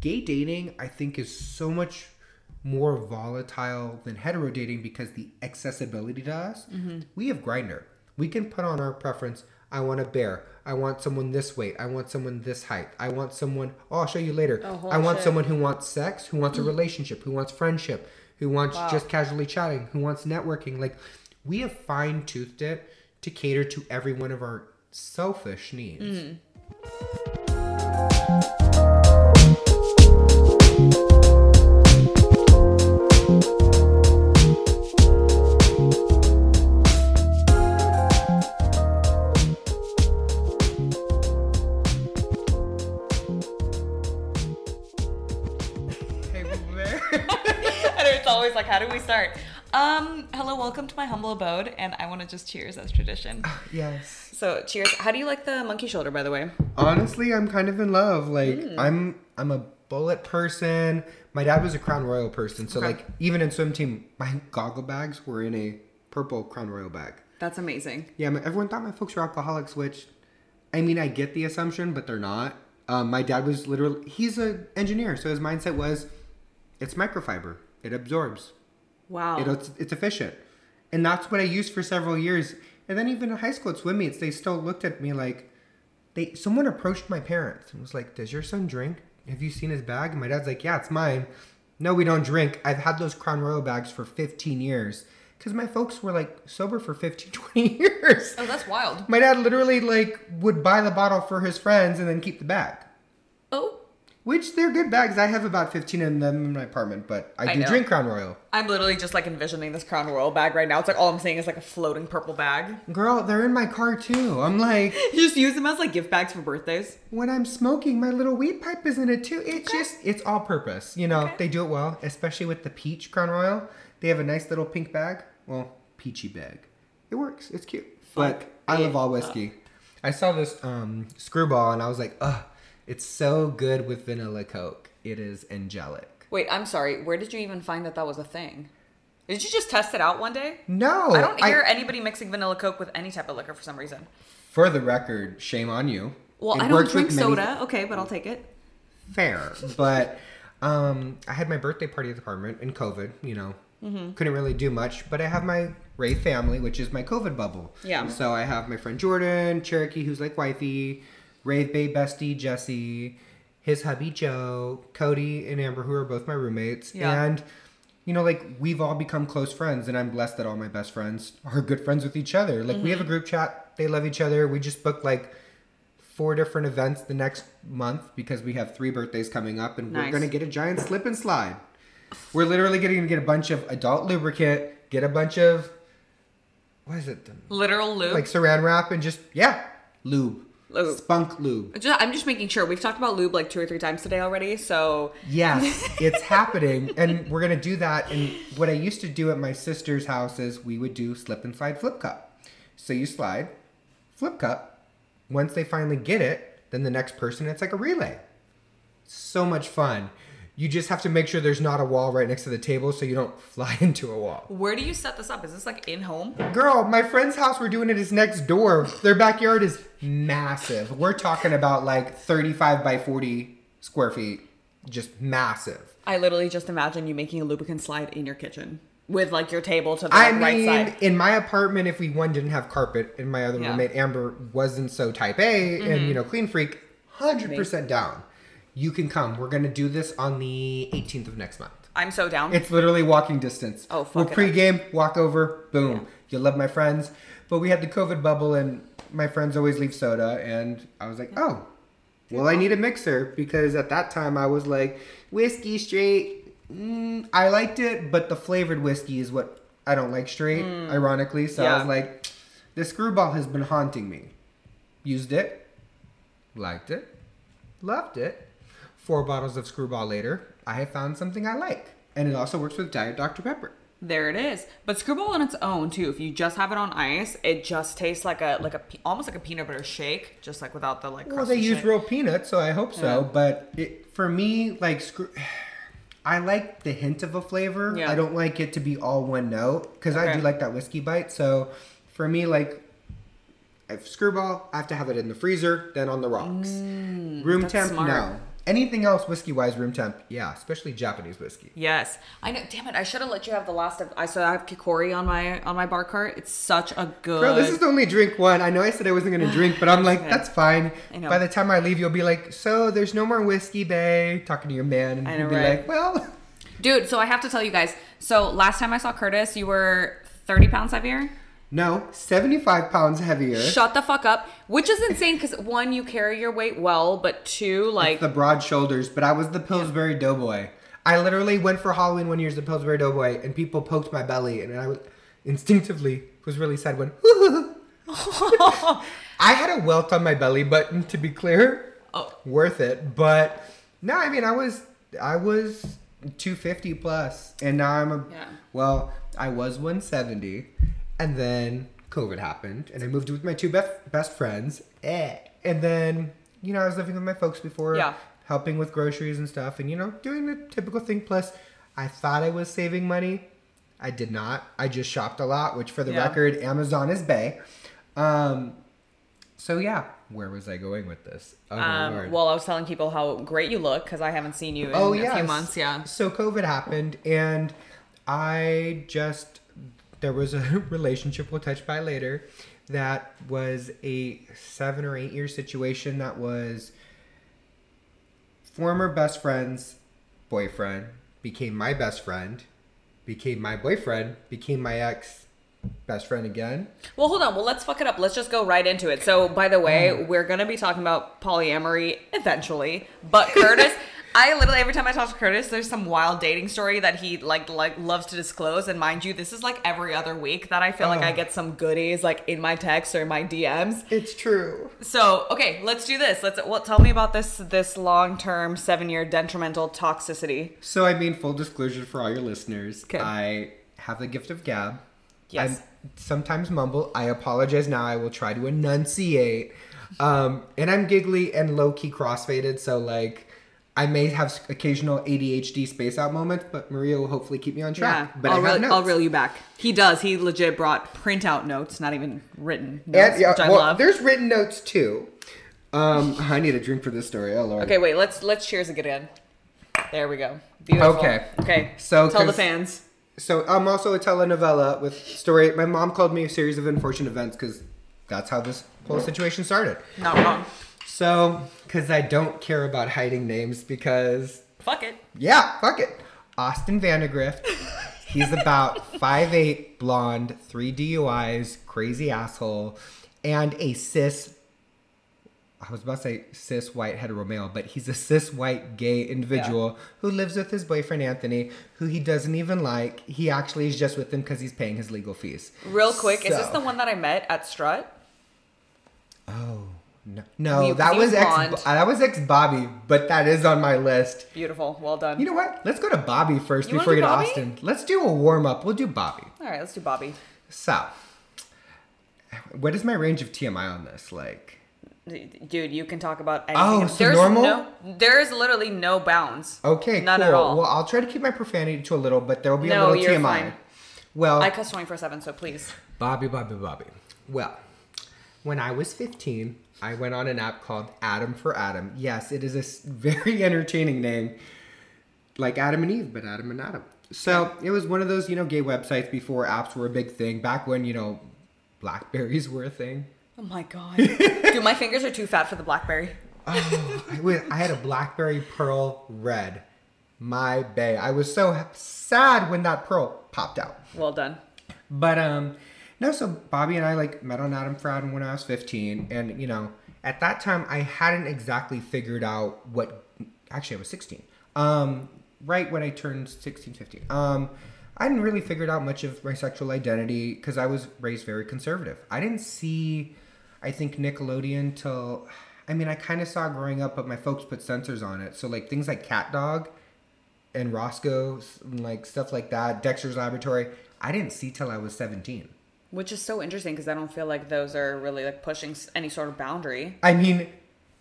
gay dating I think is so much more volatile than hetero dating because the accessibility to us. Mm-hmm. We have Grindr. We can put on our preference. I want a bear. I want someone this weight. I want someone this height. I want someone. Oh, I'll show you later. Oh, I want shit. someone who wants sex, who wants a relationship, who wants friendship, who wants Wow. just casually chatting, who wants networking. Like we have fine toothed it to cater to every one of our selfish needs. Mm. My humble abode, and I want to just cheers as tradition. yes. So, cheers. How do you like the monkey shoulder, by the way? Honestly, I'm kind of in love. Like Hmm. I'm I'm a Bulleit person. My dad was a Crown Royal person, so Okay. like even in swim team, my goggle bags were in a purple Crown Royal bag. That's amazing. Yeah, everyone thought my folks were alcoholics, which I mean I get the assumption, but they're not. Um, my dad was literally he's an engineer, so his mindset was it's microfiber. It absorbs. Wow. It, it's, it's efficient. And that's what I used for several years. And then even in high school at swim meets, they still looked at me like they someone approached my parents and was like, Does your son drink? Have you seen his bag? And my dad's like, Yeah, it's mine. No, we don't drink. I've had those Crown Royal bags for 15 years. Because my folks were like sober for 15, 20 years. oh, that's wild. My dad literally like would buy the bottle for his friends and then keep the bag. Oh, Which they're good bags. I have about 15 of them in my apartment, but I, I do know. drink Crown Royal. I'm literally just like envisioning this Crown Royal bag right now. It's like all I'm seeing is like a floating purple bag. Girl, they're in my car too. I'm like, You just use them as like gift bags for birthdays. when I'm smoking, my little weed pipe is in it too. It's just, it's all purpose. You know, Okay. they do it well, especially with the peach Crown Royal. They have a nice little pink bag. Well, peachy bag. It works. It's cute. Fuck but I love all whiskey. I saw this um, screwball and I was like, ugh, it's so good with vanilla Coke. It is angelic. Wait, I'm sorry. Where did you even find that that was a thing? Did you just test it out one day? No. I don't hear anybody mixing vanilla Coke with any type of liquor for some reason. For the record, shame on you. Well, It I don't drink many- soda. Okay, but I'll take it. fair. But um, I had my birthday party at the apartment in COVID. You know, Mm-hmm. couldn't really do much. But I have my Ray family, which is my COVID bubble. Yeah. So I have my friend Jordan, Cherokee, who's like wifey, Rave Bay bestie Jesse, his hubby Joe, Cody, and Amber, who are both my roommates, Yeah. and. You know, like we've all become close friends, and I'm blessed that all my best friends are good friends with each other. Like we have a Mm-hmm. group chat; they love each other. We just booked like four different events the next month because we have three birthdays coming up and we're gonna get a giant slip and slide. We're literally getting to get a bunch of adult lubricant, get a bunch of what is it? Literal lube. Like saran wrap and just yeah, lube. Lube. Spunk lube. Just- I'm just making sure. We've talked about lube like two or three times today already. So Yes, it's happening, and we're gonna do that. And what I used to do at my sister's house is we would do slip and slide flip cup. So you slide, flip cup. Once they finally get it, then the next person, it's like a relay. So much fun. You just have to make sure there's not a wall right next to the table so you don't fly into a wall. where do you set this up? Is this like in home? Girl, my friend's house we're doing it is next door. Their backyard is massive. We're talking about like 35 by 40 square feet. Just massive. I literally just imagine you making a lubricant slide in your kitchen with like your table to the I right mean, side. in my apartment, if we one didn't have carpet, and my other Yeah. Mm-hmm. roommate Amber wasn't so type A and you know clean freak, hundred percent down. You can come. We're gonna do this on the 18th of next month. I'm so down. It's literally walking distance. Oh, fuck We'll it up. pre-game, walk over, boom. You'll love my friends. But we had the COVID bubble, and my friends always leave soda, and I was like, oh, well, I need a mixer because at that time I was like, whiskey straight. Mm, I liked it, but the flavored whiskey is what I don't like straight, ironically. So I Mm. Was like, the screwball has been haunting me. Used it, liked it, loved it. Four bottles of screwball later, I have found something I like. And it also works with Diet Dr. Pepper. There it is. But screwball on its own too. If you just have it on ice, it just tastes like a like a almost like a peanut butter shake, just like without the like. Well, they use real peanuts, so I hope so. Yeah. But it, for me, like, screw, I like the hint of a flavor. Yeah. I don't like it to be all one note because I do like that whiskey bite. So for me, like, if screwball, I have to have it in the freezer, then on the rocks. Room Mm, that's temp, smart. no. Anything else whiskey wise, room temp? Yeah, especially Japanese whiskey. Yes, I know. Damn it! I should have let you have the last of. I so I have Kikori on my on my bar cart. It's such a good. Girl, this is the only drink one. I know I said I wasn't gonna drink, but I'm like, Okay. that's fine. I know. By the time I leave, you'll be like, so there's no more whiskey, babe. Talking to your man, and I he'll be right? like, well, Dude, so I have to tell you guys. So last time I saw Curtis, you were 30 pounds heavier. No, 75 pounds heavier. Shut the fuck up. Which is insane because one, you carry your weight well, but two, like, the broad shoulders, but I was the Pillsbury Doughboy. I literally went for Halloween one year as the Pillsbury Doughboy, and people poked my belly, and I was instinctively was really sad when. I had a welt on my belly button, to be clear. Oh. Worth it, but no, I mean I was I was 250 plus, and now I'm a Yeah. well, I was 170, and then COVID happened, and I moved with my two best best friends, eh. and then you know I was living with my folks before, Yeah. helping with groceries and stuff, and you know doing the typical thing. Plus, I thought I was saving money. I did not. I just shopped a lot, which for the Yeah. record, Amazon is bay. Um, so yeah, where was I going with this? Oh, um, well, I was telling people how great you look because I haven't seen you in oh a yeah, few months. Yeah. So COVID happened, and I just there was a relationship we'll touch by later that was a seven or eight year situation that was former best friend's boyfriend became my best friend, became my boyfriend, became my ex best friend again. Well, hold on. Well, let's fuck it up. Let's just go right into it. So, by the way, Mm. we're gonna be talking about polyamory eventually. But Curtis, I literally every time I talk to Curtis, there's some wild dating story that he like like loves to disclose. And mind you, this is like every other week that I feel like I Oh. get some goodies like in my text or in my DMs. It's true. So, okay, let's do this. Let's what tell me about this this long term seven year detrimental toxicity. So I mean, full disclosure for all your listeners, 'Kay. I have the gift of gab. Yes. I sometimes mumble. I apologize now. I will try to enunciate. Um, and I'm giggly and low key crossfaded, so like I may have occasional ADHD space out moments, but Maria will hopefully keep me on track. But I'll, reel. I'll reel you back. He does. He legit brought printout notes, not even written notes, and yeah, which I well, love. there's written notes too. Um, I need a drink for this story. Oh lord. Okay, wait. Let's let's cheers again. There we go. Beautiful. Okay. Okay. So, tell the fans. So I'm also a telenovela with story. My mom called me a series of unfortunate events because that's how this whole situation started. Not wrong. So, because I don't care about hiding names, because Fuck it. yeah, fuck it. Austin Vandegrift. He's about 5'8", blonde, three DUIs, crazy asshole, and a cis. I was about to say cis white hetero male, but he's a cis white gay individual who lives with his boyfriend Anthony, who he doesn't even like. He actually is just with him because he's paying his legal fees. Real quick, is this the one that I met at Strut? Oh no, no, He- that was was ex. blonde. uh, That was ex Bobby, but that is on my list. Beautiful. Well done. You know what? Let's go to Bobby first You before we do get to Austin. Let's do a warm up. We'll do Bobby. All right, let's do Bobby. So, what is my range of TMI on this? Like, Dude, you can talk about anything. Oh, so There's normal? No, there is literally no bounds. okay, None cool. at all. Well, I'll try to keep my profanity to a little, but there will be No, a little you're TMI. fine. Well, I cuss 24 7, so please. Bobby, Bobby, Bobby. Well, when I was 15, I went on an app called Adam4Adam. Yes, it is a very entertaining name, like Adam and Eve, but Adam and Adam. So it was one of those, you know, gay websites before apps were a big thing. Back when, you know, Blackberries were a thing. Oh my god. Dude, my fingers are too fat for the Blackberry. Oh, I, wa- I had a Blackberry Pearl Red. My bay. I was so sad when that pearl popped out. Well done. But um no, so Bobby and I like met on Adam for when I was 15 and you know, at that time I hadn't exactly figured out what actually I was 16. Um right when I turned 16 15. Um I hadn't really figured out much of my sexual identity cuz I was raised very conservative. I didn't see I think Nickelodeon till I mean I kind of saw growing up but my folks put censors on it. So like things like Cat Dog and Rocko's and like stuff like that, Dexter's Laboratory, I didn't see till I was 17. Which is so interesting because I don't feel like those are really like pushing any sort of boundary. I mean,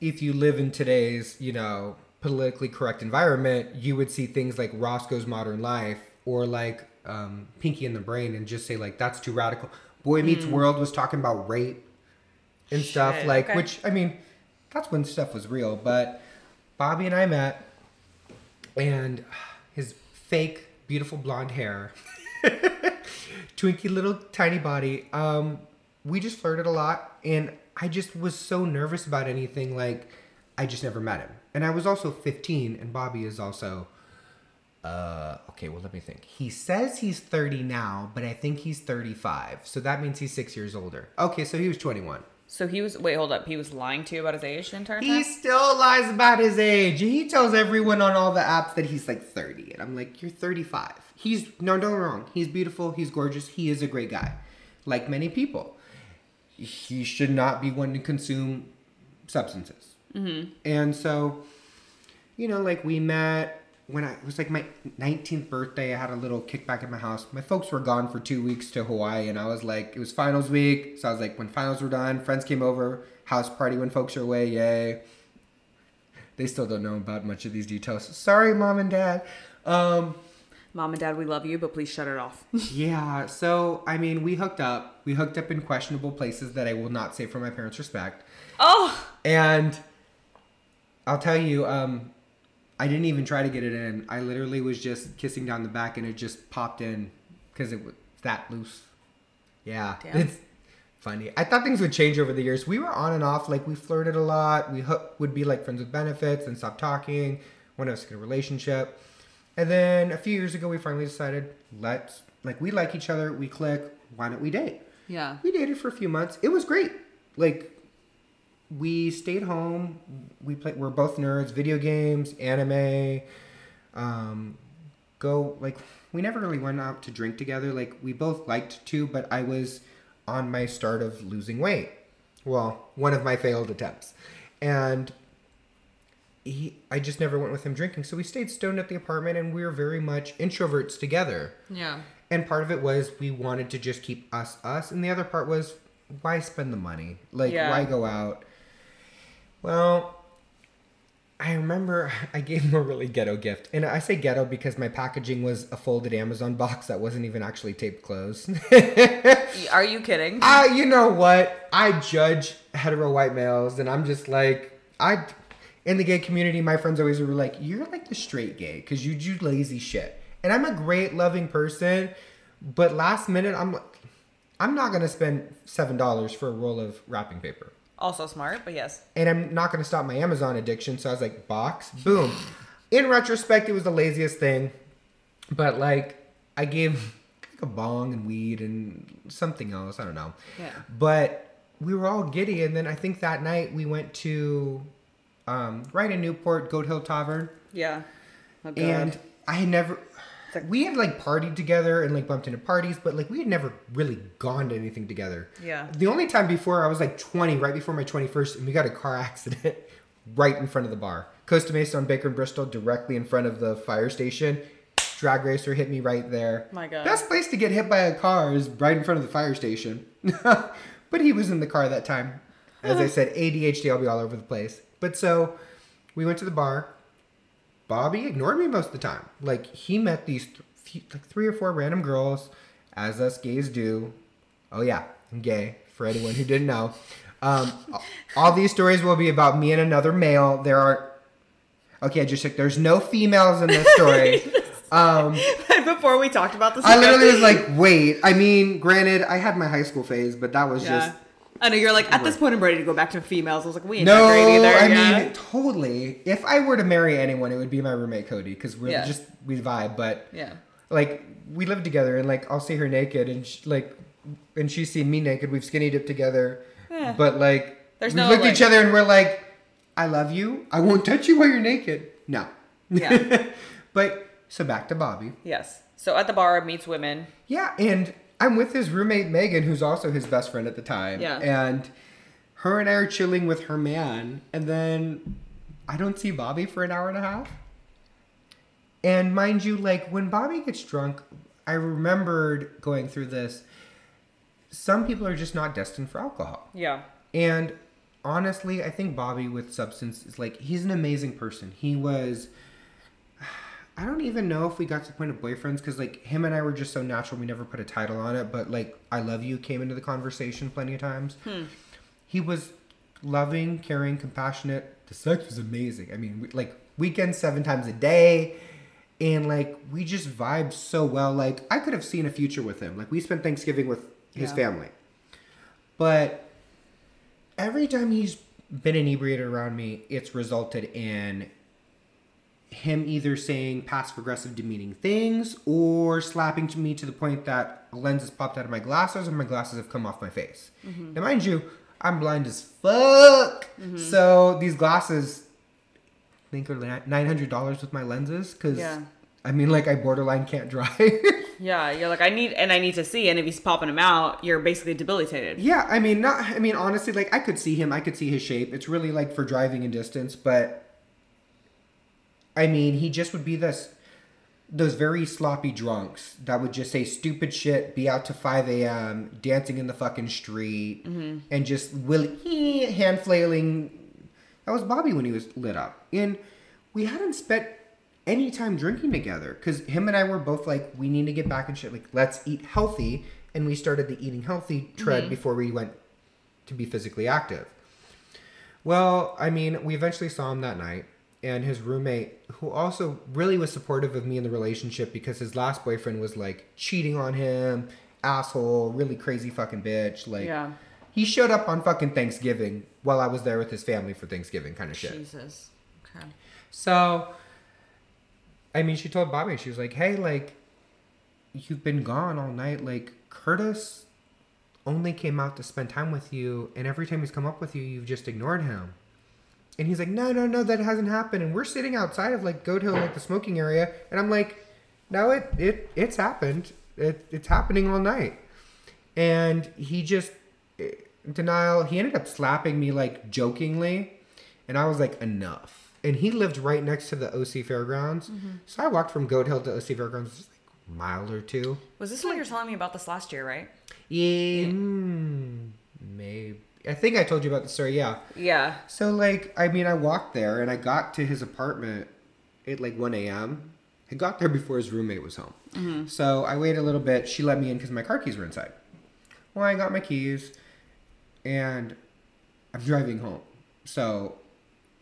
if you live in today's, you know, politically correct environment, you would see things like Rocko's Modern Life or like um, Pinky and the Brain and just say like that's too radical. Boy Meets World was talking about rape and stuff like okay. which I mean, that's when stuff was real, but Bobby and I met, and his fake, beautiful blonde hair, twinky little tiny body. Um, we just flirted a lot, and I just was so nervous about anything. Like, I just never met him, and I was also 15, and Bobby is also. Uh, okay, well, let me think. He says he's 30 now, but I think he's 35. So that means he's six years older. Okay, so he was 21. So he was. Wait, hold up. He was lying to you about his age the entire time. He still lies about his age. He tells everyone on all the apps that he's like 30. And I'm like, you're 35. He's, no, no, wrong. He's beautiful. He's gorgeous. He is a great guy. Like many people. He should not be one to consume substances. Mm-hmm. And so, you know, like we met when I it was like my 19th birthday. I had a little kickback at my house. My folks were gone for two weeks to Hawaii, and I was like, it was finals week. So I was like, when finals were done, friends came over, house party when folks are away, yay. They still don't know about much of these details. Sorry, mom and dad. Um, Mom and Dad, we love you, but please shut it off. yeah, so I mean, we hooked up. We hooked up in questionable places that I will not say for my parents' respect. oh, And I'll tell you, um, I didn't even try to get it in. I literally was just kissing down the back, and it just popped in because it was that loose. Yeah, Damn. it's funny. I thought things would change over the years. We were on and off. Like we flirted a lot. We would be like friends with benefits and stop talking. One of us in a relationship, and then a few years ago, we finally decided let's like we like each other. We click. Why don't we date? yeah. We dated for a few months. It was great. Like we stayed home. We played. We're both nerds. Video games, anime. Um, go like we never really went out to drink together. Like we both liked to, but I was on my start of losing weight. Well, one of my failed attempts, and he. I just never went with him drinking. So we stayed stoned at the apartment, and we were very much introverts together. Yeah. And part of it was we wanted to just keep us us, and the other part was why spend the money? Like Yeah. why go out? Well, I remember I gave him a really ghetto gift, and I say ghetto because my packaging was a folded Amazon box that wasn't even actually taped closed. Are you kidding? Ah, you know what? I judge hetero white males, and I'm just like, I, in the gay community, my friends always were like, you're like the straight gay because you do lazy shit, and I'm a great loving person, but last minute I'm, like, I'm not gonna spend seven dollars for a roll of wrapping paper, Also smart, but yes. and I'm not gonna stop my Amazon addiction. So I was like, box, boom. In retrospect, it was the laziest thing, but like, I gave like a bong and weed and something else. I don't know. Yeah. But we were all giddy, and then I think that night we went to um, right in Newport, Goat Hill Tavern, Yeah. Oh, and I had never. We had like partied together and like bumped into parties, but like we had never really gone to anything together. Yeah. The only time before I was like 20, right before my 21st, and we got a car accident right in front of the bar. Costa Mesa on Baker and Bristol, directly in front of the fire station. Drag racer hit me right there. My God. Best place to get hit by a car is right in front of the fire station. but he was in the car that time. As I said, ADHD, I'll be all over the place. But so we went to the bar. Bobby ignored me most of the time. Like he met these th- few, like three or four random girls, as us gays do. Oh yeah, I'm gay. For anyone who didn't know, um, all these stories will be about me and another male. There are, okay, I just checked. There's no females in this story. Um, Before we talked about this, I literally was like, wait. I mean, granted, I had my high school phase, but that was yeah. just I know you're like at this point I'm ready to go back to females. I was like, we ain't no. that great either. I yeah. mean, totally. If I were to marry anyone, it would be my roommate Cody because we're Yeah. just we vibe. But yeah. like we live together, and like I'll see her naked, and she, like, and she's seen me naked. We've skinny dipped together, Yeah. but like There's we no, looked at each other and we're like, I love you. I won't touch you while you're naked. No. Yeah. but so back to Bobby. Yes. So at the bar meets women. Yeah, and I'm with his roommate Megan, who's also his best friend at the time. Yeah. And her and I are chilling with her man, and then I don't see Bobby for an hour and a half. And mind you, like when Bobby gets drunk, I remembered going through this. Some people are just not destined for alcohol. Yeah. And honestly, I think Bobby with substance is like he's an amazing person. He was I don't even know if we got to the point of boyfriends because like him and I were just so natural we never put a title on it, but like I love you came into the conversation plenty of times. Hmm. He was loving, caring, compassionate. The sex was amazing. I mean, we, like weekends seven times a day, and like we just vibed so well. Like I could have seen a future with him. Like we spent Thanksgiving with his Yeah. family, but every time he's been inebriated around me, it's resulted in him either saying passive aggressive demeaning things or slapping to me to the point that a lens has popped out of my glasses and my glasses have come off my face. Mm-hmm. Now, mind you, I'm blind as fuck. Mm-hmm. So these glasses, I think, are nine hundred dollars with my lenses because Yeah. I mean, like I borderline can't drive. Yeah, you're like I need and I need to see, and if he's popping him out, you're basically debilitated. yeah, I mean, not. I mean, honestly, like I could see him. I could see his shape. It's really like for driving and distance, but I mean, he just would be this. Those very sloppy drunks that would just say stupid shit, be out to 5 a.m., dancing in the fucking street, mm-hmm. and just will hand flailing. That was Bobby when he was lit up. And we hadn't spent any time drinking together because him and I were both like, we need to get back and shit. Like, let's eat healthy. And we started the eating healthy tread mm-hmm. before we went to be physically active. Well, I mean, we eventually saw him that night, and his roommate, who also really was supportive of me in the relationship because his last boyfriend was like cheating on him, asshole, really crazy fucking bitch. Like, Yeah. he showed up on fucking Thanksgiving while I was there with his family for Thanksgiving, kind of shit. Jesus. Okay. So, I mean, she told Bobby, she was like, hey, like, you've been gone all night. Like, Curtis only came out to spend time with you, and every time he's come up with you, you've just ignored him. And he's like, no, no, no, that hasn't happened. And we're sitting outside of like Goat Hill, like the smoking area, and I'm like, no, it, it, it's happened. It, it's happening all night. And he just eh, denial. He ended up slapping me like jokingly, and I was like, enough. And he lived right next to the OC Fairgrounds, so I walked from Goat Hill to OC Fairgrounds, just like a mile or two. Was this what you were telling me about this last year, right? Yeah, mm, maybe. I think I told you about the story. Yeah. Yeah. So like, I mean, I walked there and I got to his apartment at like 1 a.m. I got there before his roommate was home. Mm-hmm. So I waited a little bit. She let me in because my car keys were inside. Well, I got my keys, and I'm driving home. So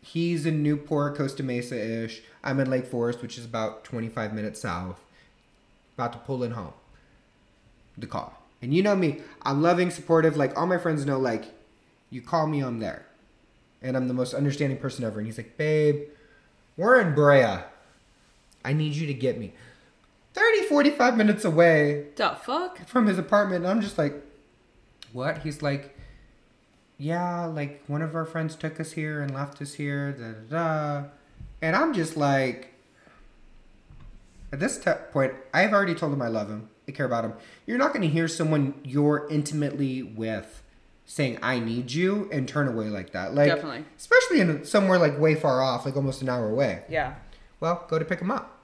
he's in Newport, Costa Mesa ish. I'm in Lake Forest, which is about 25 minutes south. About to pull in home. The call. And you know me, I'm loving, supportive. Like all my friends know, like, you call me, I'm there. And I'm the most understanding person ever. And he's like, babe, we're in Brea. I need you to get me 30, 45 minutes away The fuck? from his apartment. And I'm just like, what? He's like, yeah, like one of our friends took us here and left us here. Da, da, da. And I'm just like, at this te- point, I've already told him I love him. I care about him. You're not going to hear someone you're intimately with saying "I need you" and turn away like that. Like, Definitely. especially in somewhere like way far off, like almost an hour away. Yeah. Well, go to pick him up.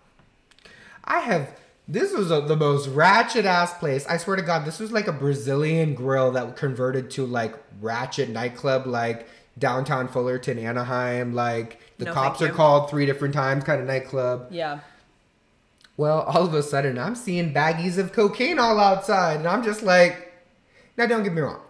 I have. This was a, the most ratchet ass place. I swear to God, this was like a Brazilian grill that converted to like ratchet nightclub, like downtown Fullerton, Anaheim. Like the No, cops are called three different times, kind of nightclub. Yeah. Well, all of a sudden, I'm seeing baggies of cocaine all outside, and I'm just like, now don't get me wrong.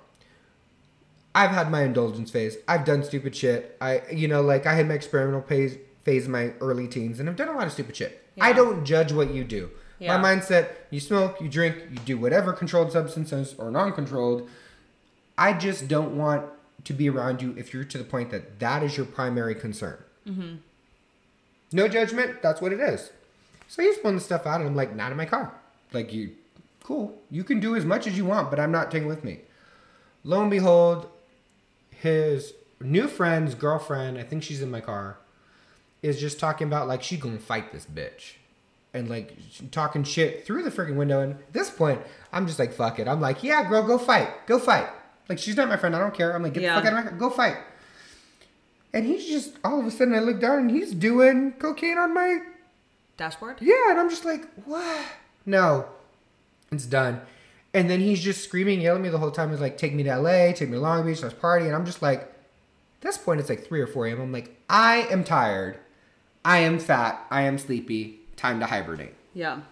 I've had my indulgence phase. I've done stupid shit. I, you know, like I had my experimental phase, phase in my early teens, and I've done a lot of stupid shit. I don't judge what you do. Yeah. My mindset: you smoke, you drink, you do whatever controlled substances or non-controlled. I just don't want to be around you if you're to the point that that is your primary concern. Mm-hmm. No judgment. That's what it is. So he's pulling the stuff out, and I'm like, not in my car. Like you, cool. You can do as much as you want, but I'm not taking with me. Lo and behold, his new friend's girlfriend, I think she's in my car, is just talking about like she's gonna fight this bitch, and like talking shit through the freaking window. And at this point, I'm just like, fuck it. I'm like, yeah, girl, go fight, go fight. Like she's not my friend. I don't care. I'm like, get Yeah. the fuck out of my car, go fight. And he's just all of a sudden, I look down and he's doing cocaine on my Dashboard? yeah, and I'm just like, what? No, it's done. And then he's just screaming, yelling at me the whole time. He's like, take me to LA, take me to Long Beach, let's party. And I'm just like, at this point, it's like 3 or 4 a.m. I'm like, I am tired. I am fat. I am sleepy. Time to hibernate. Yeah.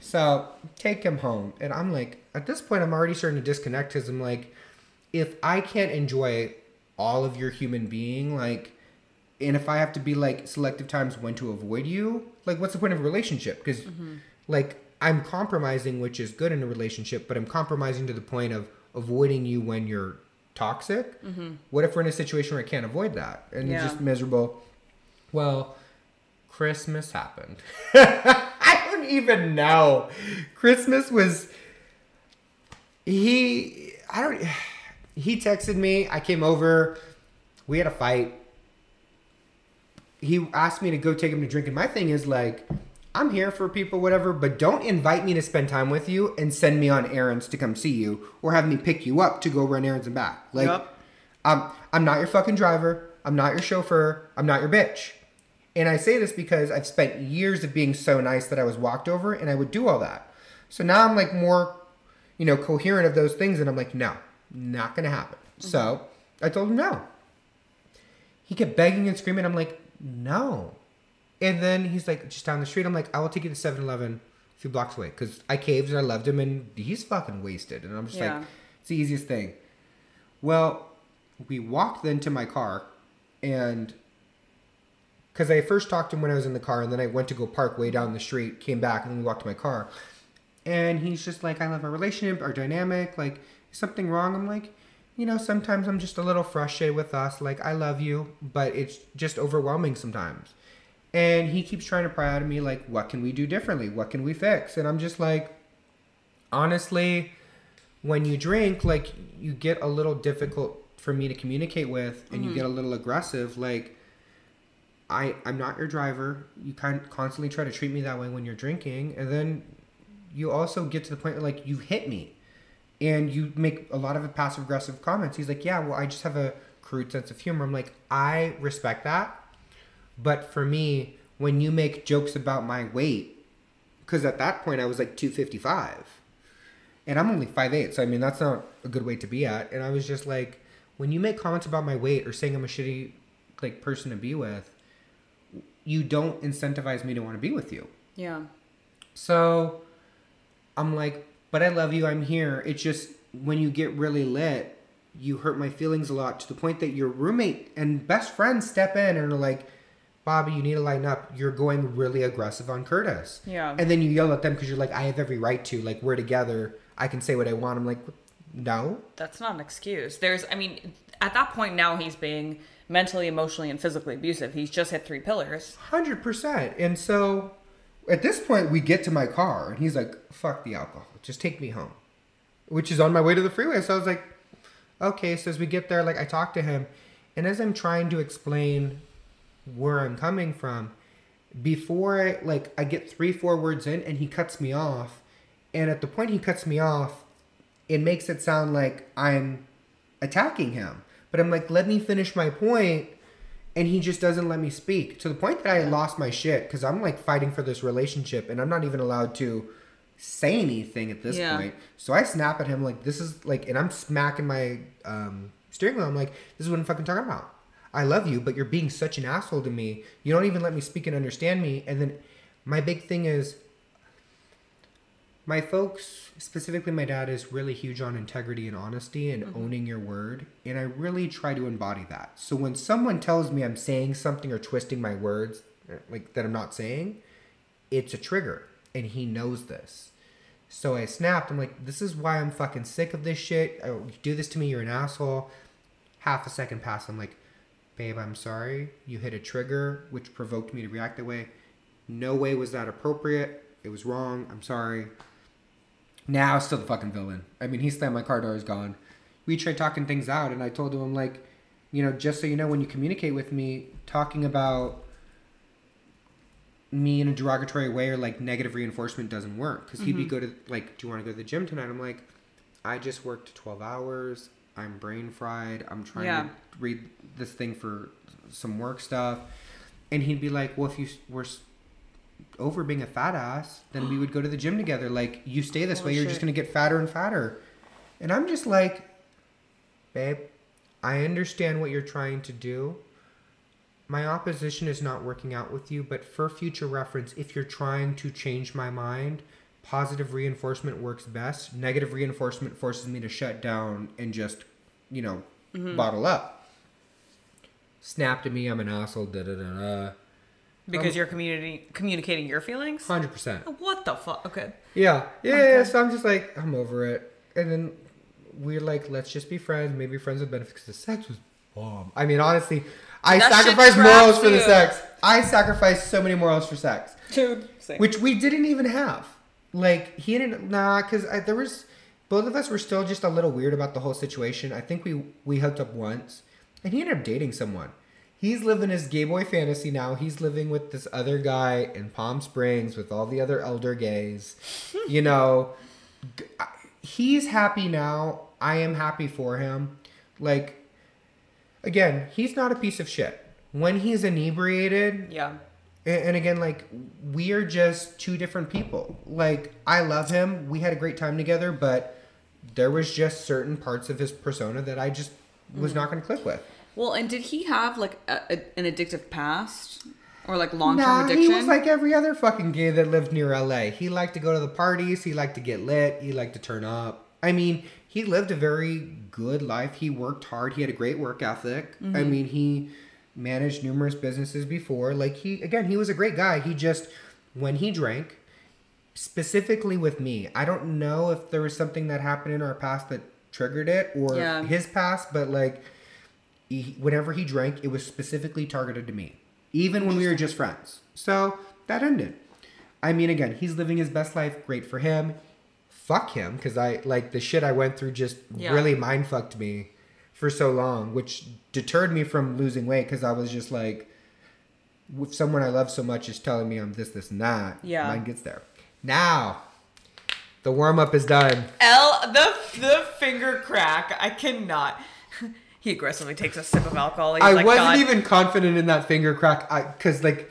So take him home. And I'm like, at this point, I'm already starting to disconnect because I'm like, if I can't enjoy all of your human being, like, and if I have to be like selective times when to avoid you, like, what's the point of a relationship? Because, mm-hmm. like, I'm compromising, which is good in a relationship, but I'm compromising to the point of avoiding you when you're toxic. Mm-hmm. What if we're in a situation where I can't avoid that and Yeah. it's just miserable? Well, Christmas happened. I don't even know. Christmas was he I don't he texted me, I came over, we had a fight. He asked me to go take him to drink and my thing is like I'm here for people whatever, but don't invite me to spend time with you and send me on errands to come see you or have me pick you up to go run errands and back. Like Yup. I'm I'm not your fucking driver. I'm not your chauffeur. I'm not your bitch. And I say this because I've spent years of being so nice that I was walked over and I would do all that. So now I'm like more, you know, coherent of those things and I'm like, no, not gonna happen. Mm-hmm. So I told him no. He kept begging and screaming. I'm like, no. And then he's like, just down the street. I'm like, I will take you to 7 Eleven a few blocks away. Because I caved and I loved him and he's fucking wasted. And I'm just Yeah. like, it's the easiest thing. Well, we walked then to my car and because I first talked to him when I was in the car and then I went to go park way down the street, came back, and then we walked to my car. And he's just like, I love our relationship, our dynamic. Like, is something wrong? I'm like, you know, sometimes I'm just a little frustrated with us. Like, I love you, but it's just overwhelming sometimes. And he keeps trying to pry out of me, like, what can we do differently? What can we fix? And I'm just like, honestly, when you drink, like, you get a little difficult for me to communicate with, and you mm-hmm. get a little aggressive. Like, I I'm not your driver. You kind constantly try to treat me that way when you're drinking, and then you also get to the point where like you hit me, and you make a lot of passive aggressive comments. He's like, yeah, well, I just have a crude sense of humor. I'm like, I respect that, but for me, when you make jokes about my weight, because at that point I was like 255, and I'm only 5'8", so I mean that's not a good weight to be at. And I was just like, when you make comments about my weight or saying I'm a shitty like person to be with, you don't incentivize me to want to be with you. Yeah. So I'm like, but I love you. I'm here. It's just when you get really lit, you hurt my feelings a lot to the point that your roommate and best friends step in and are like, Bobby, you need to line up. You're going really aggressive on Curtis. Yeah. And then you yell at them because you're like, I have every right to. Like, we're together. I can say what I want. I'm like, no. That's not an excuse. There's, I mean, at that point now he's being mentally, emotionally, and physically abusive. He's just hit three pillars. Hundred percent. And so at this point we get to my car and he's like, fuck the alcohol. Just take me home. Which is on my way to the freeway. So I was like, okay. So as we get there, like I talk to him and as I'm trying to explain where I'm coming from, before I like I get three, four words in and he cuts me off. And at the point he cuts me off, it makes it sound like I'm attacking him. But I'm like, let me finish my point and he just doesn't let me speak to the point that I lost my shit because I'm like fighting for this relationship and I'm not even allowed to say anything at this Yeah. point. So I snap at him like this is like, and I'm smacking my um, steering wheel. I'm like, this is what I'm fucking talking about. I love you, but you're being such an asshole to me. You don't even let me speak and understand me. And then my big thing is my folks, specifically my dad, is really huge on integrity and honesty and owning your word. And I really try to embody that. So when someone tells me I'm saying something or twisting my words, uh, like that I'm not saying, it's a trigger. And he knows this. So I snapped. I'm like, this is why I'm fucking sick of this shit. Oh, you do this to me, you're an asshole. Half a second passed. I'm like, babe, I'm sorry. You hit a trigger, which provoked me to react that way. No way was that appropriate. It was wrong. I'm sorry. Now, still the fucking villain. I mean, he slammed my car door, is gone. We tried talking things out, and I told him, I'm like, you know, just so you know, when you communicate with me, talking about me in a derogatory way or like negative reinforcement doesn't work. Because he'd be mm-hmm. go to, like, do you want to go to the gym tonight? I'm like, I just worked 12 hours. I'm brain fried. I'm trying Yeah. to read this thing for some work stuff. And he'd be like, well, if you were over being a fat ass, then we would go to the gym together. Like, you stay this Holy way, you're just going to get fatter and fatter. And I'm just like, babe, I understand what you're trying to do. My opposition is not working out with you, but for future reference, if you're trying to change my mind, positive reinforcement works best. Negative reinforcement forces me to shut down and just, you know, bottle up. snapped to me. I'm an asshole. Da da da da. Because Um, you're community communicating your feelings. Hundred percent. What the fuck? Okay. Yeah, yeah, Okay. yeah. So I'm just like, I'm over it. And then we're like, let's just be friends. Maybe friends with benefits because the sex was bomb. I mean, honestly, I sacrificed morals for the sex. I sacrificed so many morals for sex, Dude. Same. which we didn't even have. Like he didn't nah, because there was both of us were still just a little weird about the whole situation. I think we we hooked up once, and he ended up dating someone. He's living his gay boy fantasy now. He's living with this other guy in Palm Springs with all the other elder gays. You know, he's happy now. I am happy for him. Like, again, he's not a piece of shit. When he's inebriated, yeah. And, and again, like, we are just two different people. Like, I love him. We had a great time together, but there was just certain parts of his persona that I just was Mm. not going to click with. Well, and did he have like a, a, an addictive past or like long term Nah, addiction? he was like every other fucking gay that lived near LA. He liked to go to the parties. He liked to get lit. He liked to turn up. I mean, he lived a very good life. He worked hard. He had a great work ethic. I Mm-hmm. mean, he managed numerous businesses before. Like he again, he was a great guy. He just when he drank, specifically with me, I don't know if there was something that happened in our past that triggered it or Yeah. his past, but like he, whenever he drank, it was specifically targeted to me, even when we were just friends. So that ended. I mean, again, he's living his best life. Great for him. Fuck him, because I like the shit I went through. Just Yeah. really mind fucked me for so long, which deterred me from losing weight because I was just like, if someone I love so much is telling me I'm this, this, and that, Yeah. mine gets there. Now, the warm up is done. L the the finger crack. I cannot. He aggressively takes a sip of alcohol. He's I like, wasn't "God." even confident in that finger crack, I because like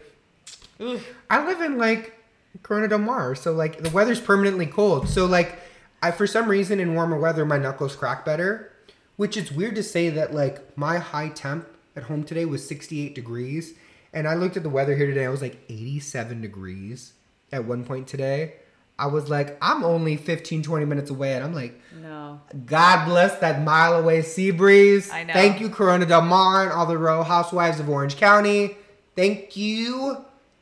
Ugh. I live in like Corona del Mar, so like the weather's permanently cold. So like I for some reason in warmer weather my knuckles crack better, which is weird to say that like my high temp at home today was 68 degrees and I looked at the weather here today I was like 87 degrees at one point today. I was like I'm only 15 20 minutes away and I'm like No. God bless that mile away sea breeze. I know. Thank you, Corona Del Mar and all the Real Housewives of Orange County. Thank you,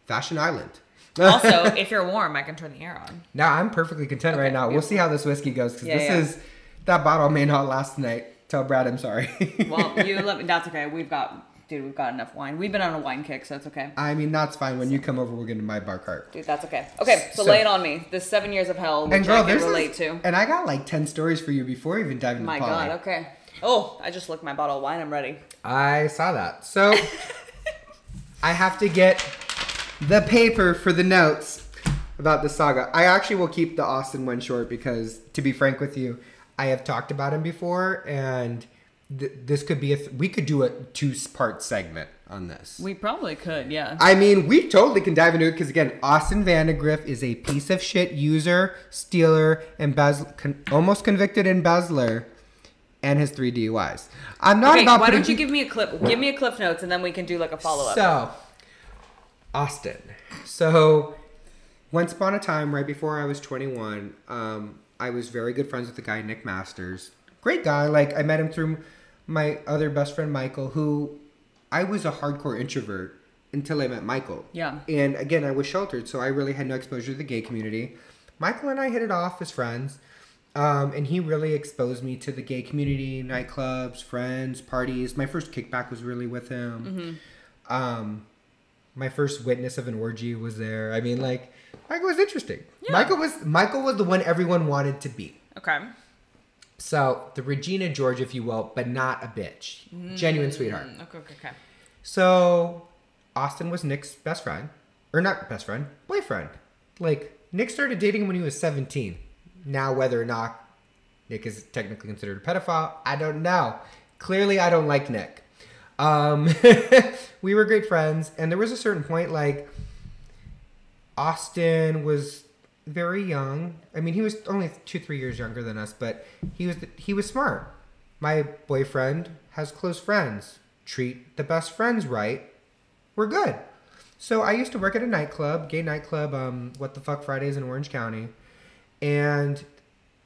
Fashion Island. Also, if you're warm, I can turn the air on. now I'm perfectly content right Okay, now. We'll see how this whiskey goes because Yeah, this yeah. is that bottle may not last tonight. Tell Brad I'm sorry. Well, you let me. That's okay. We've got, dude. We've got enough wine. We've been on a wine kick, so it's okay. I mean that's fine. When you come over, we're gonna buy bar cart. Dude, that's okay. Okay, so, So- lay it on me. This seven years of hell, which And girl, I can there's relate this, to. and I got like ten stories for you before even diving My into poly. God. Okay. Oh, I just licked my bottle of wine. I'm ready. I saw that. So I have to get the paper for the notes about the saga. I actually will keep the Austin one short because, to be frank with you, I have talked about him before, and th- this could be a th- we could do a two part segment on this. We probably could. Yeah. I mean, we totally can dive into it because again, Austin Vandegrift is a piece of shit user, stealer, embezzler, con- almost convicted embezzler, and his three DUIs. I'm not okay. about. Why don't you give me a clip? Give me a clip notes, and then we can do like a follow up. so, Austin. So, once upon a time, right before I was 21, um, I was very good friends with the guy Nick Masters. Great guy. Like I met him through my other best friend Michael, who I was a hardcore introvert until I met Michael. Yeah. And again, I was sheltered, so I really had no exposure to the gay community. Michael and I hit it off as friends. Um, and he really exposed me to the gay community, nightclubs, friends, parties. My first kickback was really with him. Um, my first witness of an orgy was there. I mean, like, Michael was interesting. Yeah. Michael was Michael was the one everyone wanted to be. Okay. So the Regina George, if you will, but not a bitch, genuine sweetheart. Okay. Okay. Okay. So Austin was Nick's best friend, or not best friend, boyfriend. Like Nick started dating him when he was seventeen. Now, whether or not Nick is technically considered a pedophile, I don't know. Clearly, I don't like Nick. Um, we were great friends, and there was a certain point like Austin was very young. I mean, he was only two, three years younger than us, but he was he was smart. My boyfriend has close friends. Treat the best friends right. We're good. So I used to work at a nightclub, gay nightclub, um, What the Fuck Fridays in Orange County, and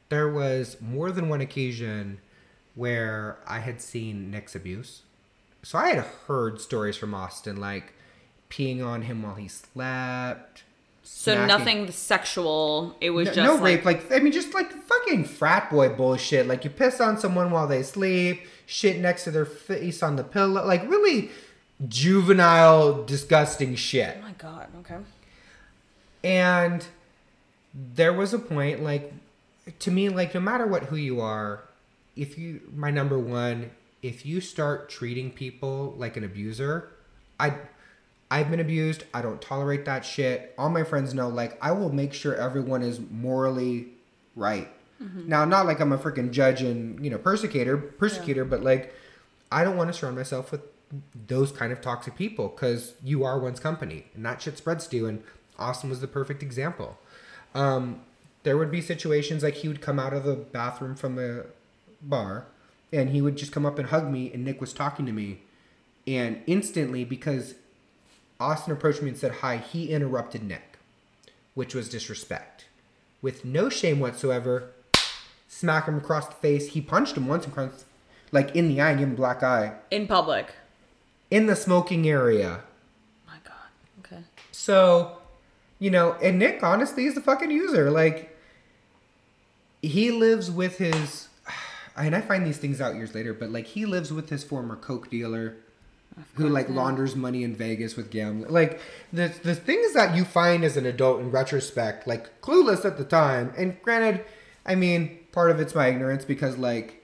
there was more than one occasion where I had seen Nick's abuse. so I had heard stories from Austin like peeing on him while he slept. So smacking- nothing sexual. It was no, just no like, rape. Like I mean, just like fucking frat boy bullshit. Like you piss on someone while they sleep, shit next to their face on the pillow. Like really juvenile, disgusting shit. Oh my god. Okay. And there was a point, like, to me, like, no matter what, who you are, if you, my number one, if you start treating people like an abuser, I, I've been abused. I don't tolerate that shit. All my friends know, like, I will make sure everyone is morally right. Now, not like I'm a freaking judge and, you know, persecutor, persecutor, but like, I don't want to surround myself with those kind of toxic people because you are one's company and that shit spreads to you. And Austin was the perfect example. Um, there would be situations like he would come out of the bathroom from a bar and he would just come up and hug me and Nick was talking to me. And instantly, because Austin approached me and said hi, he interrupted Nick, which was disrespect. With no shame whatsoever, smack him across the face. He punched him once across, like in the eye, and gave him a black eye In public. in the smoking area. My god. Okay. So, you know, and Nick honestly is a fucking user. Like, he lives with his, and I find these things out years later, but like he lives with his former coke dealer, who like launders money in Vegas with gambling. Like the the things that you find as an adult in retrospect, like clueless at the time. And granted, I mean, part of it's my ignorance because like.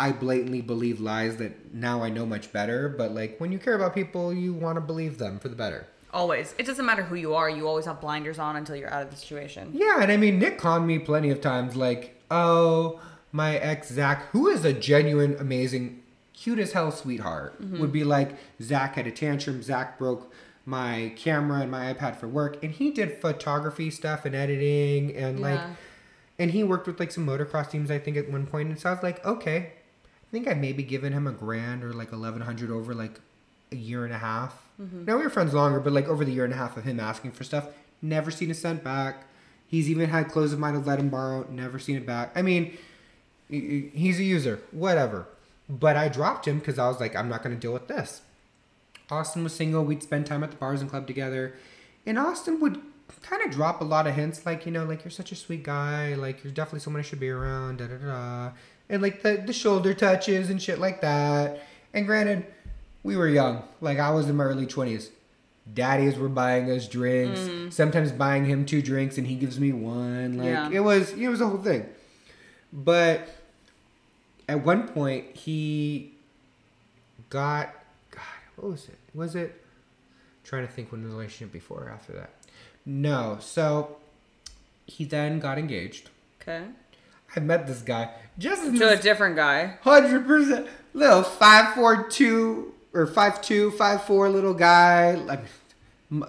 I blatantly believe lies that now I know much better, but like when you care about people, you want to believe them for the better. Always. It doesn't matter who you are. You always have blinders on until you're out of the situation. Yeah, and I mean, Nick conned me plenty of times, like, oh, my ex Zach, who is a genuine, amazing, cute as hell sweetheart, mm-hmm. would be like, Zach had a tantrum, Zach broke my camera and my iPad for work, and he did photography stuff and editing, and like, and he worked with like some motocross teams, I think, at one point. and so I was like, okay, I think I maybe given him a grand or like eleven hundred over like a year and a half. Mm-hmm. Now we were friends longer, but like over the year and a half of him asking for stuff, never seen a cent back. He's even had clothes of mine to let him borrow, never seen it back. I mean, he's a user, whatever. But I dropped him because I was like, I'm not going to deal with this. Austin was single. We'd spend time at the bars and club together. And Austin would kind of drop a lot of hints like, you know, like, you're such a sweet guy. Like, you're definitely someone I should be around. Da da da. And like the, the shoulder touches and shit like that. And granted, we were young. Like, I was in my early 20s. Daddies were buying us drinks. Mm. Sometimes buying him two drinks and he gives me one. Like, Yeah. it was, it was a whole thing. But at one point, he got God, what was it? Was it trying to think when the relationship before or after that? No. So he then got engaged. Okay. I met this guy just as To a different guy. hundred percent little five four two or five two five four little guy like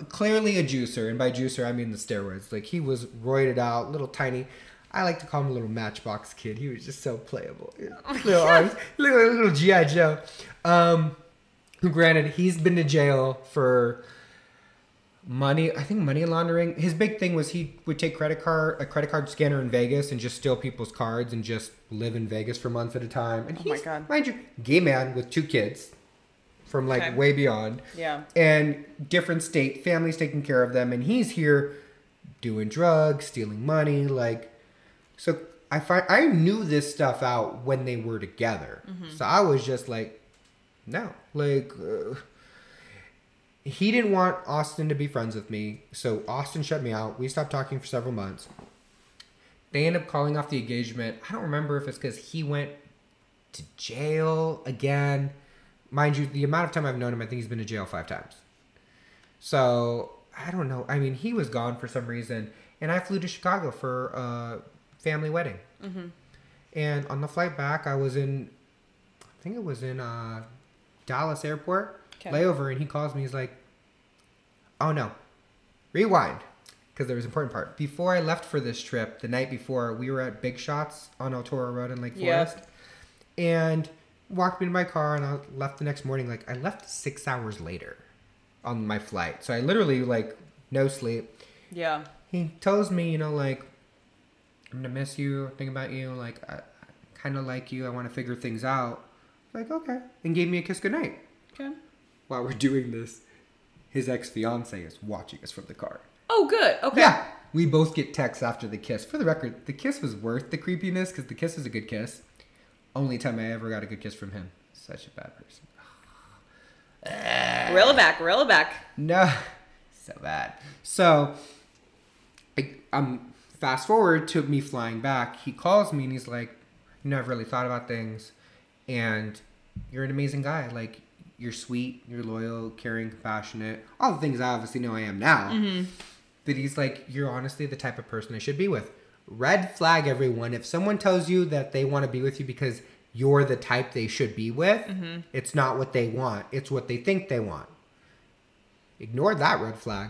clearly a juicer and by juicer I mean the steroids like he was roided out little tiny I like to call him a little matchbox kid. He was just so playable. Little arms little, little GI Joe. Um granted he's been to jail for money i think money laundering. His big thing was he would take credit card a credit card scanner in vegas and just steal people's cards and just live in vegas for months at a time. And Oh my he's, God. mind you gay man with two kids from like Okay. way beyond. Yeah. and different state families taking care of them. And he's here doing drugs stealing money like so i find i knew this stuff out when they were together. So i was just like no like uh, he didn't want austin to be friends with me. So austin shut me out. We stopped talking for several months. They end up calling off the engagement. I don't remember if it's because he went to jail again. Mind you the amount of time i've known him i think he's been to jail five times. So I don't know. I mean, he was gone for some reason, and I flew to Chicago for a family wedding. And on the flight back, I was in, I think it was in uh, Dallas Airport Okay. layover, and he calls me. He's like, "Oh no, rewind," because there was an important part. Before I left for this trip, the night before, we were at Big Shots on El Toro Road in Lake Yeah. Forest, and walked me to my car, and I left the next morning. Like I left six hours later on my flight. So I literally like no sleep. Yeah. He tells me, you know, like I'm gonna miss you, think about you, like I, I kind of like you. I want to figure things out. Like okay, and gave me a kiss goodnight. Okay. While we're doing this, his ex fiance is watching us from the car. Oh, good. Okay. Yeah. We both get texts after the kiss. For the record, the kiss was worth the creepiness because the kiss was a good kiss. Only time I ever got a good kiss from him. Such a bad person. Reel it back. Reel it back. No, so bad. So, I, um, fast forward to me flying back. He calls me and he's like, "You know, I've really thought about things, and you're an amazing guy. Like, you're sweet, you're loyal, caring, compassionate. All the things I obviously know I am now. Mm-hmm. But he's like, you're honestly the type of person I should be with. Red flag, everyone. If someone tells you that they want to be with you because you're the type they should be with, mm-hmm. it's not what they want. It's what they think they want. Ignored that red flag.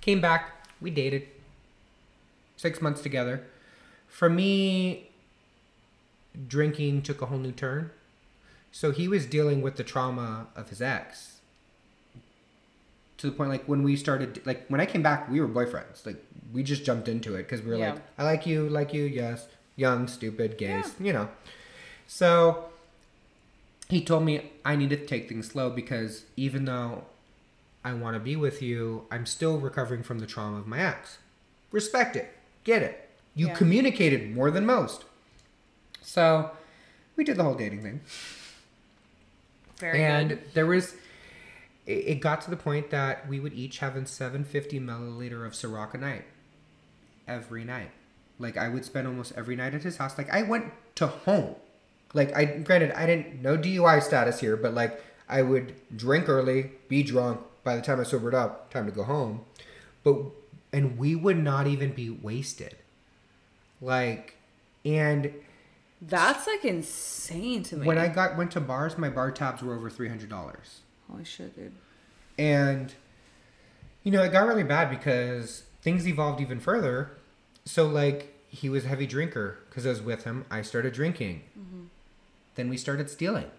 Came back. We dated. Six months together. For me, drinking took a whole new turn. So he was dealing with the trauma of his ex. To the point, like when we started, like when I came back, we were boyfriends. Like we just jumped into it because we were Yeah. like, I like you, like you, yes, young, stupid, gays, you know. So he told me I need to take things slow because even though I want to be with you, I'm still recovering from the trauma of my ex. Respect it. Get it. You Yeah. communicated more than most. So we did the whole dating thing. Very and good. there was it, it got to the point that we would each have a 750 milliliter of Ciroc a night. Every night. Like I would spend almost every night at his house. Like I went to home. Like I granted I didn't no DUI status here, but like I would drink early, be drunk. By the time I sobered up, time to go home. But and we would not even be wasted. Like and That's like insane to me. when I got went to bars, my bar tabs were over three hundred dollars. Holy shit, dude. And, you know, it got really bad because things evolved even further. So, like, he was a heavy drinker because I was with him. I started drinking. Mm-hmm. Then we started stealing.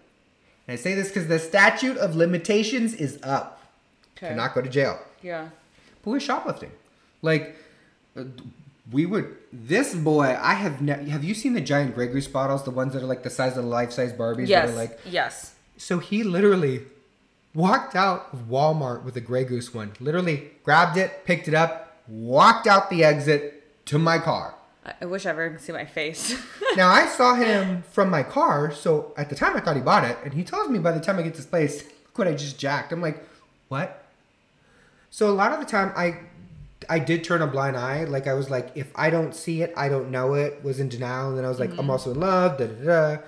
And I say this because the statute of limitations is up. Okay. Cannot go to jail. Yeah. But we're shoplifting. Like, uh, we would. This boy, I have. Ne- have you seen the giant Grey Goose bottles? The ones that are like the size of the life size Barbies? Yes. That are like yes. so he literally walked out of Walmart with a Grey Goose one. Literally grabbed it, picked it up, walked out the exit to my car. I, I wish everyone could see my face. Now I saw him from my car, so at the time I thought he bought it, and he tells me by the time I get to this place, look what I just jacked. I'm like, what? So a lot of the time I I did turn a blind eye. Like I was like, if I don't see it, I don't know it. Was in denial, and then I was like, I'm also in love. Da da da.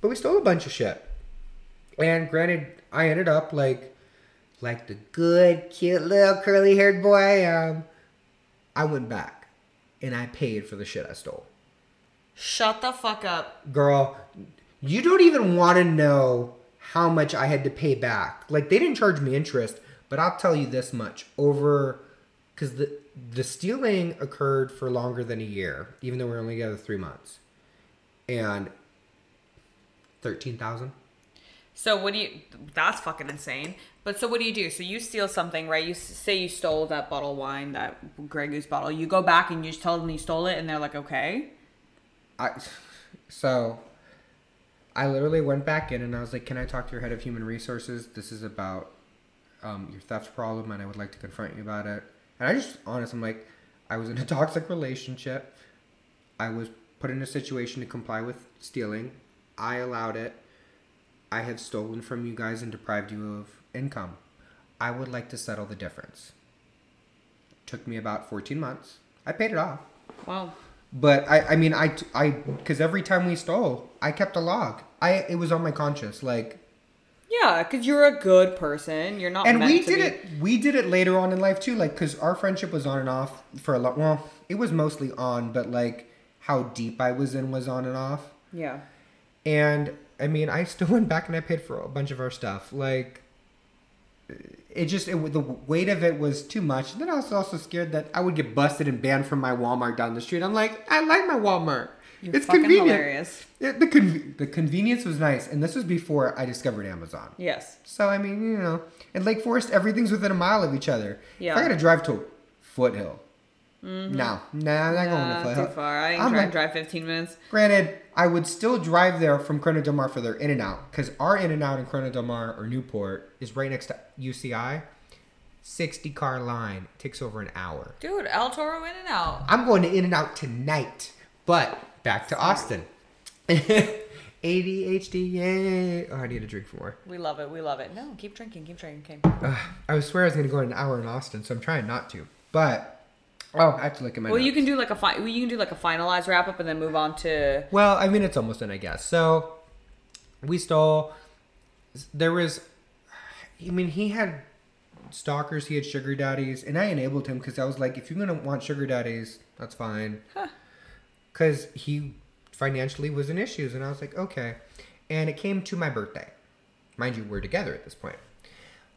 But we stole a bunch of shit. And granted, I ended up like, like the good, cute little curly haired boy. Um, I went back, and I paid for the shit I stole. Shut the fuck up. Girl, you don't even want to know how much I had to pay back. Like they didn't charge me interest, but I'll tell you this much over because the the stealing occurred for longer than a year, even though we are only together three months, and thirteen thousand. So what do you? That's fucking insane. But so what do you do? So you steal something, right? You say you stole that bottle of wine, that Grey Goose bottle. You go back and you just tell them you stole it, and they're like, okay. I so I literally went back in and I was like, "Can I talk to your head of human resources? This is about um, your theft problem, and I would like to confront you about it." And I just honest, I'm like, I was in a toxic relationship. I was put in a situation to comply with stealing. I allowed it. I have stolen from you guys and deprived you of income. I would like to settle the difference. Took me about 14 months. I paid it off. Wow. But I, I mean, I, I, because every time we stole, I kept a log. I, it was on my conscience, like, Yeah, because you're a good person. You're not. and we to did be- it. We did it later on in life too, like, because our friendship was on and off for a lot. Well, it was mostly on, but like, how deep I was in was on and off. Yeah. And I mean, I still went back and I paid for a bunch of our stuff. Like, it just it, the weight of it was too much. And then I was also scared that I would get busted and banned from my Walmart down the street. I'm like, I like my Walmart. You're it's convenient. hilarious. Yeah, the con- the convenience was nice, and this was before I discovered Amazon. Yes. So I mean, you know, in Lake Forest, everything's within a mile of each other. Yeah. If I got to drive to Foothill, mm-hmm. No, no, I'm not going to Foothill. too far. I ain't I'm trying to drive 15 minutes. Granted, I would still drive there from Corona Del Mar for their In and Out because our In and Out in Corona Del Mar or Newport is right next to UCI. 60 car line takes over an hour. Dude, El Toro in and out. I'm going to In and Out tonight. But back to Austin. ADHD, yay. Oh, I need a drink for more. We love it. We love it. No, keep drinking. Keep drinking. Ugh, I was swear I was going to go in an hour in Austin, so I'm trying not to. But, oh, I have to look at my Well, you can do like a fi- you can do like a finalized wrap up and then move on to Well, I mean, it's almost done, I guess. So, we stole. There was. I mean, he had stalkers, he had sugar daddies, and I enabled him because I was like, if you're going to want sugar daddies, that's fine. Because he financially was in issues, and I was like, okay. And it came to my birthday. Mind you, we're together at this point.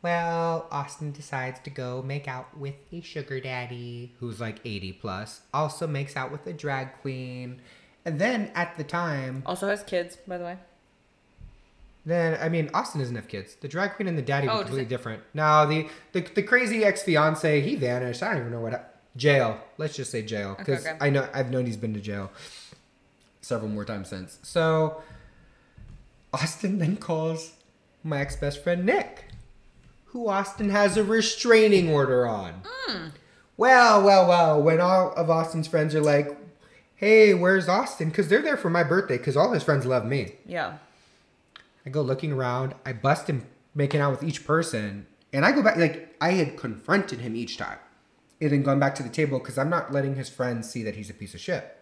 Well, Austin decides to go make out with a sugar daddy who's like 80 plus, also makes out with a drag queen. And then at the time, also has kids, by the way. then I mean Austin doesn't have kids. The drag queen and the daddy Oh, were completely different. No, the, the the crazy ex fiance he vanished. I don't even know what jail. Let's just say jail because okay. I know I've known he's been to jail several more times since. So Austin then calls my ex best friend Nick, who Austin has a restraining order on. Hmm. Well, well, well. When all of Austin's friends are like, "Hey, where's Austin?" Because they're there for my birthday. Because all his friends love me. Yeah. I go looking around. I bust him making out with each person, and I go back like I had confronted him each time, and then gone back to the table because I'm not letting his friends see that he's a piece of shit.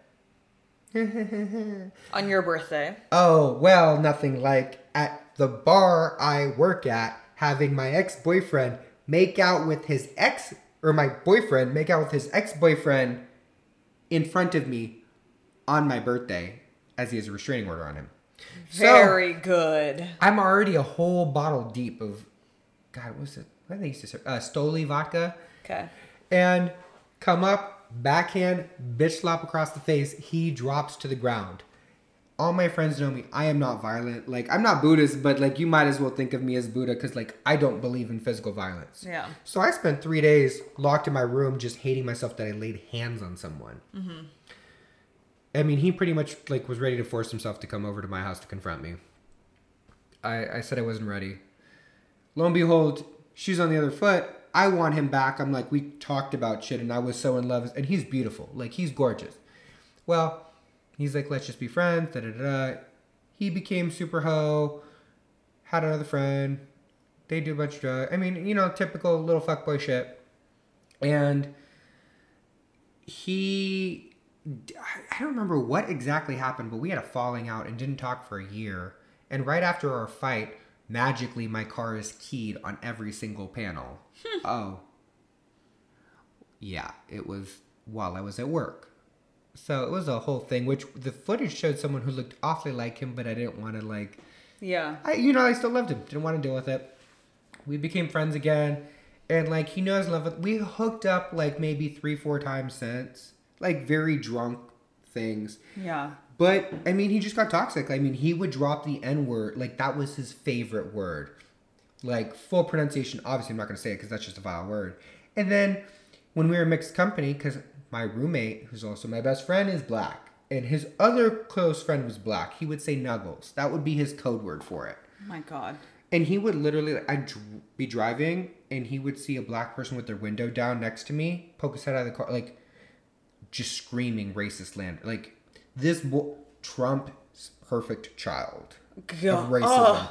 On your birthday. Oh well, nothing like at the bar I work at, having my ex boyfriend make out with his ex or my boyfriend make out with his ex boyfriend in front of me on my birthday, as he has a restraining order on him. So- Very good. I'm already a whole bottle deep of, God, what was it? What did they used to serve? Uh, Stoli vodka. Okay. And come up, backhand, bitch slap across the face. He drops to the ground. All my friends know me. I am not violent. Like, I'm not Buddhist, but like, you might as well think of me as Buddha because, like, I don't believe in physical violence. Yeah. So I spent three days locked in my room just hating myself that I laid hands on someone. Mm-hmm. I mean, he pretty much like was ready to force himself to come over to my house to confront me. I, I said I wasn't ready. Lo and behold, she's on the other foot. I want him back. I'm like, we talked about shit, and I was so in love. And he's beautiful. Like, he's gorgeous. Well, he's like, let's just be friends. Da da da. He became super hoe. Had another friend. They do a bunch of drugs. I mean, you know, typical little fuckboy shit. And he I don't remember what exactly happened, but we had a falling out and didn't talk for a year. And right after our fight, magically my car is keyed on every single panel. Hmm. oh. Yeah, it was while I was at work. So it was a whole thing, which the footage showed someone who looked awfully like him, but I didn't want to like Yeah. I, you know, I still loved him. Didn't want to deal with it. We became friends again, and like he knows love. We hooked up like maybe three, four times since, like very drunk things. Yeah. But I mean, he just got toxic. I mean, he would drop the N word like that was his favorite word, like full pronunciation. Obviously, I'm not gonna say it because that's just a vile word. And then when we were mixed company, because my roommate, who's also my best friend, is black, and his other close friend was black, he would say nuggles. That would be his code word for it. Oh my God. And he would literally, I'd be driving, and he would see a black person with their window down next to me, poke his head out of the car, like, just screaming racist land. Like, this wo- Trump's perfect child God. of racism.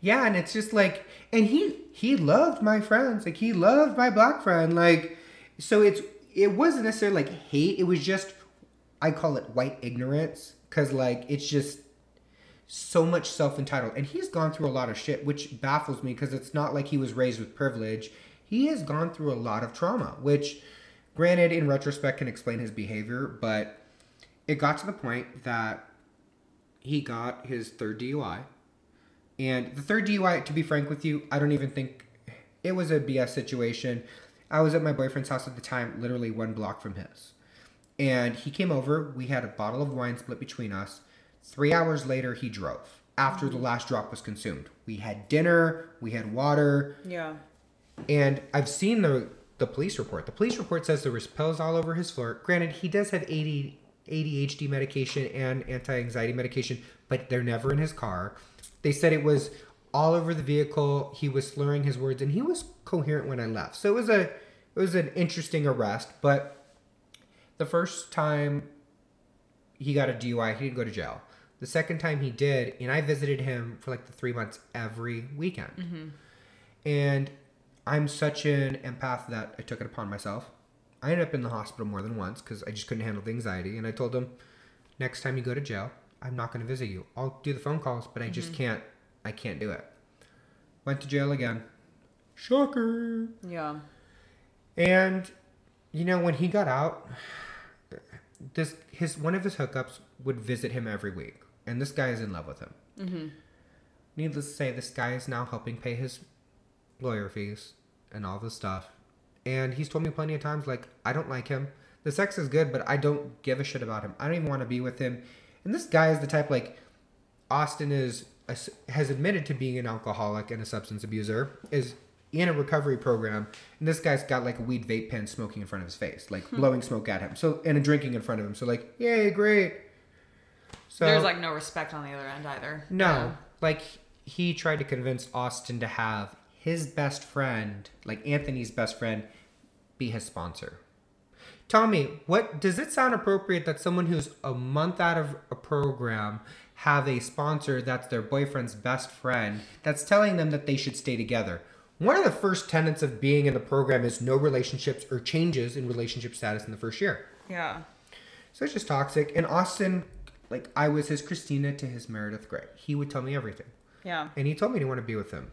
Yeah, and it's just like, and he he loved my friends, like he loved my black friend, like, so it's it wasn't necessarily like hate, it was just I call it white ignorance, cause like it's just so much self entitled, and he's gone through a lot of shit, which baffles me, because it's not like he was raised with privilege. He has gone through a lot of trauma, which, granted, in retrospect, can explain his behavior, but it got to the point that he got his third DUI. And the third DUI, to be frank with you, I don't even think it was a BS situation. I was at my boyfriend's house at the time, literally one block from his. And he came over. We had a bottle of wine split between us. Three hours later, he drove after the last drop was consumed. We had dinner, we had water, Yeah. and I've seen the the police report. The police report says there was pills all over his floor. Granted, he does have AD, ADHD medication and anti-anxiety medication, but they're never in his car. They said it was all over the vehicle. He was slurring his words, and he was coherent when I left. So it was a it was an interesting arrest. But the first time he got a DUI, he didn't go to jail. The second time he did, and I visited him for like the three months every weekend. Mm-hmm. And I'm such an empath that I took it upon myself. I ended up in the hospital more than once because I just couldn't handle the anxiety. And I told him, next time you go to jail, I'm not going to visit you. I'll do the phone calls, but I just can't. I can't do it. Went to jail again. Shocker. Yeah. And you know when he got out, this his one of his hookups would visit him every week, and this guy is in love with him. Mm-hmm. Needless to say, this guy is now helping pay his lawyer fees and all this stuff. And he's told me plenty of times, like, I don't like him. The sex is good, but I don't give a shit about him. I don't even want to be with him. And this guy is the type, like, Austin is has admitted to being an alcoholic and a substance abuser, is in a recovery program, and this guy's got like a weed vape pen smoking in front of his face, like hmm. blowing smoke at him. So and a drinking in front of him. So like, yay, great. So There's like no respect on the other end either. no, Yeah. like he tried to convince Austin to have his best friend, like Anthony's best friend, be his sponsor. Tommy, what does it sound appropriate that someone who's a month out of a program have a sponsor that's their boyfriend's best friend that's telling them that they should stay together? One of the first tenets of being in the program is no relationships or changes in relationship status in the first year. Yeah. So it's just toxic. And Austin, like I was his Christina to his Meredith Grey. He would tell me everything. Yeah. And he told me to want to be with him.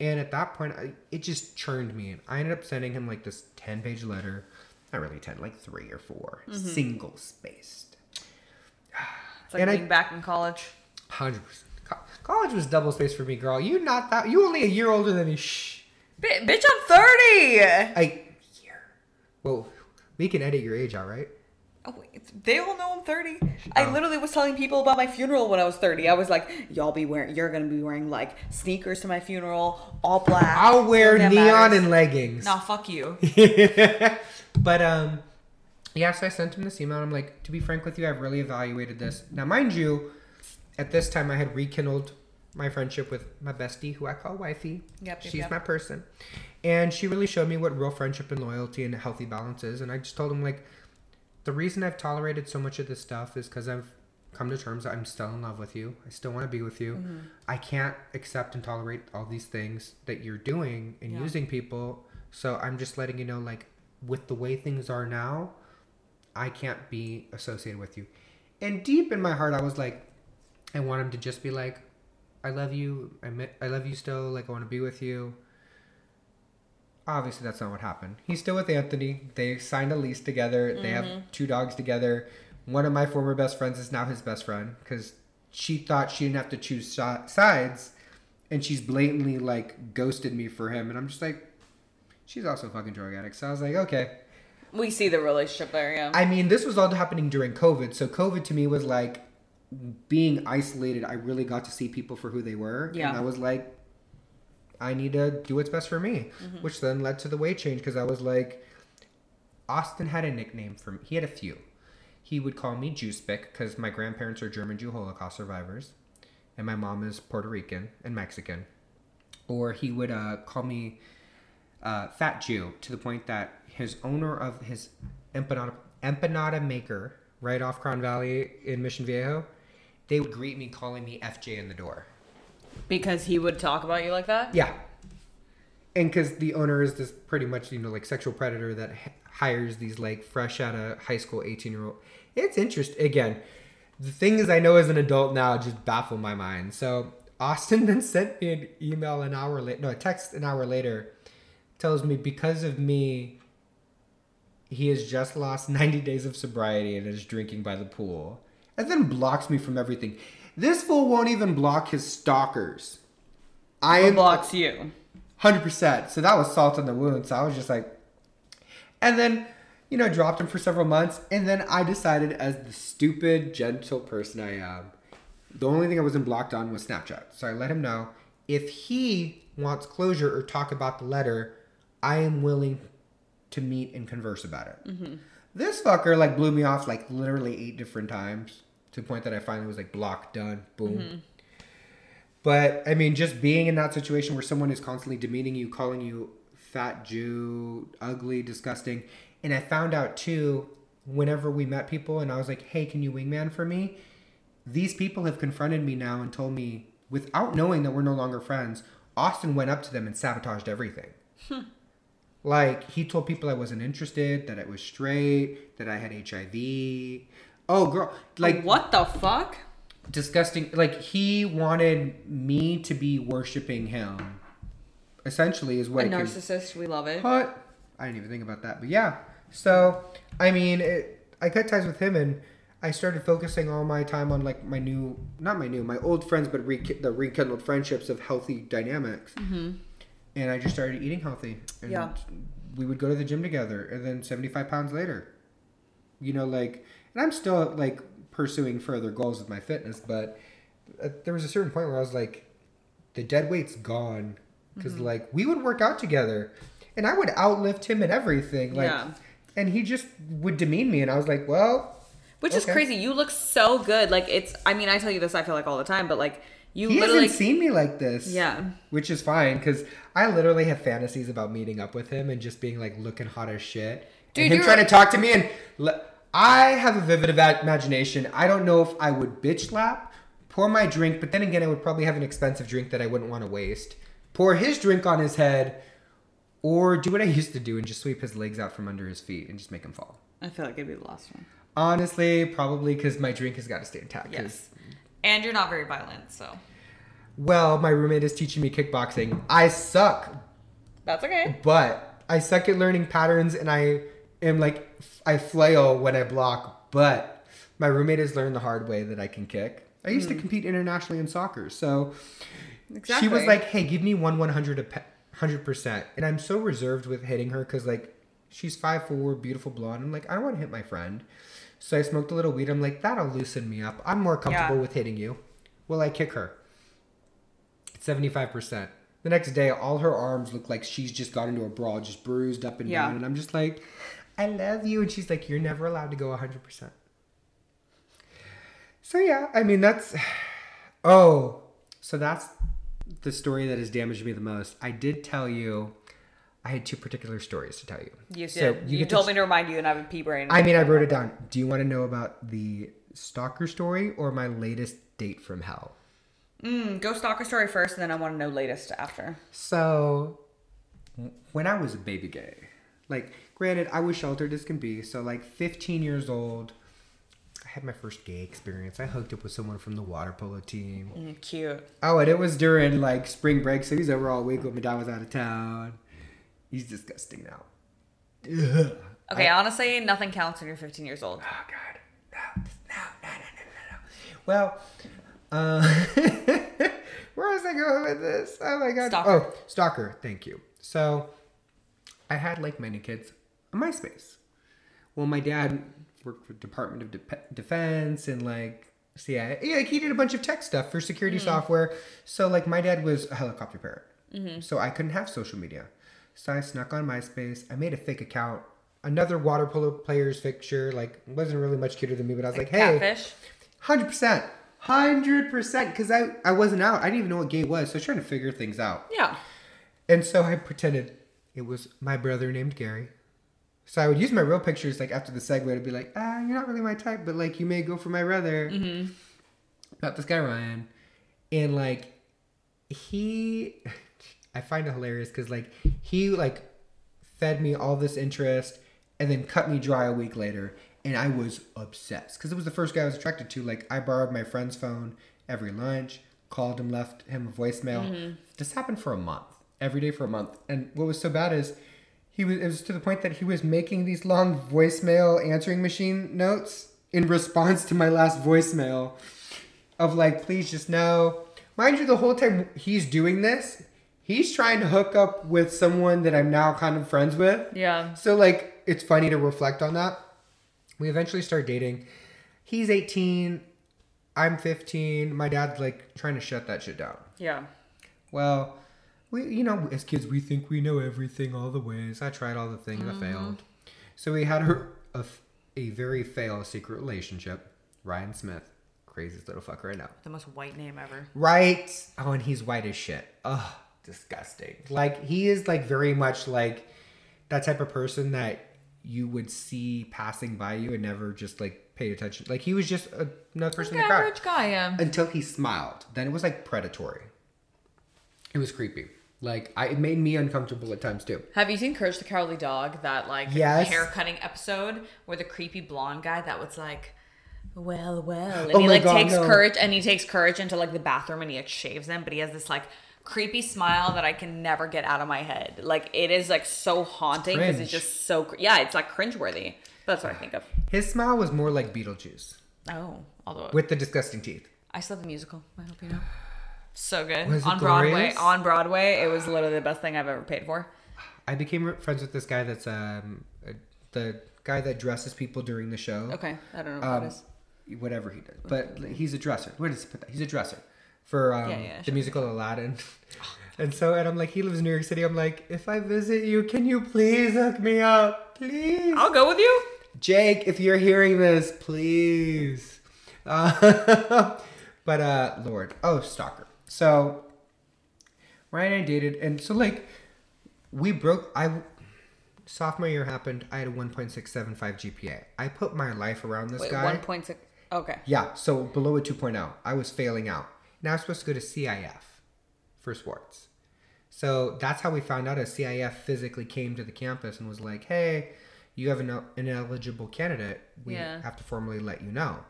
And at that point, I, it just churned me. And I ended up sending him like this 10 page letter. Not really 10, like three or 4 mm-hmm. single spaced. It's like And I- back in college. 100%. Co- college was double spaced for me, girl. You not that. You only a year older than me. Shh. Bi- bitch, I'm 30. I, year. Well, we can edit your age out, right? Oh, wait, they all know I'm 30. I Oh. literally was telling people about my funeral when I was 30. I was like, y'all be wearing, you're gonna be wearing like sneakers to my funeral, all black. I'll wear neon matters. and leggings. Nah, fuck you. but um yeah so i sent him this email i'm like to be frank with you i've really evaluated this now mind you at this time i had rekindled my friendship with my bestie who i call wifey Yep, yep, she's yep. my person and she really showed me what real friendship and loyalty and a healthy balance is and i just told him like the reason i've tolerated so much of this stuff is because i've come to terms that i'm still in love with you. I still want to be with you. Mm-hmm. i can't accept and tolerate all these things that you're doing and Yeah. using people. So i'm just letting you know like with the way things are now i can't be associated with you. And deep in my heart i was like i want him to just be like i love you. I, mi- I love you still. Like i want to be with you obviously that's not what happened he's still with anthony they signed a lease together they have mm-hmm. two dogs together one of my former best friends is now his best friend because she thought she didn't have to choose sides and she's blatantly like ghosted me for him and i'm just like she's also a fucking drug addict so i was like okay We see the relationship there, yeah. I mean, this was all happening during COVID. So COVID to me was like being isolated. I really got to see people for who they were. Yeah. And I was like, I need to do what's best for me, which then led to the weight change because I was like, Austin had a nickname for me. He had a few. He would call me Jewspic because my grandparents are German Jew Holocaust survivors, and my mom is Puerto Rican and Mexican. Or he would uh, call me uh, Fat Jew to the point that his owner of his empanada, empanada maker right off Crown Valley in Mission Viejo, they would greet me calling me FJ in the door. Because he would talk about you like that? Yeah. And because the owner is this pretty much, you know, like sexual predator that h- hires these like fresh out of high school 18 year old. It's interesting. Again, the things I know as an adult now just baffle my mind. So Austin then sent me an email an hour later, no, a text an hour later, tells me because of me, he has just lost 90 days of sobriety and is drinking by the pool. And then blocks me from everything. This fool won't even block his stalkers. I am blocks you? Hundred percent. So that was salt on the wound. So I was just like, and then you know dropped him for several months, and then I decided, as the stupid, gentle person I am, the only thing I wasn't blocked on was Snapchat. So I let him know if he wants closure or talk about the letter, I am willing to meet and converse about it. Mm-hmm. This fucker like blew me off like literally eight different times to the point that I finally was like blocked, done, boom. Mm-hmm. But I mean, just being in that situation where someone is constantly demeaning you, calling you fat Jew, ugly, disgusting. And I found out too, whenever we met people and I was like, hey, can you wingman for me? These people have confronted me now and told me, without knowing that we're no longer friends, Austin went up to them and sabotaged everything. Hmm. Like, he told people I wasn't interested, that I was straight, that I had HIV. Oh, girl. Oh, like, what the fuck? disgusting like he wanted me to be worshiping him essentially is what could- narcissist. We love it. what i didn't even think about that but yeah so i mean it, i cut ties with him and i started focusing all my time on like my new not my new my old friends but re- the rekindled friendships of healthy dynamics mm-hmm. and i just started eating healthy and Yeah. we would go to the gym together and then 75 pounds later you know like and i'm still like pursuing further goals with my fitness but uh, there was a certain point where i was like the dead weight's gone because Mm-hmm. like we would work out together and i would outlift him and everything like Yeah. and he just would demean me and i was like well Which is crazy. You look so good. Like it's. I mean, I tell you this. I feel like all the time, but like you he literally. hasn't seen me like this Yeah. which is fine because i literally have fantasies about meeting up with him and just being like looking hot as shit Dude, and him trying to talk to me and le- i have a vivid imagination i don't know if i would bitch slap pour my drink but then again i would probably have an expensive drink that i wouldn't want to waste pour his drink on his head or do what i used to do and just sweep his legs out from under his feet and just make him fall I feel like it'd be the last one. honestly probably because my drink has got to stay intact. Yes. And you're not very violent, so well my roommate is teaching me kickboxing i suck that's okay. but I suck at learning patterns and I am like I flail when I block, but my roommate has learned the hard way that I can kick. I used to compete internationally in soccer, so she was Hmm. Like, "Hey, give me one one hundred a hundred percent," and I'm so reserved with hitting her because like she's five four, beautiful blonde. I'm like, I don't want to hit my friend, so I smoked a little weed. I'm like, that'll loosen me up. I'm more comfortable Yeah. with hitting you. Will I kick her? Seventy five percent. The next day, all her arms look like she's just got into a brawl, just bruised up and Yeah. down, and I'm just like, I love you, and she's like, you're never allowed to go hundred percent. So yeah, I mean that's oh, so that's the story that has damaged me the most. I did tell you I had two particular stories to tell you. You So did. you get told to- me to remind you, and I have a pea brain. I mean, I wrote it down. Do you want to know about the stalker story or my latest date from hell? Mm, go stalker story first, and then I want to know latest after. So, when I was a baby gay, like, granted, I was sheltered as can be. So, like, 15 years old, I had my first gay experience. I hooked up with someone from the water polo team. Mm, cute. Oh, and it was during like spring break, so he's over all week when my dad was out of town. He's disgusting now. Ugh. Okay, honestly, nothing counts when you're 15 years old. Oh God, no, no, no, no, no, no. Well, uh, where was I going with this? Oh my God. Stalker. Oh, stalker. Thank you. So, I had like many kids, MySpace. Well, my dad worked for Department of Dep Defense and like CIA. Yeah, like he did a bunch of tech stuff for security hmm. software. So like my dad was a helicopter parent, mm-hmm. so I couldn't have social media. So I snuck on MySpace. I made a fake account. Another water polo player's picture, like wasn't really much cuter than me, but I was like, hey, Catfish. hundred percent, hundred percent, because I I wasn't out. I didn't even know what gay was, so I was trying to figure things out. Yeah. And so I pretended it was my brother named Gary. So I would use my real pictures like after the segue to be like, ah, you're not really my type, but like you may go for my brother. About this guy Ryan, and like he, I find it hilarious because like he like fed me all this interest and then cut me dry a week later, and I was obsessed because it was the first guy I was attracted to. Like I borrowed my friend's phone every lunch, called him, left him a voicemail. This happened for a month, every day for a month, and what was so bad is he was it was to the point that he was making these long voicemail answering machine notes in response to my last voicemail of like please just know mind you the whole time he's doing this he's trying to hook up with someone that i'm now kind of friends with Yeah. so like it's funny to reflect on that we eventually start dating he's 18 i'm 15 my dad's like trying to shut that shit down Yeah. well, we, you know, as kids, we think we know everything, all the ways. I tried all the things, I mm-hmm. failed. So we had her a, a very failed secret relationship. Ryan Smith, craziest little fucker I know. The most white name ever. Right. Oh, and he's white as shit. Ugh, disgusting. Like he is like very much like that type of person that you would see passing by you and never just like pay attention. Like he was just a, another person in the crowd Average guy, yeah. until he smiled. Then it was like predatory. It was creepy. Like I, it made me uncomfortable at times too. Have you seen Courage the Cowardly Dog? That like Yes. hair cutting episode where the creepy blonde guy that was like, well, well, and Oh he like God, takes no. courage and he takes courage into like the bathroom and he like shaves them, but he has this like creepy smile that I can never get out of my head. Like it is like so haunting because it's just so cr- yeah, it's like cringeworthy. But that's what I think of. His smile was more like Beetlejuice Oh, although with the disgusting teeth. I still have the musical. I hope you know. So good Was on Broadway. glorious? On Broadway, it was literally the best thing I've ever paid for. I became friends with this guy that's um uh, the guy that dresses people during the show. Okay, I don't know what Um, that is. whatever he does. But he's a dresser. Where does he put that? He's a dresser for um, Yeah, yeah, the sure. musical Aladdin. and so, and I'm like, he lives in New York City. I'm like, if I visit you, can you please hook me up, please? I'll go with you. Jake, if you're hearing this, please. Uh, but uh, Lord, oh stalker. So Ryan and I dated, and so like we broke. I sophomore year happened. I had a 1.675 GPA. I put my life around this Wait, guy. one point six. Okay. Yeah, so below a 2.0, I was failing out. Now I was supposed to go to CIF for sports. So that's how we found out. As CIF physically came to the campus and was like, "Hey, you have an ineligible candidate. We Yeah. have to formally let you know."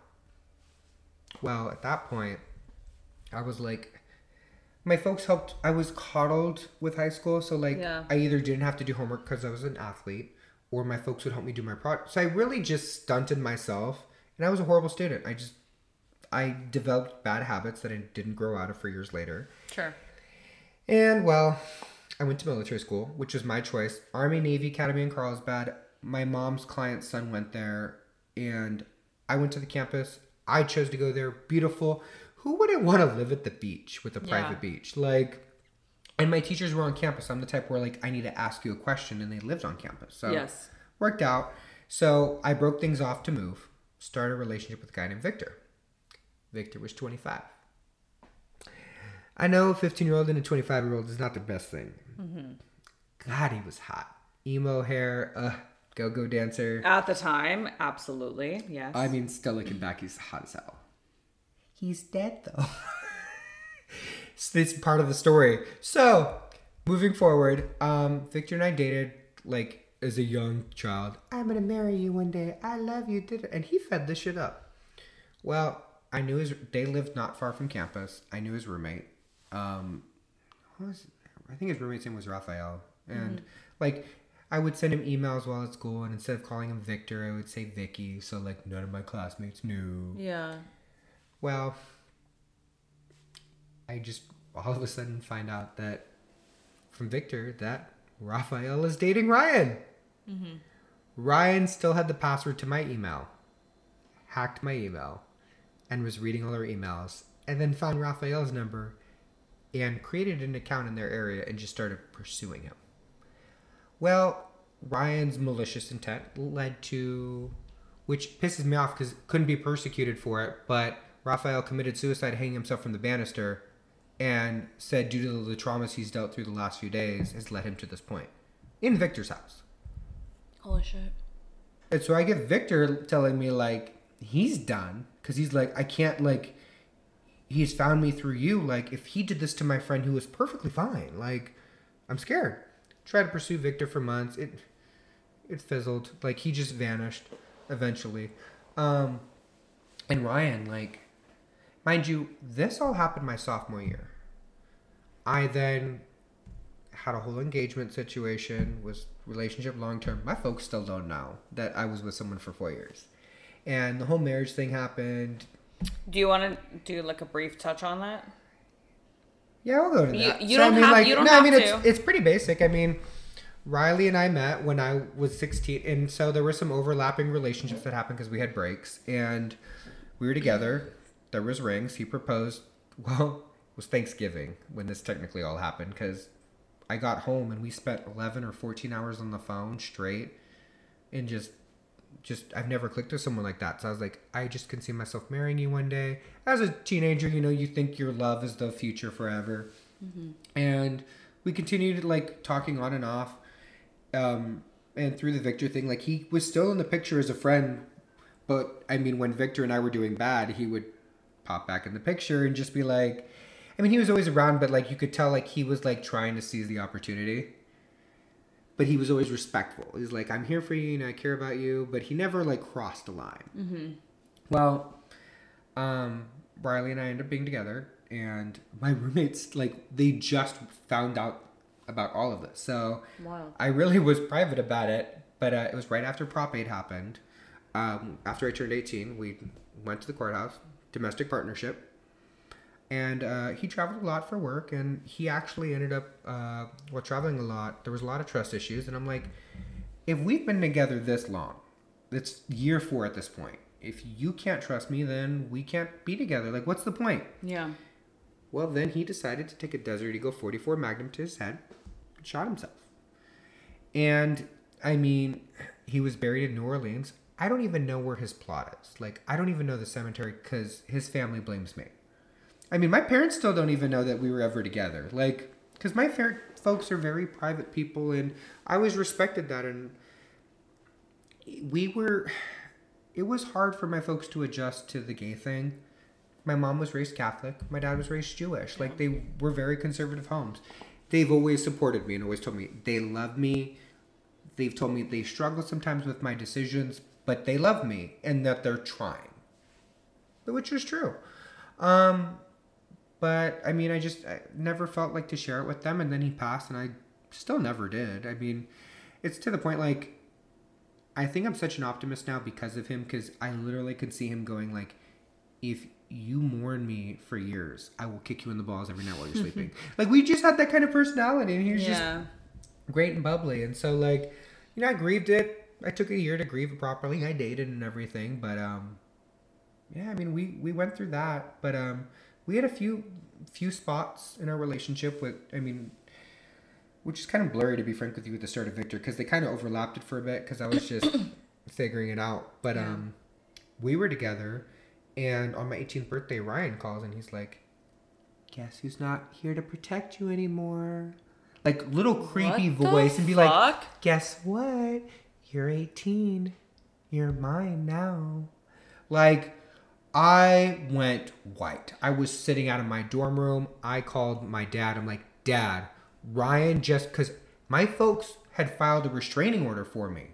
Well, at that point, I was like, my folks helped. I was coddled with high school, so like, Yeah. I either didn't have to do homework because I was an athlete, or my folks would help me do my project. So I really just stunted myself, and I was a horrible student. I just, I developed bad habits that I didn't grow out of for years later. Sure. And well, I went to military school, which was my choice. Army Navy Academy in Carlsbad. My mom's client's son went there, and I went to the campus. I chose to go there. Beautiful. Who wouldn't want to live at the beach with a private Yeah. beach? Like, and my teachers were on campus. I'm the type where like I need to ask you a question, and they lived on campus. So Yes. worked out. So I broke things off to move. Started a relationship with a guy named Victor. Victor was 25. I know a 15 year old and a 25 year old is not the best thing. God, he was hot. Emo hair, uh, go go dancer. At the time, absolutely. Yes. I mean, still looking back, he's hot as hell. He's dead though. so this part of the story. So, moving forward, um, Victor and I dated like as a young child. I'm gonna marry you one day. I love you. Did and he fed this shit up. Well, I knew his. They lived not far from campus. I knew his roommate. Um, what was I think his roommate's name was Raphael, and like I would send him emails while at school, and instead of calling him Victor, I would say Vicky. So like none of my classmates knew. yeah. Well, I just all of a sudden find out that from Victor that Raphael is dating Ryan. Mm-hmm. Ryan still had the password to my email, hacked my email, and was reading all our emails, and then found Raphael's number and created an account in their area and just started pursuing him. Well, Ryan's malicious intent led to, which pisses me off because couldn't be persecuted for it, but Raphael committed suicide hanging himself from the banister and said due to the traumas he's dealt through the last few days has led him to this point in Victor's house. Holy shit. And so I get Victor telling me like he's done because he's like I can't like he's found me through you like if he did this to my friend who was perfectly fine like I'm scared. Try to pursue Victor for months. It it fizzled. Like he just vanished eventually. Um and Ryan like mind you this all happened my sophomore year. I then had a whole engagement situation was relationship long term my folks still don't know that i was with someone for four years and the whole marriage thing happened Do you want to do like a brief touch on that? yeah we'll go to You- that you don't I mean, have- like, you don't no, i mean to. it's it's pretty basic i mean riley and i met when i was 16 and so there were some overlapping relationships that happened because we had breaks and we were together there was rings he proposed well it was thanksgiving when this technically all happened because I got home and we spent 11 or 14 hours on the phone straight and just just I've never clicked with someone like that. So I was like, I just can see myself marrying you one day. As a teenager, you know, you think your love is the future forever. And we continued like talking on and off. Um, and through the Victor thing, like he was still in the picture as a friend, but I mean, when Victor and I were doing bad, he would pop back in the picture and just be like, I mean, he was always around, but like you could tell, like he was like trying to seize the opportunity. But he was always respectful. He's like, I'm here for you and I care about you, but he never like crossed a line. Mm-hmm. Well, um, Riley and I ended up being together, and my roommates like they just found out about all of this. So Wow. I really was private about it, but uh, it was right after Prop 8 happened. Um, after I turned 18, we went to the courthouse, domestic partnership, and uh, he traveled a lot for work. And he actually ended up, uh, while traveling a lot, there was a lot of trust issues. And I'm like, if we've been together this long, it's year four at this point. If you can't trust me, then we can't be together. Like, what's the point? Yeah. Well, then he decided to take a Desert Eagle 44 Magnum to his head and shot himself. And I mean, he was buried in New Orleans. I don't even know where his plot is. Like, I don't even know the cemetery because his family blames me. I mean, my parents still don't even know that we were ever together. Like, because my fair folks are very private people, and I always respected that. And we were, it was hard for my folks to adjust to the gay thing. My mom was raised Catholic. My dad was raised Jewish. Like they were very conservative homes. They've always supported me and always told me they love me. They've told me they struggle sometimes with my decisions, but they love me and that they're trying, which is true. Um, but I mean, I just I never felt like to share it with them. And then he passed, and I still never did. I mean, it's to the point like I think I'm such an optimist now because of him because I literally could see him going like, if you mourn me for years, I will kick you in the balls every night while you're sleeping. like we just had that kind of personality, and he was just great and bubbly. And so like, you know, I grieved it. I took a year to grieve properly. I dated and everything, but um, yeah, I mean, we we went through that, but um, we had a few few spots in our relationship with, I mean. Which is kind of blurry to be frank with you at the start of Victor because they kind of overlapped it for a bit because I was just figuring it out. But Yeah. um, we were together, and on my 18th birthday, Ryan calls and he's like, "Guess who's not here to protect you anymore?" Like little creepy What voice, and be like, fuck? "Guess what? You're 18. You're mine now." Like, I went white. I was sitting out of my dorm room. I called my dad. I'm like, Dad, Ryan just because my folks had filed a restraining order for me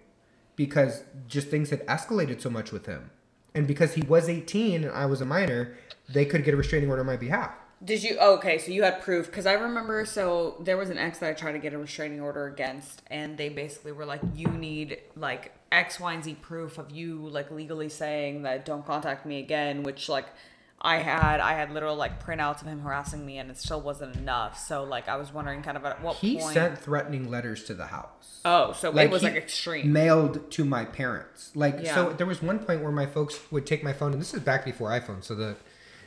because just things had escalated so much with him. And because he was 18 and I was a minor, they could get a restraining order on my behalf. Did you? Okay, so you had proof because I remember. So there was an ex that I tried to get a restraining order against, and they basically were like, "You need like X, Y, and Z proof of you like legally saying that don't contact me again." Which like I had, I had literal like printouts of him harassing me, and it still wasn't enough. So like I was wondering, kind of at what He point. sent threatening letters to the house. oh, so it was like extreme. Mailed to my parents. Like so there was one point where my folks would take my phone and this is back before iPhone. So the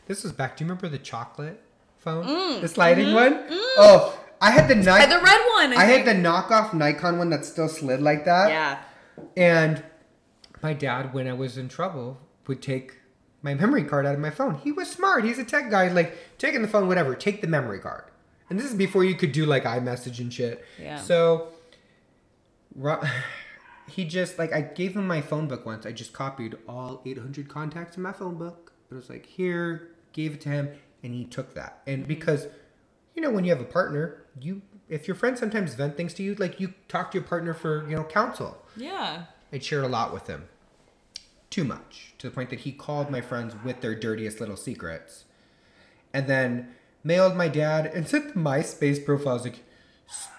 this is back. Do you remember the chocolate phone? Mm, the sliding mm-hmm, one? Mm. Oh, I had the I Ni- had the red one. I, I had the knockoff Nikon one that still slid like that. yeah. And my dad, when I was in trouble, would take my memory card out of my phone. He was smart. He's a tech guy. Like, taking the phone, whatever, take the memory card. And this is before you could do like iMessage and shit. Yeah. So, Ro- he just, like, I gave him my phone book once. I just copied all 800 contacts in my phone book. But it was like, here, gave it to him, and he took that. And because, you know, when you have a partner, you, if your friends sometimes vent things to you, like, you talk to your partner for, you know, counsel. Yeah. I shared a lot with him. Too much. To the point that he called my friends with their dirtiest little secrets. And then mailed my dad and sent the MySpace profiles like,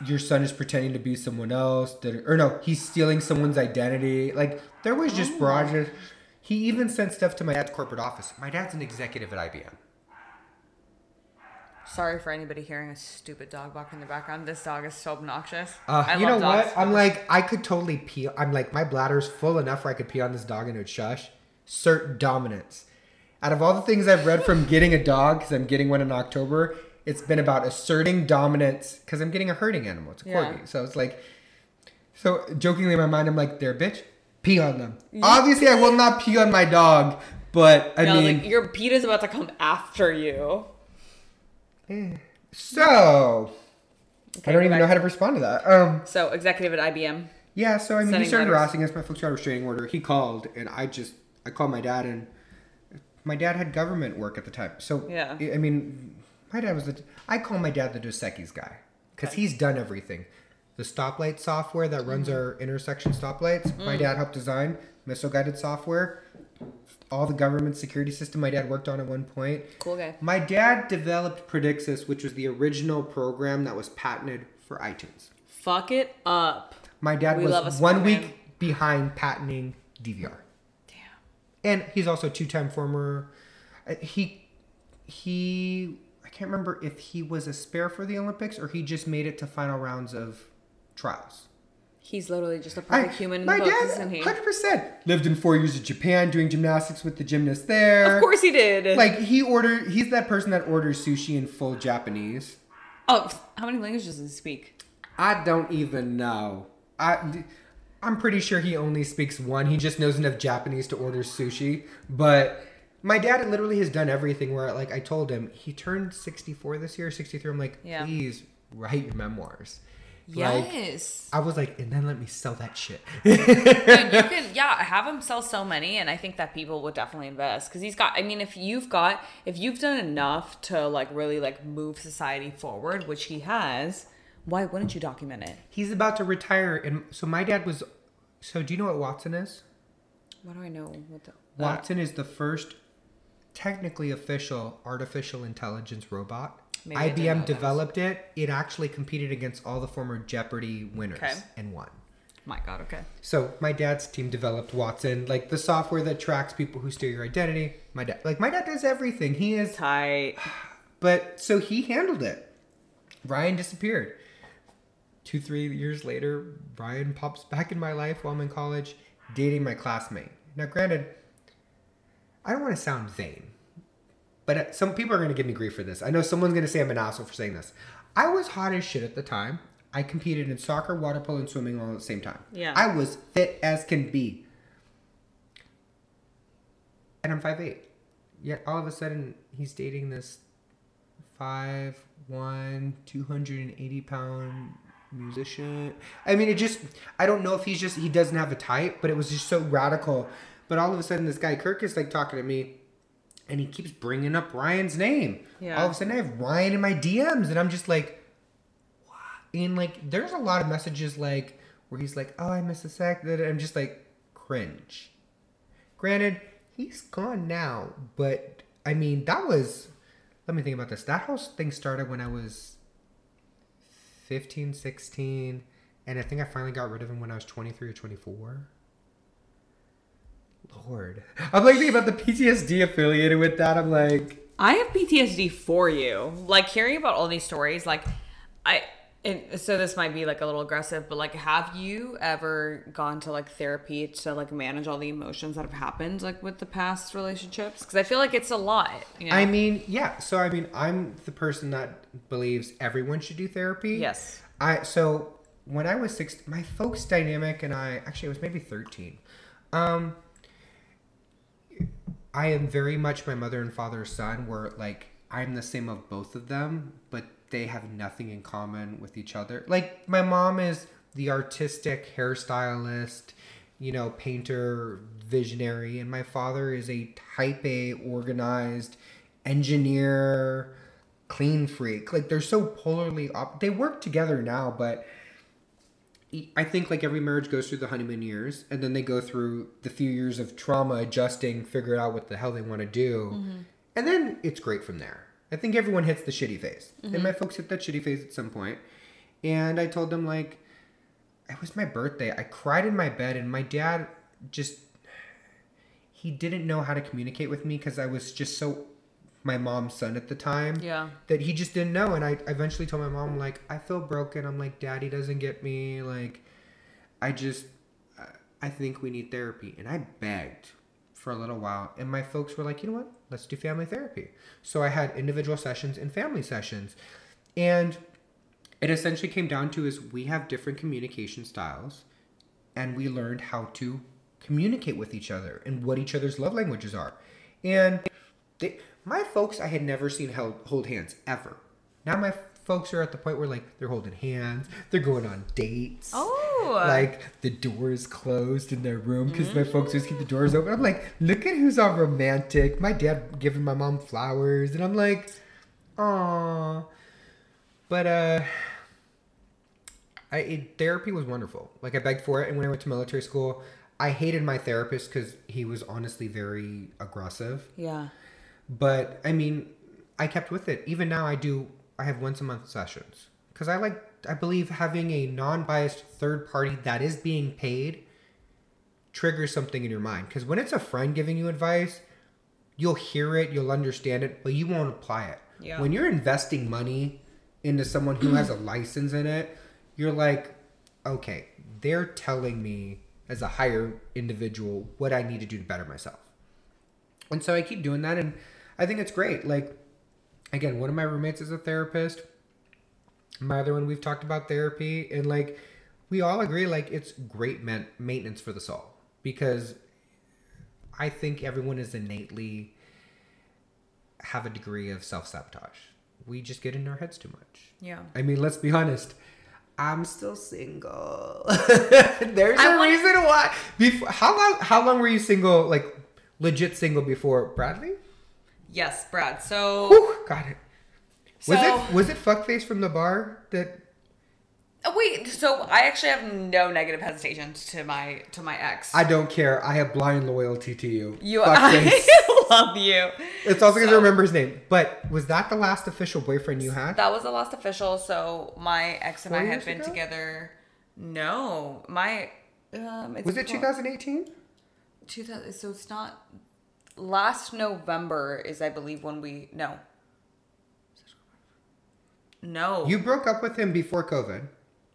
your son is pretending to be someone else. Or no, he's stealing someone's identity. Like, there was just oh broad. He even sent stuff to my dad's corporate office. My dad's an executive at IBM. Sorry for anybody hearing a stupid dog bark in the background. This dog is so obnoxious. Uh, I you know what? I'm like, I could totally pee. I'm like, my bladder's full enough where I could pee on this dog and it would shush. Cert dominance. Out of all the things I've read from getting a dog, because I'm getting one in October, It's been about asserting dominance because I'm getting a herding animal. It's a Yeah. corgi. So it's like, so jokingly in my mind, I'm like, they're a bitch. Pee on them. Obviously, I will not pee on my dog, but I no, mean, like your is about to come after you. Eh. so I don't even back. know how to respond to that. Um, So executive at IBM. yeah. So I mean, he started harassing us. My folks got a restraining order. He called, and I just I called my dad, and my dad had government work at the time. So Yeah. I mean, my dad was the. I call my dad the Dos Equis guy because he's done everything. The stoplight software that runs Mm-hmm. our intersection stoplights, Mm. my dad helped design. Missile guided software, all the government security system my dad worked on at one point. Cool guy. My dad developed Predixis, which was the original program that was patented for iTunes. Fuck it up. My dad We was one week behind patenting DVR. Damn. and he's also a two-time former uh, he he i can't remember if he was a spare for the olympics or he just made it to final rounds of trials He's literally just a perfect human in my dad 100% lived in four years of japan doing gymnastics with the gymnast there. Of course he did. like he ordered he's that person that orders sushi in full japanese. Oh, how many languages does he speak? i don't even know. I i'm pretty sure he only speaks one. He just knows enough japanese to order sushi. But my dad literally has done everything where like i told him he turned 64 this year 63 i'm like Yeah. please write your memoirs like Yes. i was like and then let me sell that shit Dude, you can, yeah, have him sell so many, and I think that people would definitely invest because he's got. I mean, if you've got, if you've done enough to like really like move society forward, which he has, why wouldn't you document it? he's about to retire and so my dad was so do you know what watson is What do I know? What the, watson is the first technically official artificial intelligence robot Maybe IBM that. developed it. It actually competed against all the former Jeopardy winners Okay. and won. My God. Okay. So my dad's team developed Watson, like the software that tracks people who steal your identity. My dad, like my dad, does everything. He is, Tight. but so he handled it. Ryan disappeared. Two, three years later, Ryan pops back in my life while I'm in college, dating my classmate. Now, granted, I don't want to sound vain, but uh, some people are going to give me grief for this. I know someone's going to say I'm an asshole for saying this. I was hot as shit at the time. I competed in soccer, water polo, and swimming all at the same time. Yeah. I was fit as can be. And I'm 5'8. Yet all of a sudden, he's dating this 5'1, 280 pound musician. I mean, it just, I don't know if he's just, he doesn't have a type, but it was just so radical. But all of a sudden, this guy Kirk is like talking to me, and he keeps bringing up Ryan's name. Yeah. All of a sudden, I have Ryan in my DMs, and I'm just like, what? And like, there's a lot of messages like where he's like, "Oh, I miss a sec," that I'm just like, cringe. Granted, he's gone now, but I mean, that was. Let me think about this. That whole thing started when I was 15, 16, and I think I finally got rid of him when I was 23 or 24. Lord. I'm like thinking about the PTSD affiliated with that. I'm like, I have PTSD for you. Like hearing about all these stories, like I and so this might be like a little aggressive, but like have you ever gone to like therapy to like manage all the emotions that have happened like with the past relationships? Because I feel like it's a lot. You know? I mean, yeah. So I mean, I'm the person that believes everyone should do therapy. yes. I so when I was six, my folks dynamic and I actually it was maybe thirteen. Um, I am very much my mother and father's son. Where like I'm the same of both of them, but they have nothing in common with each other. Like my mom is the artistic hairstylist, you know, painter, visionary, and my father is a type A organized engineer, clean freak. Like they're so polarly op- they work together now, but I think like every marriage goes through the honeymoon years, and then they go through the few years of trauma, adjusting, figure out what the hell they want to do, mm-hmm. and then it's great from there. I think everyone hits the shitty phase, mm-hmm. and my folks hit that shitty phase at some point. And I told them like, it was my birthday. I cried in my bed, and my dad just he didn't know how to communicate with me because I was just so my mom's son at the time Yeah. that he just didn't know. And I eventually told my mom, like, I feel broken. I'm like, Daddy doesn't get me. Like, I just, I think we need therapy. And I begged for a little while, and my folks were like, you know what? Let's do family therapy. So I had individual sessions and family sessions, and it essentially came down to is we have different communication styles, and we learned how to communicate with each other and what each other's love languages are, and they, my folks I had never seen held, hold hands ever. Now my folks are at the point where like they're holding hands, they're going on dates. Oh. Like the door is closed in their room because my folks always keep the doors open. I'm like, look at who's all romantic. My dad giving my mom flowers, and I'm like, aw. But uh, I it, therapy was wonderful. Like I begged for it, and when I went to military school, I hated my therapist because he was honestly very aggressive. Yeah. But I mean, I kept with it. Even now, I do. I have once a month sessions because I like. I believe having a non-biased third party that is being paid triggers something in your mind. Because when it's a friend giving you advice, you'll hear it, you'll understand it, but you won't apply it. Yeah. When you're investing money into someone who has a license in it, you're like, okay, they're telling me as a higher individual what I need to do to better myself. And so I keep doing that, and I think it's great. Like, again, one of my roommates is a therapist. My other one, we've talked about therapy, and like, we all agree, like, it's great man- maintenance for the soul because I think everyone is innately have a degree of self sabotage. We just get in our heads too much. Yeah. I mean, let's be honest. I'm still single. There's I a wanna- reason why. Before, how long? How long were you single? Like legit single before Bradley? Yes, Brad. So Whew, got it. Was So- it was it fuckface from the bar that? Oh, wait, so I actually have no negative hesitations to my to my ex. I don't care. I have blind loyalty to you. you Fuckface. I love you. it's also because I So- remember his name. But was that the last official boyfriend you had? That was the last official. So my ex and Four I had been ago? together. No, my um. It's Was it 2018? 2000? So it's not. Last November is, I believe, when we no. No. You broke up with him before COVID.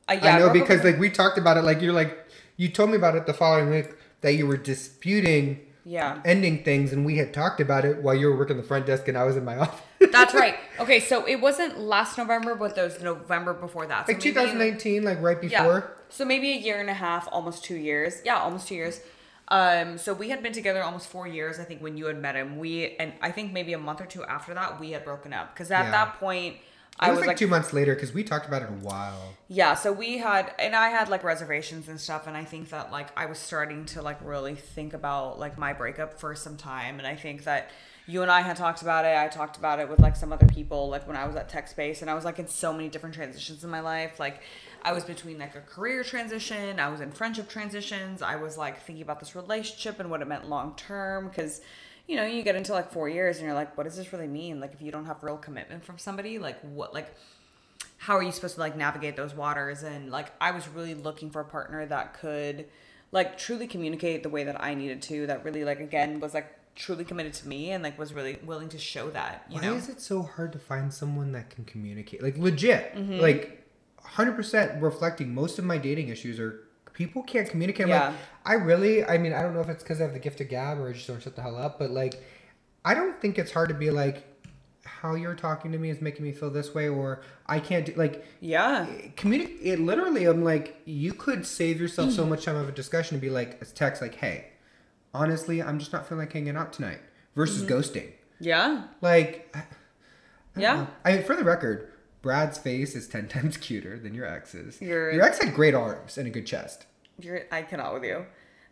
Uh, yeah, I know up because like we talked about it. Like you're like you told me about it the following week that you were disputing yeah. ending things, and we had talked about it while you were working the front desk and I was in my office. That's right. Okay, so it wasn't last November, but there was November before that. So like maybe- 2019, like right Yeah. before. So maybe a year and a half, almost two years. Yeah, almost two years. Um, so we had been together almost four years, I think, when you had met him. We and I think maybe a month or two after that, we had broken up because at Yeah. that point, It I was, was like, like, two months later because we talked about it a while. yeah. So we had, and I had like reservations and stuff, and I think that like I was starting to like really think about like my breakup for some time, and I think that you and I had talked about it. I talked about it with like some other people, like when I was at Tech Space, and I was like in so many different transitions in my life. Like I was between like a career transition, I was in friendship transitions, I was like thinking about this relationship and what it meant long term because. You know, you get into like four years and you're like, what does this really mean? Like, if you don't have real commitment from somebody, like, what, like, how are you supposed to like navigate those waters and like i was really looking for a partner that could like truly communicate the way that i needed to that really like again was like truly committed to me and like was really willing to show that you Why know is it so hard to find someone that can communicate? Like legit, Mm-hmm. like 100% reflecting. Most of my dating issues are people can't communicate. I'm Yeah. like, I really, I mean, I don't know if it's because I have the gift of gab or I just don't shut the hell up, but like, I don't think it's hard to be like, how you're talking to me is making me feel this way, or I can't do like yeah communicate. It literally, I'm like, you could save yourself so much time of a discussion and be like, a text like, hey, honestly, I'm just not feeling like hanging out tonight, versus Mm-hmm. ghosting. yeah Like, I- I Yeah. know. I mean, for the record, Brad's face is ten times cuter than your ex's. Your- your ex had great arms and a good chest. you're i cannot with you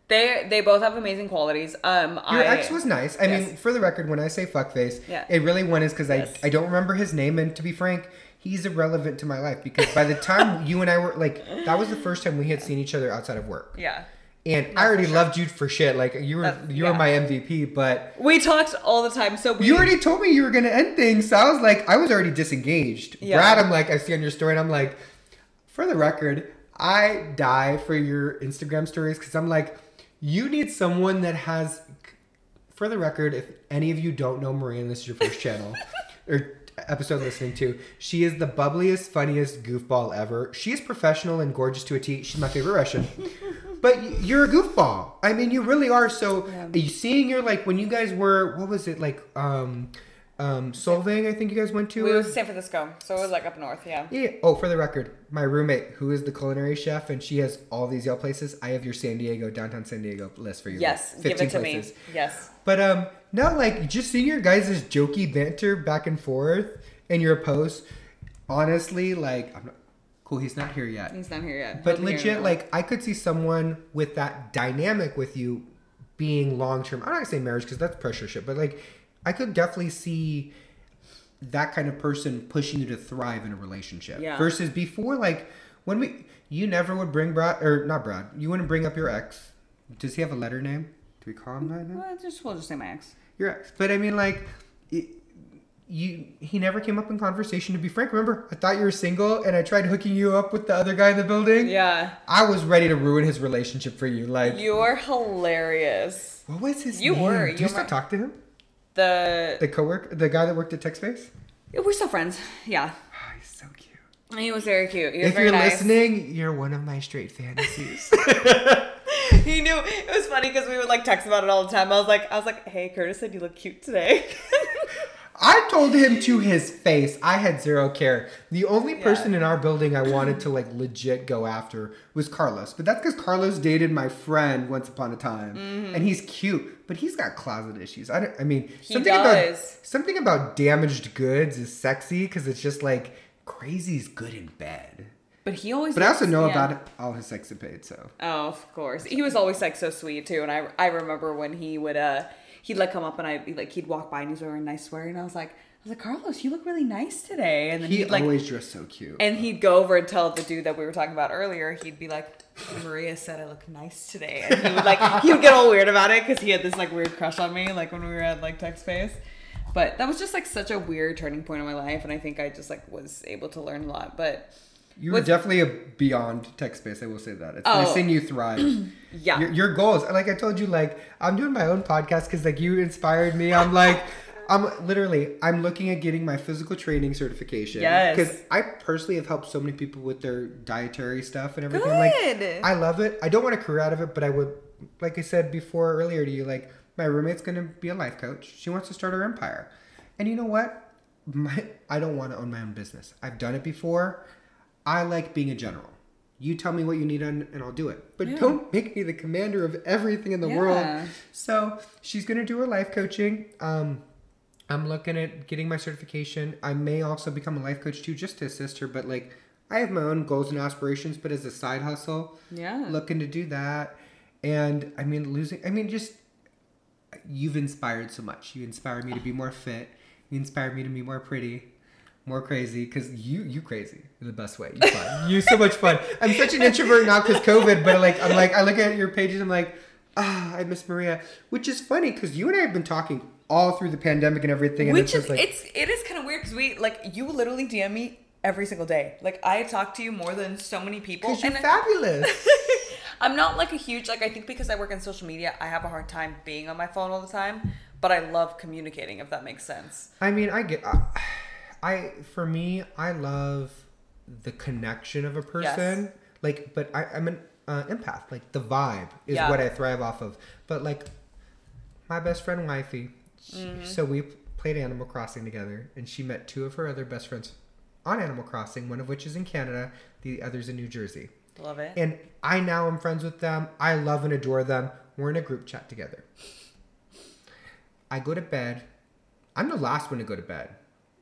they they both have amazing qualities um Your I, ex was nice. I Yes. mean, for the record, when I say fuckface, Yeah. it really one is because Yes. I I don't remember his name, and to be frank, he's irrelevant to my life because by the time you and I were like, that was the first time we had seen each other outside of work, yeah and No, I already sure. loved you for shit. Like you were That's- you were yeah. my MVP, but we talked all the time so we you already told me you were gonna end things, so I was like, I was already disengaged. Yeah. Brad, I'm like, I see on your story, and I'm like, for the record, I die for your Instagram stories because I'm like, you need someone that has. For the record, if any of you don't know Maria, this is your first channel or episode listening to, she is the bubbliest, funniest goofball ever. She is professional and gorgeous to a T. She's my favorite Russian. but you're a goofball. I mean, you really are. So Yeah. you seeing your like when you guys were what was it like um um Solvang? I think you guys went to. We went to San Francisco, so it was like up north. Yeah. Yeah. Oh, for the record, my roommate, who is the culinary chef, and she has all these Yelp places. I have your San Diego, downtown San Diego list for you. Yes, give it to me. Yes. But um, no, like just seeing your guys' jokey banter back and forth in your posts. Honestly, like I'm not cool. He's not here yet. He's not here yet. But He'll be here in a legit, like I could see someone with that dynamic with you being long term. I'm not gonna say marriage because that's pressure shit, but like I could definitely see that kind of person pushing you to thrive in a relationship. Yeah. Versus before, like when we, you never would bring Brad or not Brad. You wouldn't bring up your ex. Does he have a letter name? Do we call him that now? Well, just we'll just say my ex. Your ex. But I mean, like. It, you he never came up in conversation to be frank remember i thought you were single and i tried hooking you up with the other guy in the building Yeah. I was ready to ruin his relationship for you. Like, You're hilarious. what was his name? You name? were, you you still talk to him? The The coworker, the guy that worked at TechSpace? we're still friends. Yeah. Oh, he's so cute. He was very cute. He was If very you're nice. listening, you're one of my straight fantasies. he knew it was funny because we would like text about it all the time. I was like, I was like, hey, Curtis said you look cute today. I told him to his face. I had zero care. The only Yeah. person in our building I wanted to like legit go after was Carlos. But that's because Carlos dated my friend once upon a time, and he's cute, but he's got closet issues. I, don't, I mean, He something does. about something about damaged goods is sexy because it's just like crazy's good in bed. but he always. But I also know yeah. about all his escapades, so Oh, of course. He was always like so sweet too, and I I remember when he would uh he'd like come up and I like he'd walk by and he's wearing a nice sweater and I was like I was like Carlos, you look really nice today, and then he he'd like always dressed so cute. and he'd go over and tell the dude that we were talking about earlier. He'd be like, "Maria said I look nice today," and he would like he would get all weird about it because he had this like weird crush on me, like when we were at like Tech Space. But that was just like such a weird turning point in my life, and I think I just like was able to learn a lot. But You were What's- definitely a beyond tech space. I will say that. It's Oh. nice seeing you thrive. yeah, Your, your goals, like I told you, like I'm doing my own podcast because like you inspired me. I'm like, I'm literally, I'm looking at getting my physical training certification. Yes. Because I personally have helped so many people with their dietary stuff and everything. Like, Good. I love it. I don't want a career out of it, but I would, like I said before earlier to you, like my roommate's gonna be a life coach. She wants to start her empire, and you know what? My, I don't want to own my own business. I've done it before. I like being a general. You tell me what you need and, and I'll do it. But Yeah. don't make me the commander of everything in the world. So she's gonna do her life coaching. Um, I'm looking at getting my certification. I may also become a life coach too, just to assist her. But like, I have my own goals and aspirations, but as a side hustle, yeah. looking to do that. And I mean, losing. I mean, just you've inspired so much. You inspired me to be more fit. You inspired me to be more pretty, more crazy. Cause you, you crazy in the best way. You fun. you so much fun. I'm such an introvert now because COVID. But like, I'm like, I look at your pages. I'm like, ah, I miss Maria. Which is funny because you and I have been talking all through the pandemic and everything. And Which it's is like, it's it is kind of weird because we like you literally DM me every single day. Like I talk to you more than so many people. because you're and fabulous. I'm not like a huge like I think because I work in social media, I have a hard time being on my phone all the time. But I love communicating, if that makes sense. I mean, I get. I, I for me, I love the connection of a person. Yes. Like, but I, I'm an uh, empath. Like the vibe is Yeah. what I thrive off of. But like, my best friend wifey. Mm-hmm. So we played Animal Crossing together, and she met two of her other best friends on Animal Crossing. One of which is in Canada, the other's in New Jersey. Love it. And I now am friends with them. I love and adore them. We're in a group chat together. I go to bed. I'm the last one to go to bed.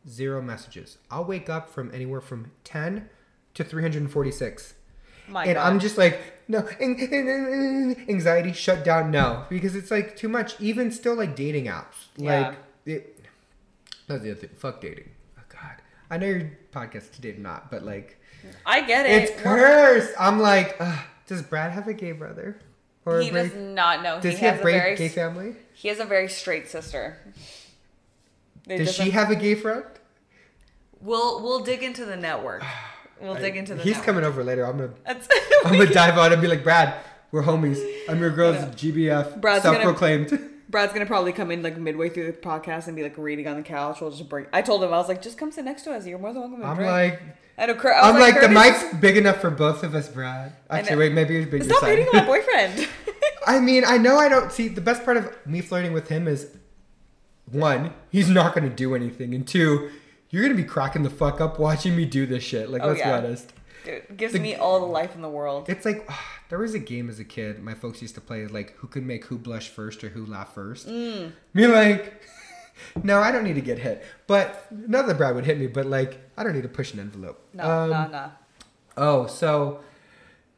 Zero messages. I'll wake up from anywhere from 10 to 346. My and God. I'm just like, no, an- an- an- anxiety shut down. No, because it's like too much. Even still, like dating apps. Yeah. Like, it, that's the other thing. Fuck dating. Oh, God. I know your podcast to date or not, but like, I get it. it's cursed. I'm like, does Brad have a gay brother? Or He does not know. does he, he, has have a very gay family? he has a very straight sister. They Does she have a gay friend? We'll we'll dig into the network. We'll dig into the. He's network. coming over later. I'm gonna I'm gonna dive out and be like, Brad, we're homies. I'm your girl's. GBF, Brad's gonna- self-proclaimed. Brad's gonna probably come in like midway through the podcast and be like reading on the couch. We'll just bring. I told him I was like, just come sit next to us. You're more than welcome to I'm drink. like, I know. Cur- I was I'm like, the mic's big enough for both of us, Brad. Actually, wait, maybe it's bigger. Stop hitting my boyfriend. I mean, I know I don't see the best part of me flirting with him is one, he's not gonna do anything, and two, you're gonna be cracking the fuck up watching me do this shit. Like, Oh, let's yeah. be honest. Dude, gives The- me all the life in the world. It's like there was a game as a kid my folks used to play, like who could make who blush first or who laugh first. Mm. Me like, no, I don't need to get hit. But not that Brad would hit me, but like I don't need to push an envelope. No, Um, no, no. Oh, so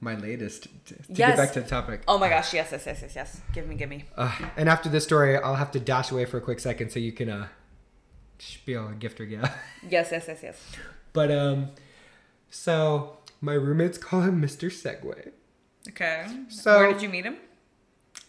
my latest to, to Yes. get back to the topic. Oh my gosh, yes, yes, yes, yes, yes. Give me, give me. Uh, and after this story, I'll have to dash away for a quick second so you can uh, spiel a gift or yeah. Yes, yes, yes, yes. But um, so my roommates call him Mr. Segway. Okay. So- where did you meet him?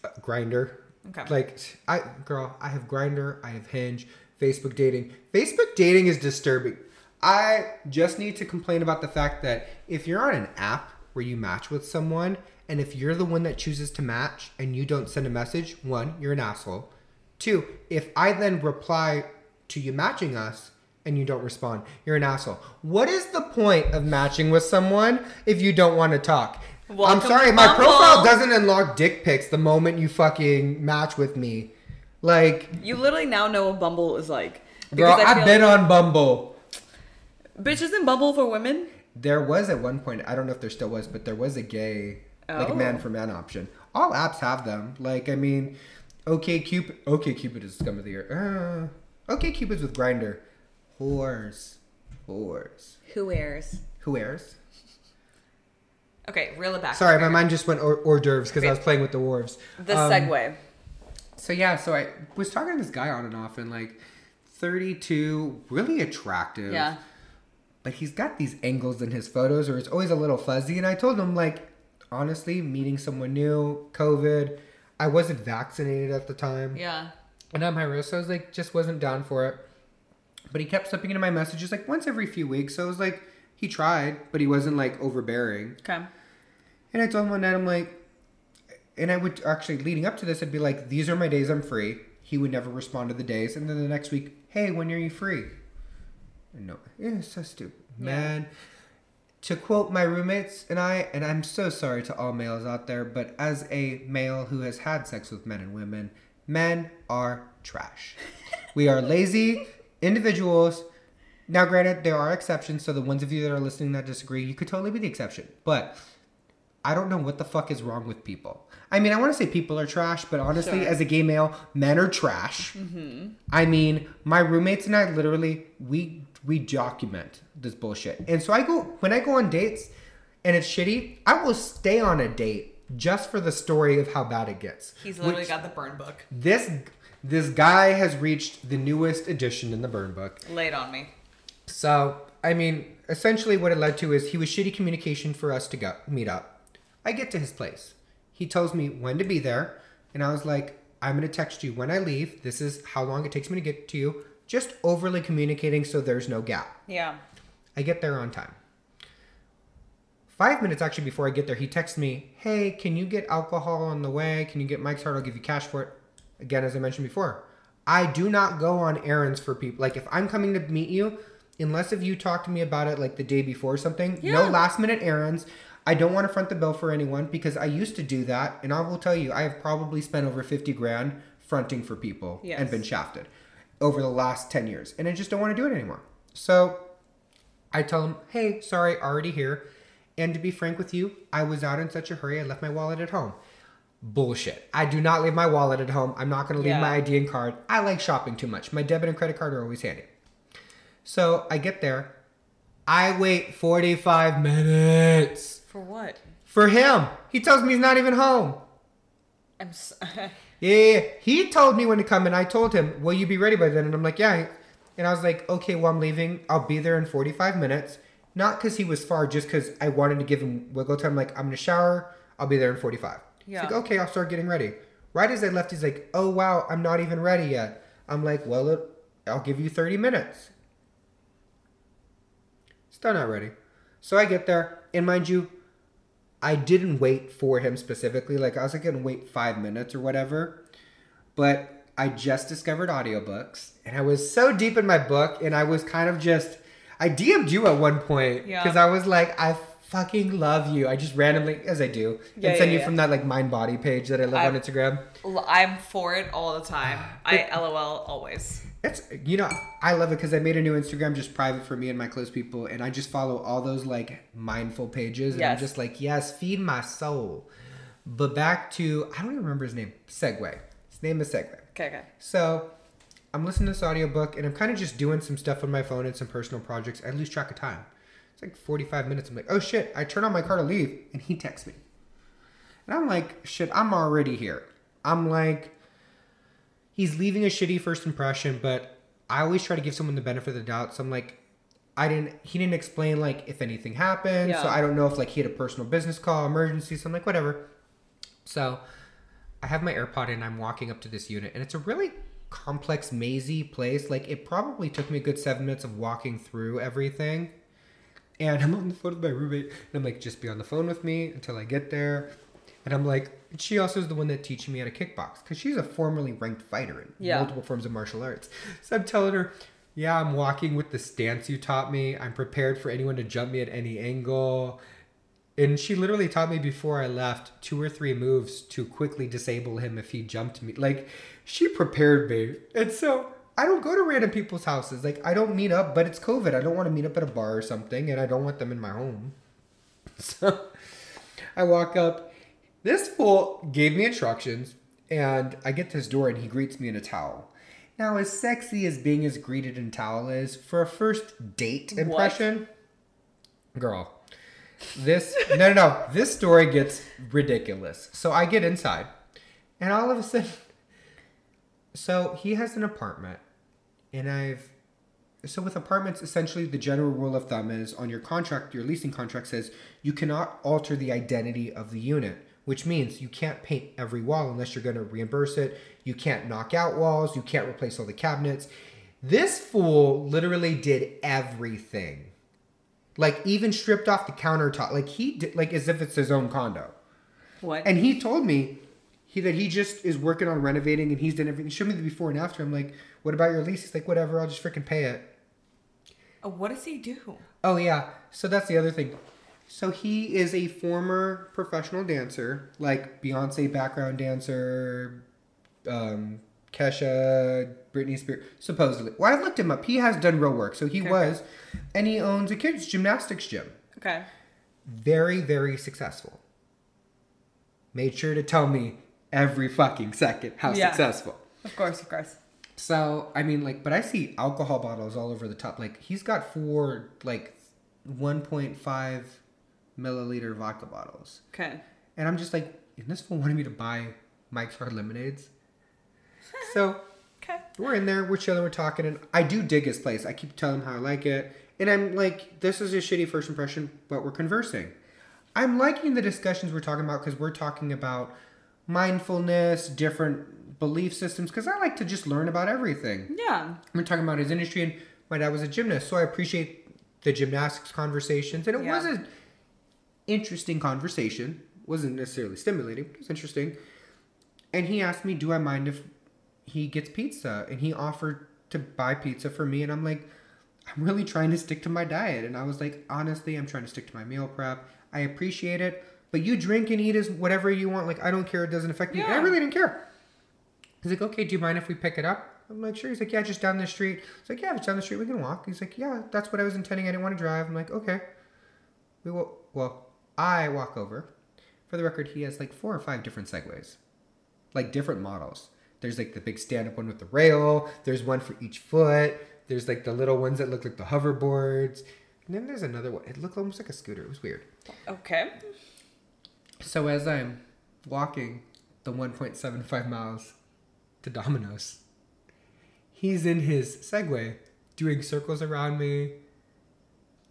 Uh, Grindr. Okay. Like I girl, I have Grindr, I have Hinge, Facebook dating. Facebook dating is disturbing. I just need to complain about the fact that if you're on an app where you match with someone and if you're the one that chooses to match and you don't send a message, one, you're an asshole. Two, if I then reply to you matching us and you don't respond, you're an asshole. What is the point of matching with someone if you don't want to talk? I'm sorry, my Bumble. profile doesn't unlock dick pics the moment you fucking match with me. Like, You literally now know what Bumble is like. girl, I've been like- on Bumble. Bitch, isn't Bumble for women? There was at one point, I don't know if there still was, but there was a gay, like a Oh. man for man option. All apps have them. Like, I mean, OK Cupid, OK Cupid is scum of the year. Uh, OK Cupid's with Grindr. Whores, whores. Who wears? Who wears? Okay, reel it back. Sorry, my mind just went hors, hors d'oeuvres because I was playing with the wharves. The Um, segue. So yeah, so I was talking to this guy on and off, and like, thirty-two, really attractive. Yeah. But he's got these angles in his photos, or it's always a little fuzzy. And I told him, like, honestly, meeting someone new, COVID, I wasn't vaccinated at the time, Yeah. and I'm high risk, so I was like, just wasn't down for it. But he kept slipping into my messages like once every few weeks. So it was like he tried, but he wasn't like overbearing. Okay. And I told him one night, I'm like, and I would actually leading up to this, I'd be like, these are my days I'm free. He would never respond to the days, and then the next week, hey, when are you free? No, yeah, it's so stupid, Yeah. man. To quote my roommates and I, and I'm so sorry to all males out there, but as a male who has had sex with men and women, men are trash. we are lazy individuals. Now, granted, there are exceptions, so the ones of you that are listening that disagree, you could totally be the exception. But I don't know what the fuck is wrong with people. I mean, I want to say people are trash, but honestly, Sure. as a gay male, men are trash. Mm-hmm. I mean, my roommates and I literally we we document this bullshit. And so I go when I go on dates and it's shitty, I will stay on a date just for the story of how bad it gets. He's literally Which- got the burn book. this this guy has reached the newest edition in the burn book. Laid on me. So, I mean, essentially what it led to is he was shitty communication for us to go meet up. I get to his place. He tells me when to be there, and I was like, I'm going to text you when I leave. This is how long it takes me to get to you. Just overly communicating so there's no gap. Yeah. I get there on time. Five minutes actually before I get there, he texts me, Hey, can you get alcohol on the way? Can you get Mike's Hard? I'll give you cash for it. Again, as I mentioned before, I do not go on errands for people. Like, if I'm coming to meet you, unless if you talk to me about it like the day before or something, Yeah. no last minute errands. I don't want to front the bill for anyone because I used to do that. And I will tell you, I have probably spent over 50 grand fronting for people Yes. and been shafted over the last 10 years. And I just don't want to do it anymore. So I tell him, hey, sorry, already here. And to be frank with you, I was out in such a hurry, I left my wallet at home. Bullshit. I do not leave my wallet at home. I'm not going to leave Yeah. my ID and card. I like shopping too much. My debit and credit card are always handy. So I get there. I wait 45 minutes For what? for him. He tells me he's not even home. I'm. S- Yeah. He told me when to come, and I told him, "Will you be ready by then?" And I'm like, "Yeah." And I was like, "Okay, well, I'm leaving. I'll be there in 45 minutes." Not because he was far, just because I wanted to give him wiggle time. Like, I'm gonna shower. I'll be there in 45. Yeah. He's like, "Okay, I'll start getting ready." Right as I left, he's like, "Oh wow, I'm not even ready yet." I'm like, "Well, it, I'll give you 30 minutes." Still not ready. So I get there, and mind you, I didn't wait for him specifically. Like I was like gonna wait five minutes or whatever. but I just discovered audiobooks and I was so deep in my book and I was kind of just I DM'd you at one point Yeah. because I was like, I fucking love you. I just randomly, as I do, Yeah, and send yeah, you yeah. from that like mind body page that I love I- on Instagram. I'm for it all the time. I LOL always. It's you know I love it because I made a new Instagram just private for me and my close people, and I just follow all those like mindful pages, and I'm just like, yes, feed my soul. But back to I don't even remember his name. Segway. His name is Segway. Okay, okay. So I'm listening to this audiobook and I'm kind of just doing some stuff on my phone and some personal projects. I lose track of time. It's like 45 minutes. I'm like, oh shit. I turn on my car to leave and he texts me. And I'm like, shit, I'm already here. I'm like, he's leaving a shitty first impression, but I always try to give someone the benefit of the doubt. So I'm like, I didn't, he didn't explain like if anything happened. Yeah. So I don't know if like he had a personal business call, emergency. So I'm like, whatever. So I have my AirPod in. I'm walking up to this unit, and it's a really complex, mazy place. Like it probably took me a good seven minutes of walking through everything. And I'm on the phone with my roommate, and I'm like, just be on the phone with me until I get there. And I'm like, she also is the one that teaching me how to kickbox because she's a formerly ranked fighter in Yeah. multiple forms of martial arts. So I'm telling her, yeah, I'm walking with the stance you taught me. I'm prepared for anyone to jump me at any angle. And she literally taught me before I left two or three moves to quickly disable him if he jumped me. Like, she prepared me. And so I don't go to random people's houses. Like, I don't meet up, but it's COVID. I don't want to meet up at a bar or something, and I don't want them in my home. So I walk up. This fool gave me instructions, and I get to his door, and he greets me in a towel. Now, as sexy as being as greeted in towel is, for a first date What? impression, girl, this no no no this story gets ridiculous so i get inside and all of a sudden so he has an apartment and i've so with apartments essentially the general rule of thumb is on your contract your leasing contract says you cannot alter the identity of the unit which means you can't paint every wall unless you're going to reimburse it. You can't knock out walls. You can't replace all the cabinets. This fool literally did everything. Like even stripped off the countertop. Like he did like as if it's his own condo. What? and he told me he that he just is working on renovating and he's done everything. He showed me the before and after. I'm like what about your lease? He's like whatever i'll just freaking pay it. Uh, what does he do? oh yeah. So that's the other thing so he is a former professional dancer like beyonce background dancer um kesha britney spears supposedly well i looked him up he has done real work so he Okay. was and he owns a kids gymnastics gym Okay. very, very successful. Made sure to tell me every fucking second how Yeah. successful. Of course, of course. So, I mean, like, but I see alcohol bottles all over the top. Like, he's got four, like, 1.5 milliliter vodka bottles. Okay. And I'm just like, and this fool wanted me to buy Mike's Hard Lemonades. So, Okay. we're in there, we're chilling, we're talking, and I do dig his place. I keep telling him how I like it. And I'm like, this is a shitty first impression, but we're conversing. I'm liking the discussions we're talking about because we're talking about mindfulness, different belief systems, because I like to just learn about everything. Yeah. We're talking about his industry, and my dad was a gymnast, so I appreciate the gymnastics conversations. And it Yeah. was an interesting conversation. wasn't necessarily stimulating, but it was interesting. And he asked me, "Do I mind if he gets pizza?" And he offered to buy pizza for me, and I'm like, "I'm really trying to stick to my diet." And I was like, "Honestly, I'm trying to stick to my meal prep. I appreciate it, but you drink and eat as whatever you want. Like I don't care. It doesn't affect me." And I really didn't care. He's like, okay, do you mind if we pick it up? I'm like, sure. He's like, yeah, just down the street. He's like, yeah, it's down the street, we can walk. He's like, yeah, that's what I was intending. I didn't want to drive. I'm like, okay. We will. Well, I walk over. For the record, he has like four or five different segways, like different models. There's like the big stand-up one with the rail. There's one for each foot. There's like the little ones that look like the hoverboards. And then there's another one. It looked almost like a scooter. It was weird. Okay. So as I'm walking the 1.75 miles to Domino's, he's in his Segway doing circles around me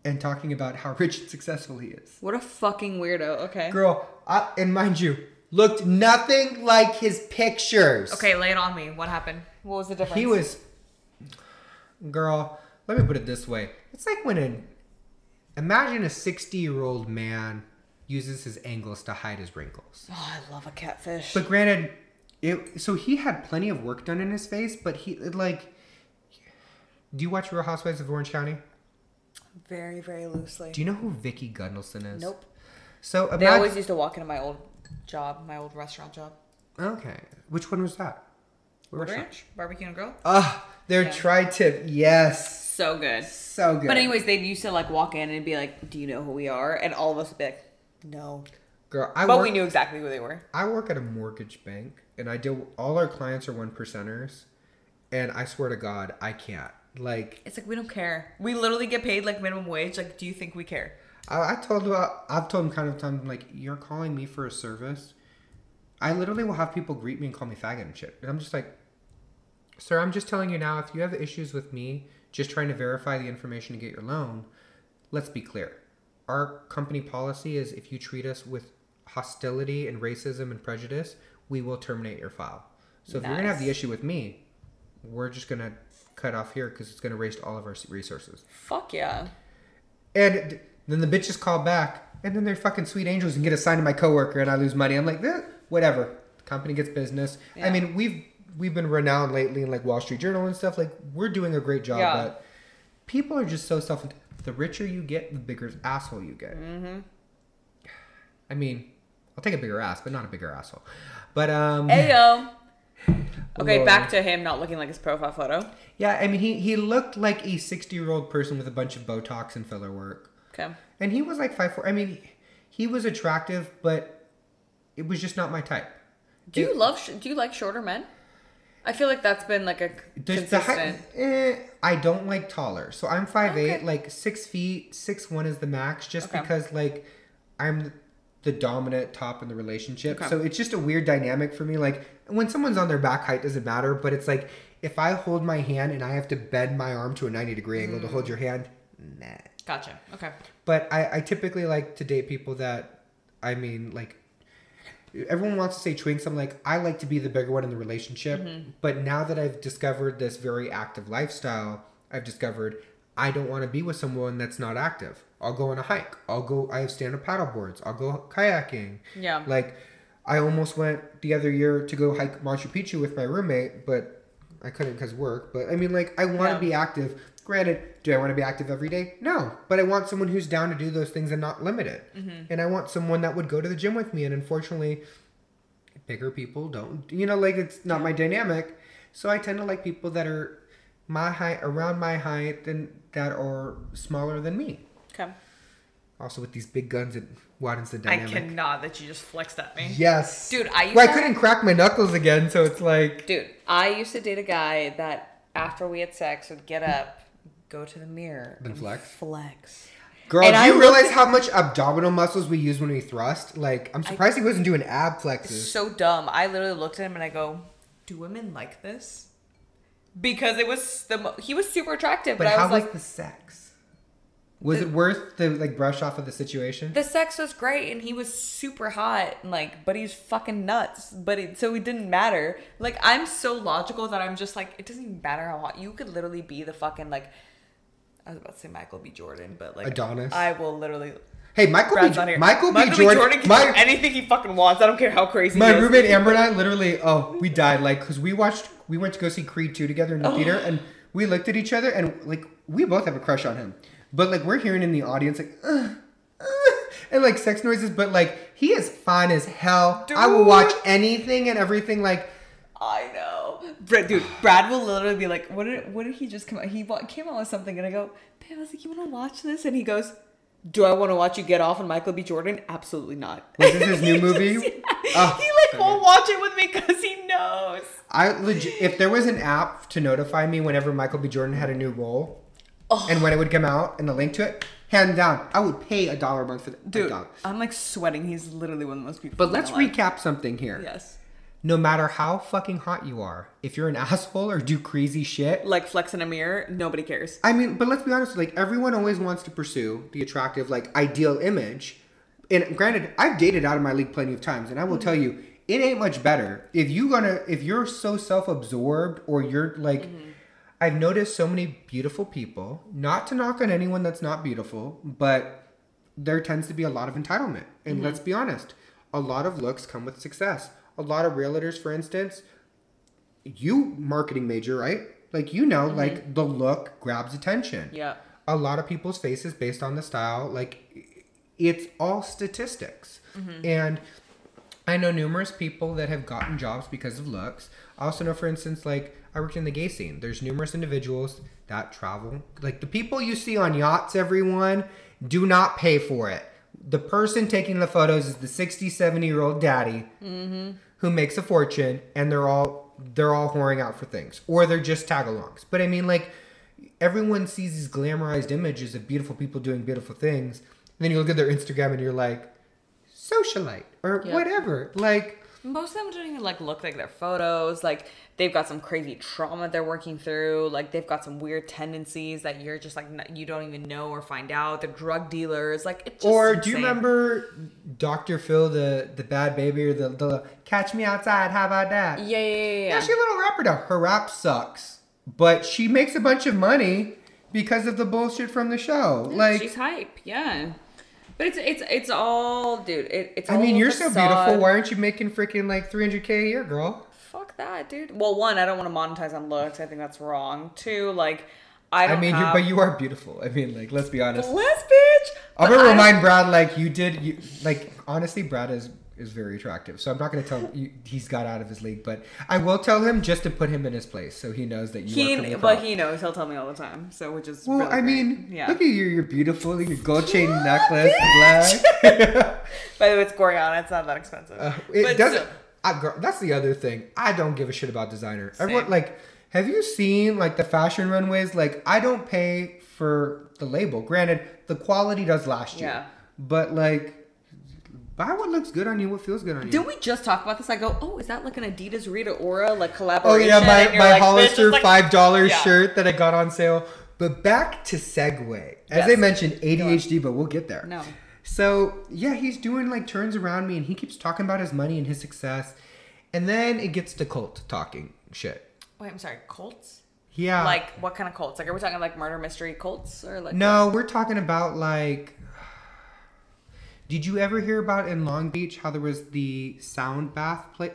and talking about how rich and successful he is. What a fucking weirdo. Okay. Girl, I, and mind you, looked nothing like his pictures. Okay, lay it on me. What happened? What was the difference? He was, girl, let me put it this way. It's like when an, imagine a 60 year old man uses his angles to hide his wrinkles. Oh, I love a catfish. But granted, it so he had plenty of work done in his face, but he it, like. Do you watch Real Housewives of Orange County? Very, very loosely. Do you know who Vicki Gunvalson is? Nope. So They always used to walk into my old job, my old restaurant job. okay. Which one was that? Wood Ranch Barbecue and Grill. Ah, their Yeah. tri-tip. Yes, So good. so good. But anyways, they used to like walk in and be like, "Do you know who we are?" And all of us would be like, "No," girl, I but work, we knew exactly who they were. I work at a mortgage bank, and I deal. All our clients are one percenters, and I swear to God, I can't. Like, It's like we don't care. We literally get paid like minimum wage. Like, do you think we care? I, I told you, I've told him kind of times like, you're calling me for a service. I literally will have people greet me and call me faggot and shit, and I'm just like, sir, I'm just telling you now, if you have issues with me, just trying to verify the information to get your loan, let's be clear. Our company policy is if you treat us with hostility and racism and prejudice, we will terminate your file. So if you're gonna have the issue with me, we're just gonna cut off here because it's gonna waste all of our resources. Fuck yeah. And then the bitches call back, and then they're fucking sweet angels and get assigned to my coworker, and I lose money. I'm like, eh, whatever. The company gets business. I mean, we've we've been renowned lately in like Wall Street Journal and stuff. Like, we're doing a great job, Yeah. but people are just so self. The richer you get, the bigger asshole you get. Mm-hmm. I mean, I'll take a bigger ass, but not a bigger asshole. But um, Ayo. Okay, Lord. back to him not looking like his profile photo. yeah, I mean, he he looked like a 60 year old person with a bunch of Botox and filler work. Okay. And he was like five four. I mean, he was attractive, but it was just not my type. Do you love? Do you like shorter men? I feel like that's been like a the consistent. height, eh, I don't like taller, so I'm five eight, like six feet, six one is the max, just Okay. because like I'm the dominant top in the relationship. Okay. So it's just a weird dynamic for me. Like when someone's on their back height doesn't matter, but it's like if I hold my hand and I have to bend my arm to a ninety degree angle to hold mm. your hand, nah. Gotcha. Okay. But I, I typically like to date people that, I mean, like, everyone wants to say twinks. I'm like, I like to be the bigger one in the relationship. Mm-hmm. But now that I've discovered this very active lifestyle, I've discovered I don't want to be with someone that's not active. I'll go on a hike. I'll go, I have stand up paddle boards. I'll go kayaking. Yeah. Like, I almost went the other year to go hike Machu Picchu with my roommate, but I couldn't because work. But I mean, like, I want to Yeah. be active. Granted, do I want to be active every day? No. But I want someone who's down to do those things and not limit it. Mm-hmm. And I want someone that would go to the gym with me. And unfortunately, bigger people don't. You know, like, it's not my dynamic. So I tend to like people that are my height, around my height, and that are smaller than me. Okay. Also, with these big guns, it widens the dynamic. I cannot that you just flexed at me. Yes. Dude, I used Well, I couldn't crack my knuckles again, so it's like. Dude, I used to date a guy that after we had sex would get up, go to the mirror, Then flex? flex. Girl, And do I you realize at- how much abdominal muscles we use when we thrust? Like, I'm surprised he wasn't doing ab flexes. So dumb. I literally looked at him and I go, "Do women like this?" Because it was the mo- he was super attractive, but, But I how was was like, the sex? Was it worth the like brush off of the situation? the sex was great and he was super hot, and like, but he's fucking nuts. But it, so it didn't matter. Like I'm so logical that I'm just like, it doesn't even matter how hot you could literally be the fucking like. I was about to say Michael B. Jordan, but like Adonis. I will literally. Hey, Michael Brad's B. here. Michael, B. Jordan. can my do anything he fucking wants. I don't care how crazy. my he is. roommate Amber and I literally, oh, we died like because we watched, we went to go see Creed two together in the Oh. theater, and we looked at each other and like we both have a crush on him, but like we're hearing in the audience like. "Ugh, ugh," And like sex noises, but like he is fine as hell. I will watch anything and everything. Like I know. Brad, dude, Brad will literally be like, "What did what did he just come out? He came out with something," and I go, "Babe, I was like, you want to watch this?" And he goes, "Do I want to watch you get off on Michael B. Jordan? Absolutely not." Was this his new movie? just- Oh, he like won't watch it with me because he knows. I legit, if there was an app to notify me whenever Michael B. Jordan had a new role, Oh. and when it would come out and the link to it, hand down, I would pay a dollar a month for that. Dude. I'm like sweating. He's literally one of the most beautiful. But let's recap something here. Yes. No matter how fucking hot you are, if you're an asshole or do crazy shit, Like flex in a mirror, nobody cares. I mean, but let's be honest, like everyone always wants to pursue the attractive, like ideal image. And granted, I've dated out of my league plenty of times, and I will mm-hmm. tell you, it ain't much better. If you gonna if you're so self-absorbed or you're like mm-hmm. I've noticed so many beautiful people, not to knock on anyone that's not beautiful, but there tends to be a lot of entitlement. And mm-hmm. let's be honest, a lot of looks come with success. a lot of realtors, for instance, you marketing major, right? Like you know, like mm-hmm. the look grabs attention. Yeah. A lot of people's faces based on the style, like it's all statistics. Mm-hmm. And I know numerous people that have gotten jobs because of looks. I also know, for instance, like I worked in the gay scene. There's numerous individuals that travel. Like the people you see on yachts, everyone, do not pay for it. The person taking the photos is the 60, 70 year old daddy who makes a fortune and they're all they're all whoring out for things. Or they're just tag-alongs. But I mean like everyone sees these glamorized images of beautiful people doing beautiful things. And then you look at their Instagram and you're like, socialite or Yep. whatever. Like, Most of them don't even like look like their photos. Like they've got some crazy trauma they're working through. Like they've got some weird tendencies that you're just like you don't even know or find out. They're drug dealers. Like it's just or do you remember Dr. Phil, the the bad baby, or the the catch me outside? How about that? Yeah, yeah, yeah. yeah. Yeah, she's a little rapper now. Her rap sucks, but she makes a bunch of money because of the bullshit from the show. like, she's hype. Yeah. But it's it's it's all, dude. It, it's. I mean, you're so facade. beautiful. Why aren't you making freaking like 300k a year, girl? Fuck that, dude. Well, one, I don't want to monetize on looks. I think that's wrong. Two, like, I don't I mean, have... but you are beautiful. I mean, like, let's be honest. bless, bitch. I'm gonna remind Brad, like you did. You like honestly, Brad is is very attractive. So I'm not gonna tell him you, he's got out of his league, but I will tell him just to put him in his place, so he knows that you. He, he knows. He'll tell me all the time. So, which is Well, really I great. mean, yeah. look at you. You're beautiful. Your gold chain necklace, black. By the way, it's Gorjana. It's not that expensive. Uh, it But doesn't. I, girl, that's the other thing. I don't give a shit about designer. Everyone like, have you seen like the fashion runways? Like, I don't pay for the label. Granted, the quality does last you. Yeah. But like, buy what looks good on you. What feels good on you. Didn't we just talk about this? I go, oh, is that like an Adidas Rita Ora like collaboration? Oh yeah, my, my like, Hollister like- five dollar Yeah. shirt that I got on sale. But back to Segway. As Yes. I mentioned, ADHD, but we'll get there. No. So yeah, he's doing like turns around me, and he keeps talking about his money and his success, and then it gets to cult talking shit. Wait, I'm sorry. Colts? Yeah. Like what kind of Colts? Like are we talking like murder mystery Colts or like? no, we're talking about like. Did you ever hear about in Long Beach how there was the sound bath pla-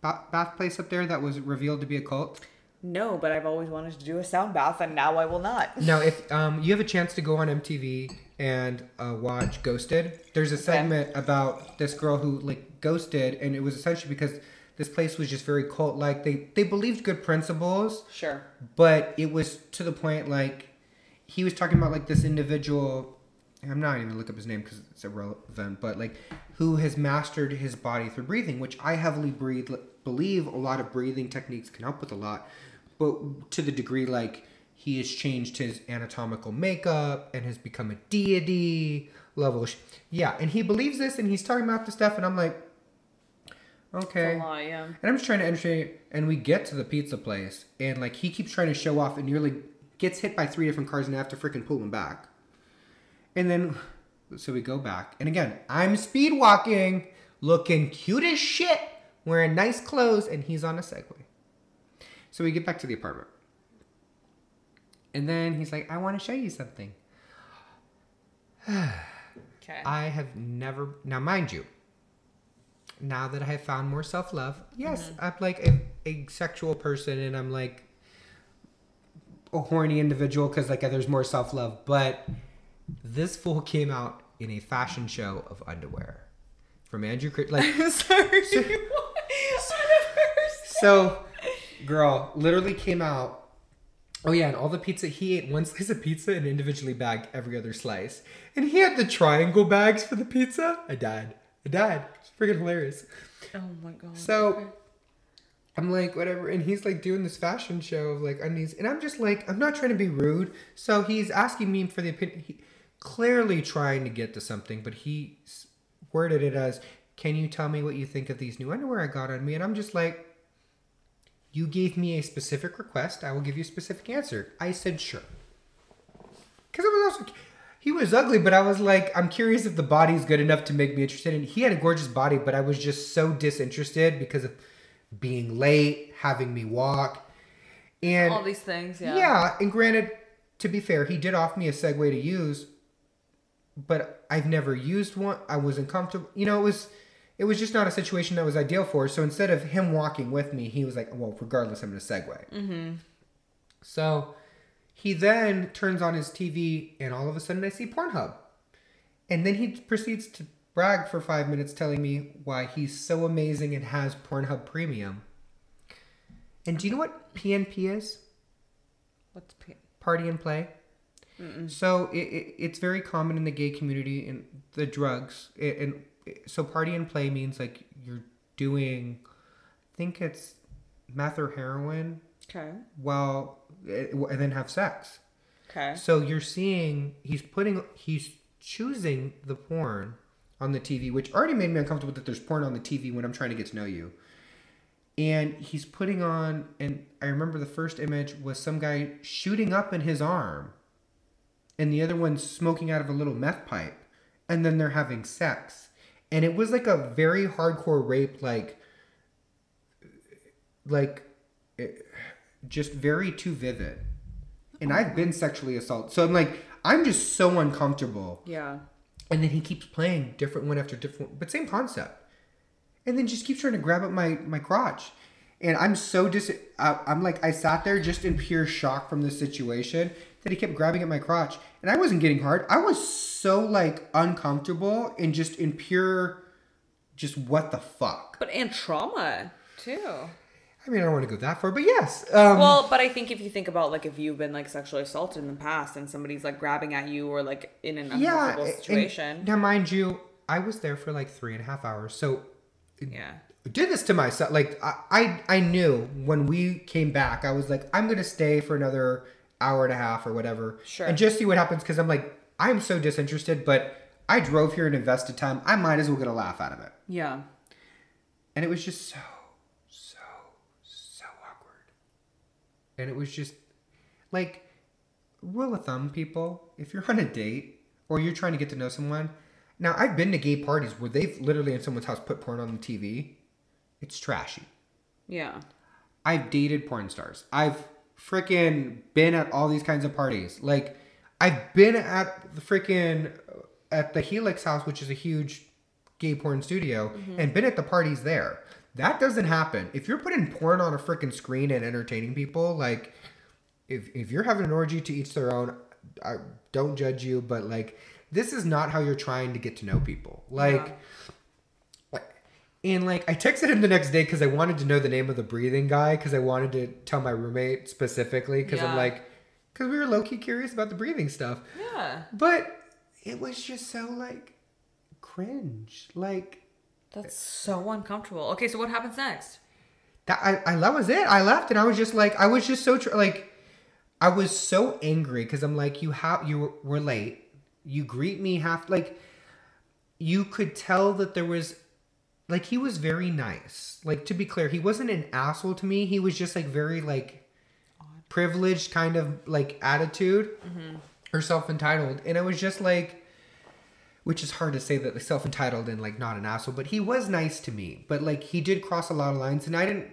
ba- bath place up there that was revealed to be a cult? No, but I've always wanted to do a sound bath, and now I will not. Now, if um, you have a chance to go on MTV and uh, watch Ghosted, there's a segment about this girl who like ghosted, and it was essentially because this place was just very cult like. They they believed good principles, Sure. but it was to the point like he was talking about like this individual. I'm not even gonna look up his name because it's irrelevant, but like who has mastered his body through breathing, which I heavily breathe, believe a lot of breathing techniques can help with a lot, but to the degree like he has changed his anatomical makeup and has become a deity level. Yeah, and he believes this, and he's talking about this stuff, and I'm like, okay. Lot, yeah. And I'm just trying to enter, and we get to the pizza place, and like he keeps trying to show off, and nearly gets hit by three different cars, and I have to freaking pull him back. And then, so we go back, and again, I'm speed walking, looking cute as shit, wearing nice clothes, and he's on a Segway. So we get back to the apartment, and then he's like, "I want to show you something." Okay. I have never now, mind you. Now that I have found more self love, yes, Mm-hmm. I'm like a, a sexual person, and I'm like a horny individual because like there's more self love. But this fool came out in a fashion show of underwear from Andrew. Cri- Like sorry. so, girl literally came out. Oh yeah, and all the pizza he ate one slice of pizza and individually bagged every other slice, and he had the triangle bags for the pizza. I died. I died. It's freaking hilarious. oh my god. So I'm like, whatever. And he's like doing this fashion show of like undies. And I'm just like, I'm not trying to be rude. So he's asking me for the opinion. He, clearly trying to get to something, but he worded it as, Can you tell me what you think of these new underwear I got on me? And I'm just like, You gave me a specific request. I will give you a specific answer. I said, Sure. Because I was also. He was ugly, but I was like, I'm curious if the body's good enough to make me interested. And he had a gorgeous body, but I was just so disinterested because of being late, having me walk, and all these things, yeah. yeah. And granted, to be fair, he did offer me a Segway to use, but I've never used one. I wasn't comfortable. You know, it was it was just not a situation that was ideal for her. So instead of him walking with me, he was like, well, regardless, I'm to Segway. Mm-hmm. So he then turns on his TV, and all of a sudden I see Pornhub. And then he proceeds to brag for five minutes, telling me why he's so amazing and has Pornhub Premium. And do you know what PNP is? What's P- Party and play. So it, it, it's very common in the gay community in the drugs. It, and so party and play means like you're doing, I think it's meth or heroin Okay. while eh, and then have sex. Okay. So you're seeing he's putting he's choosing the porn on the TV, which already made me uncomfortable that there's porn on the TV when I'm trying to get to know you. And he's putting on and I remember the first image was some guy shooting up in his arm and the other one's smoking out of a little meth pipe and then they're having sex. And it was like a very hardcore rape like like it, just very too vivid. And I've been sexually assaulted. So I'm like, I'm just so uncomfortable. Yeah. And then he keeps playing different one after different, but same concept. And then just keeps trying to grab at my my crotch. And I'm so dis. I, I'm like, I sat there just in pure shock from the situation that he kept grabbing at my crotch, and I wasn't getting hard. I was so like uncomfortable and just in pure, just what the fuck. But and trauma too. I mean, I don't want to go that far, but yes. Um, Well, but I think if you think about like if you've been like sexually assaulted in the past and somebody's like grabbing at you or like in an uncomfortable situation. now, mind you, I was there for like three and a half hours, so yeah. did this to myself. Like I, I, I knew when we came back, I was like, I'm gonna stay for another hour and a half or whatever, Sure. and just see what happens. Because I'm like, I'm so disinterested, but I drove here and invested time. I might as well get a laugh out of it. Yeah. And it was just so, so, so awkward. And it was just like, rule of thumb, people, if you're on a date or you're trying to get to know someone. Now, I've been to gay parties where they've literally in someone's house put porn on the TV. It's trashy. Yeah. I've dated porn stars. I've freaking been at all these kinds of parties. Like, I've been at the freaking at the Helix house, which is a huge gay porn studio, mm-hmm. and been at the parties there. That doesn't happen. If you're putting porn on a freaking screen and entertaining people, like, if if you're having an orgy to each their own, I don't judge you, but like, this is not how you're trying to get to know people. Like. And like I texted him the next day because I wanted to know the name of the breathing guy because I wanted to tell my roommate specifically because I'm like because we were low key curious about the breathing stuff. Yeah. But it was just so like cringe. Like That's so uncomfortable. Okay, so what happens next? that I, I that was it. I left and I was just like I was just so tr- like I was so angry because I'm like you have you were- were late. You greet me half like you could tell that there was like he was very nice. Like to be clear, he wasn't an asshole to me. He was just like very like privileged kind of like attitude mm-hmm. or self entitled, and I was just like, which is hard to say that self entitled and like not an asshole, but he was nice to me. But like he did cross a lot of lines, and I didn't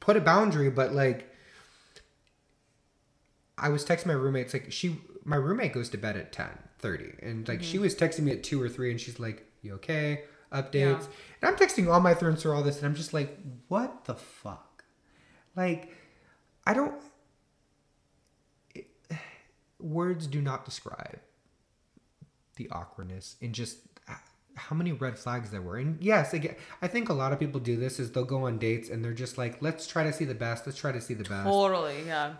put a boundary, but like. I was texting my roommates like she my roommate goes to bed at 10 30 and like she mm-hmm. was texting me at 2 or 3 and she's like you okay updates. Yeah. and i'm texting all my friends through all this and i'm just like what the fuck? Like i don't it- words do not describe the awkwardness and just how many red flags there were. And yes again i think a lot of people do this is they'll go on dates and they're just like let's try to see the best let's try to see the best. Totally, yeah.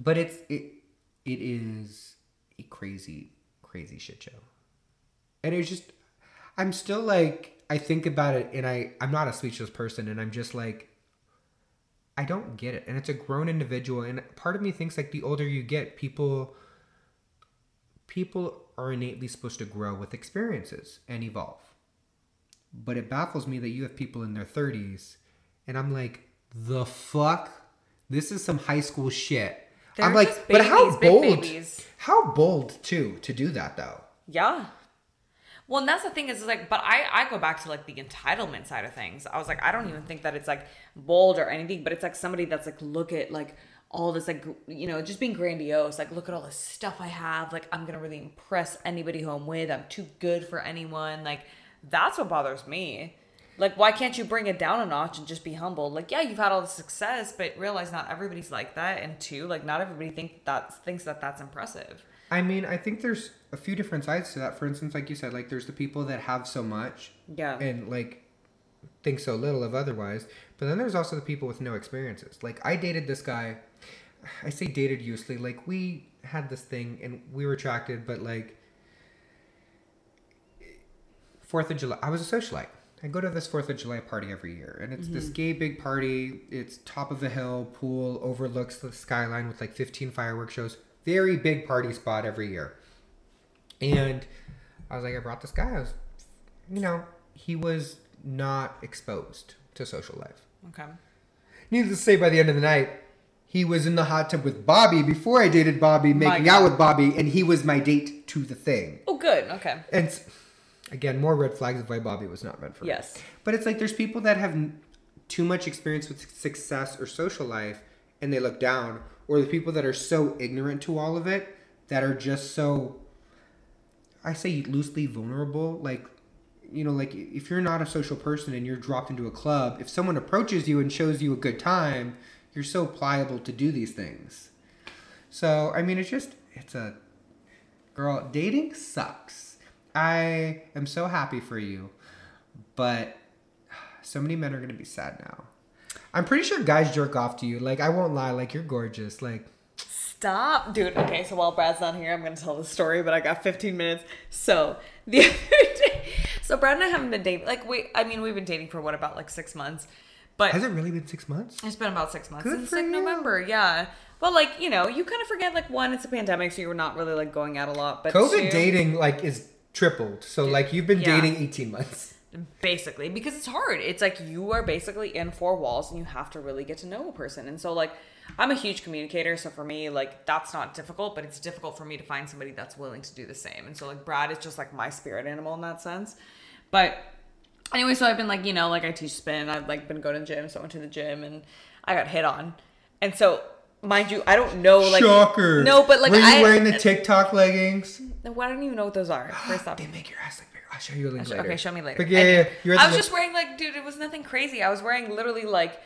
but it's it it is a crazy crazy shit show. And it's just i'm still like i think about it and i i'm not a speechless person and i'm just like i don't get it. And it's a grown individual and part of me thinks like the older you get people people are innately supposed to grow with experiences and evolve. But it baffles me that you have people in their 30s and i'm like the fuck? This is some high school shit. I'm like just but how bold babies. how bold too to do that though. Yeah. Well, and that's the thing is like, but I I go back to like the entitlement side of things. I was like, I don't even think that it's like bold or anything, but it's like somebody that's like, look at like all this like you know just being grandiose. Like, look at all the stuff I have. Like, I'm gonna really impress anybody who I'm with. I'm too good for anyone. Like, that's what bothers me. Like, why can't you bring it down a notch and just be humble? Like, yeah, you've had all the success, but realize not everybody's like that. And two, like, not everybody think that thinks that that's impressive. I mean, I think there's a few different sides to that. For instance, like you said, like there's the people that have so much Yeah. and like think so little of otherwise. But then there's also the people with no experiences. Like I dated this guy. I say dated loosely. Like we had this thing and we were attracted, but like Fourth of July, I was a socialite. I go to this Fourth of July party every year, and it's this mm-hmm. gay big party. It's top of the hill, pool overlooks the skyline with like 15 fireworks shows. Very big party spot every year. And I was like, I brought this guy. I was, you know, he was not exposed to social life. Okay. Needless to say, by the end of the night, he was in the hot tub with Bobby before I dated Bobby, making God. out with Bobby, and he was my date to the thing. Oh, good. Okay. And again, more red flags of why Bobby was not meant for me. Yes. But it's like there's people that have too much experience with success or social life and they look down, or the people that are so ignorant to all of it that are just so, I say loosely vulnerable. Like, you know, like if you're not a social person and you're dropped into a club, if someone approaches you and shows you a good time, you're so pliable to do these things. So, I mean, it's just, it's a, girl, dating sucks. I am so happy for you, but so many men are gonna be sad now. I'm pretty sure guys jerk off to you. Like I won't lie, like you're gorgeous. Like Stop, dude. Okay, so while Brad's not here, I'm gonna tell the story, but I got 15 minutes. So the other day, so Brad and I haven't been dating. Like, we, I mean, we've been dating for what about like six months, but has it really been six months? it's been about six months Good since like you. November. Yeah. Well, like you know, you kind of forget like one, it's a pandemic, so you're not really like going out a lot. But COVID two, dating like is tripled. So like you've been Yeah. dating 18 months. Basically because it's hard it's like you are basically in four walls and you have to really get to know a person and so like i'm a huge communicator so for me like that's not difficult but it's difficult for me to find somebody that's willing to do the same and so like brad is just like my spirit animal in that sense but anyway so i've been like you know like i teach spin i've like been going to the gym so i went to the gym and i got hit on and so mind you i don't know like Shocker. no but like were you I, wearing the TikTok leggings? well, i don't even know what those are first off They make your ass look bigger. I'll show you a link Sh- later. Okay, show me later. But yeah, Anyway, yeah, yeah. I was just wearing like, dude, it was nothing crazy. I was wearing literally like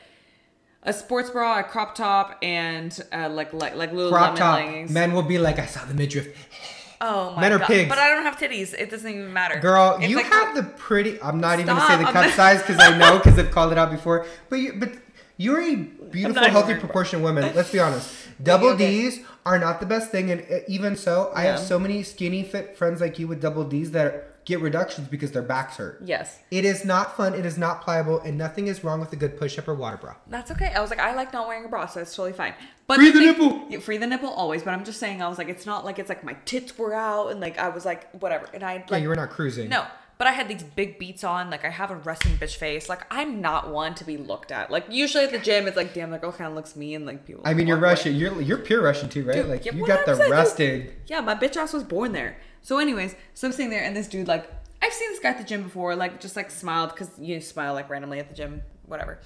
a sports bra, a crop top, and uh, like like like Lululemon crop top. leggings. Men will be like, I saw the midriff. oh my men are god! pigs. But I don't have titties. It doesn't even matter. Girl, It's you like have the pretty. I'm not even gonna say the cup size because I know because I've called it out before. But you, but you're a beautiful, healthy, proportioned woman. Let's be honest. Double okay. D's are not the best thing, and uh, even so, I have so many skinny fit friends like you with double D's that get reductions because their backs hurt. Yes, It is not fun. It is not pliable, and nothing is wrong with a good push-up or water bra. that's okay. I was like, I like not wearing a bra, so it's totally fine. But Free the thing- nipple. Yeah, free the nipple always. But I'm just saying, I was like, it's not like it's like my tits were out and like I was like whatever, and I Yeah, you were not cruising. No, but I had these big beats on. Like I have a resting bitch face. Like I'm not one to be looked at. Like usually at the gym, it's like, damn, that girl kind of looks mean. Like people. I mean, you're walk away. Russian. You're you're pure Russian too, right? Dude, like yeah, you got the 100%, resting. Yeah, my bitch ass was born there. So, anyways, so I'm sitting there, and this dude, like, I've seen this guy at the gym before, like, just like smiled because you smile like randomly at the gym, whatever.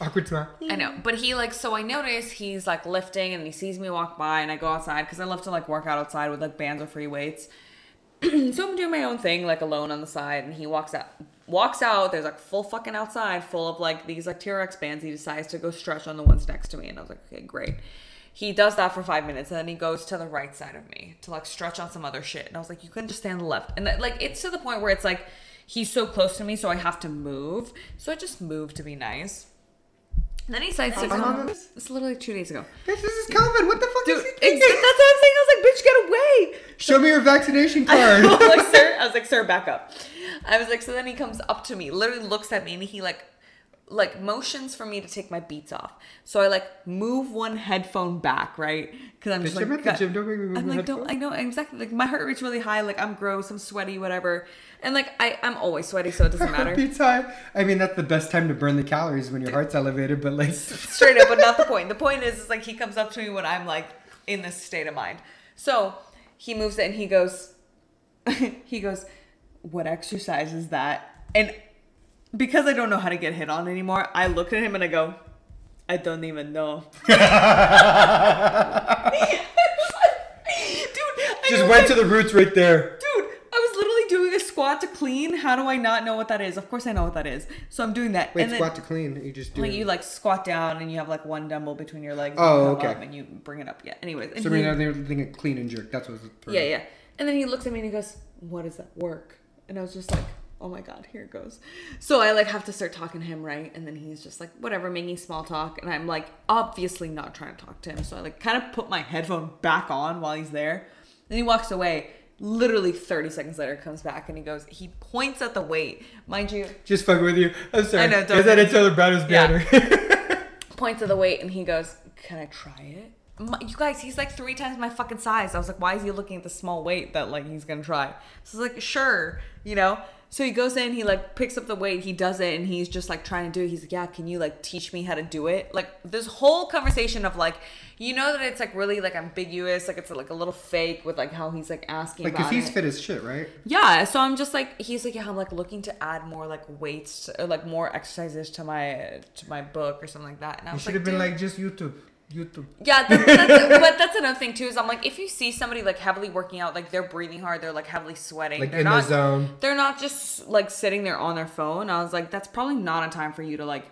Awkward smile. I know, but he like so I notice he's like lifting and he sees me walk by and I go outside because I love to like work out outside with like bands or free weights. so I'm doing my own thing like alone on the side and he walks out walks out there's like full fucking outside full of like these like TRX bands he decides to go stretch on the ones next to me and I was like okay great. He does that for five minutes and then he goes to the right side of me to like stretch on some other shit and I was like you couldn't just stand on the left and that, like it's to the point where it's like he's so close to me so I have to move so I just move to be nice. And then he decides to come. this? It's literally two days ago. Bitch, this is COVID. What the fuck Dude, is he thinking? that's what I'm saying. I was like, bitch, get away. Show me your vaccination I card. was like, sir, I was like, sir, back up. I was like, so then he comes up to me, literally looks at me, and he like, like motions for me to take my beats off. So I like move one headphone back, right? Because I'm just like, gym. Don't make me move I'm like, don't, I know exactly. Like my heart rate's really high. Like I'm gross. I'm sweaty. Whatever. And like I, I'm always sweaty, so it doesn't matter. High. I mean, that's the best time to burn the calories when your heart's elevated. But like, straight up, but not the point. The point is, is like he comes up to me when I'm like in this state of mind. So he moves it and he goes, he goes, what exercise is that? And because I don't know how to get hit on anymore, I look at him and I go, I don't even know. Dude, I just went to the roots right there. Dude, I was literally doing a squat to clean. How do I not know what that is? Of course I know what that is. So I'm doing that. Wait, and then- squat to clean. You just do. like you like squat down and you have like one dumbbell between your legs. Oh, and you okay. And you bring it up. Yeah. Anyways. so I mean, he- think thinking clean and jerk. That's what's. yeah, yeah. And then he looks at me and he goes, "What does that work?" And I was just like, "Oh my god, here it goes." So I like have to start talking to him, right? And then he's just like, "Whatever," making small talk, and I'm like, obviously not trying to talk to him. So I like kind of put my headphone back on while he's there. Then he walks away. Literally 30 seconds later, comes back and he goes, he points at the weight. Mind you, Just fuck with you. I'm sorry. I know, don't- Is that until the Brown was Yeah. points at the weight and he goes, "Can I try it?" My, you guys, he's like three times my fucking size. I was like, "Why is he looking at the small weight that like he's gonna try?" So I was like, "Sure," you know. So he goes in, he like picks up the weight, he does it, and he's just like trying to do it. He's like, "Yeah, can you like teach me how to do it?" Like this whole conversation of like, you know that it's like really like ambiguous, like it's like a little fake with like how he's like asking like, cause he's it. fit as shit, right? Yeah, so I'm just like he's like yeah, I'm like looking to add more like weights or like more exercises to my to my book or something like that. And I should like, have been like just YouTube, YouTube. Yeah, that's, that's, but that's another thing too. Is I'm like, if you see somebody like heavily working out, like they're breathing hard, they're like heavily sweating, Like they're in not, the zone. They're not just like sitting there on their phone. I was like, that's probably not a time for you to like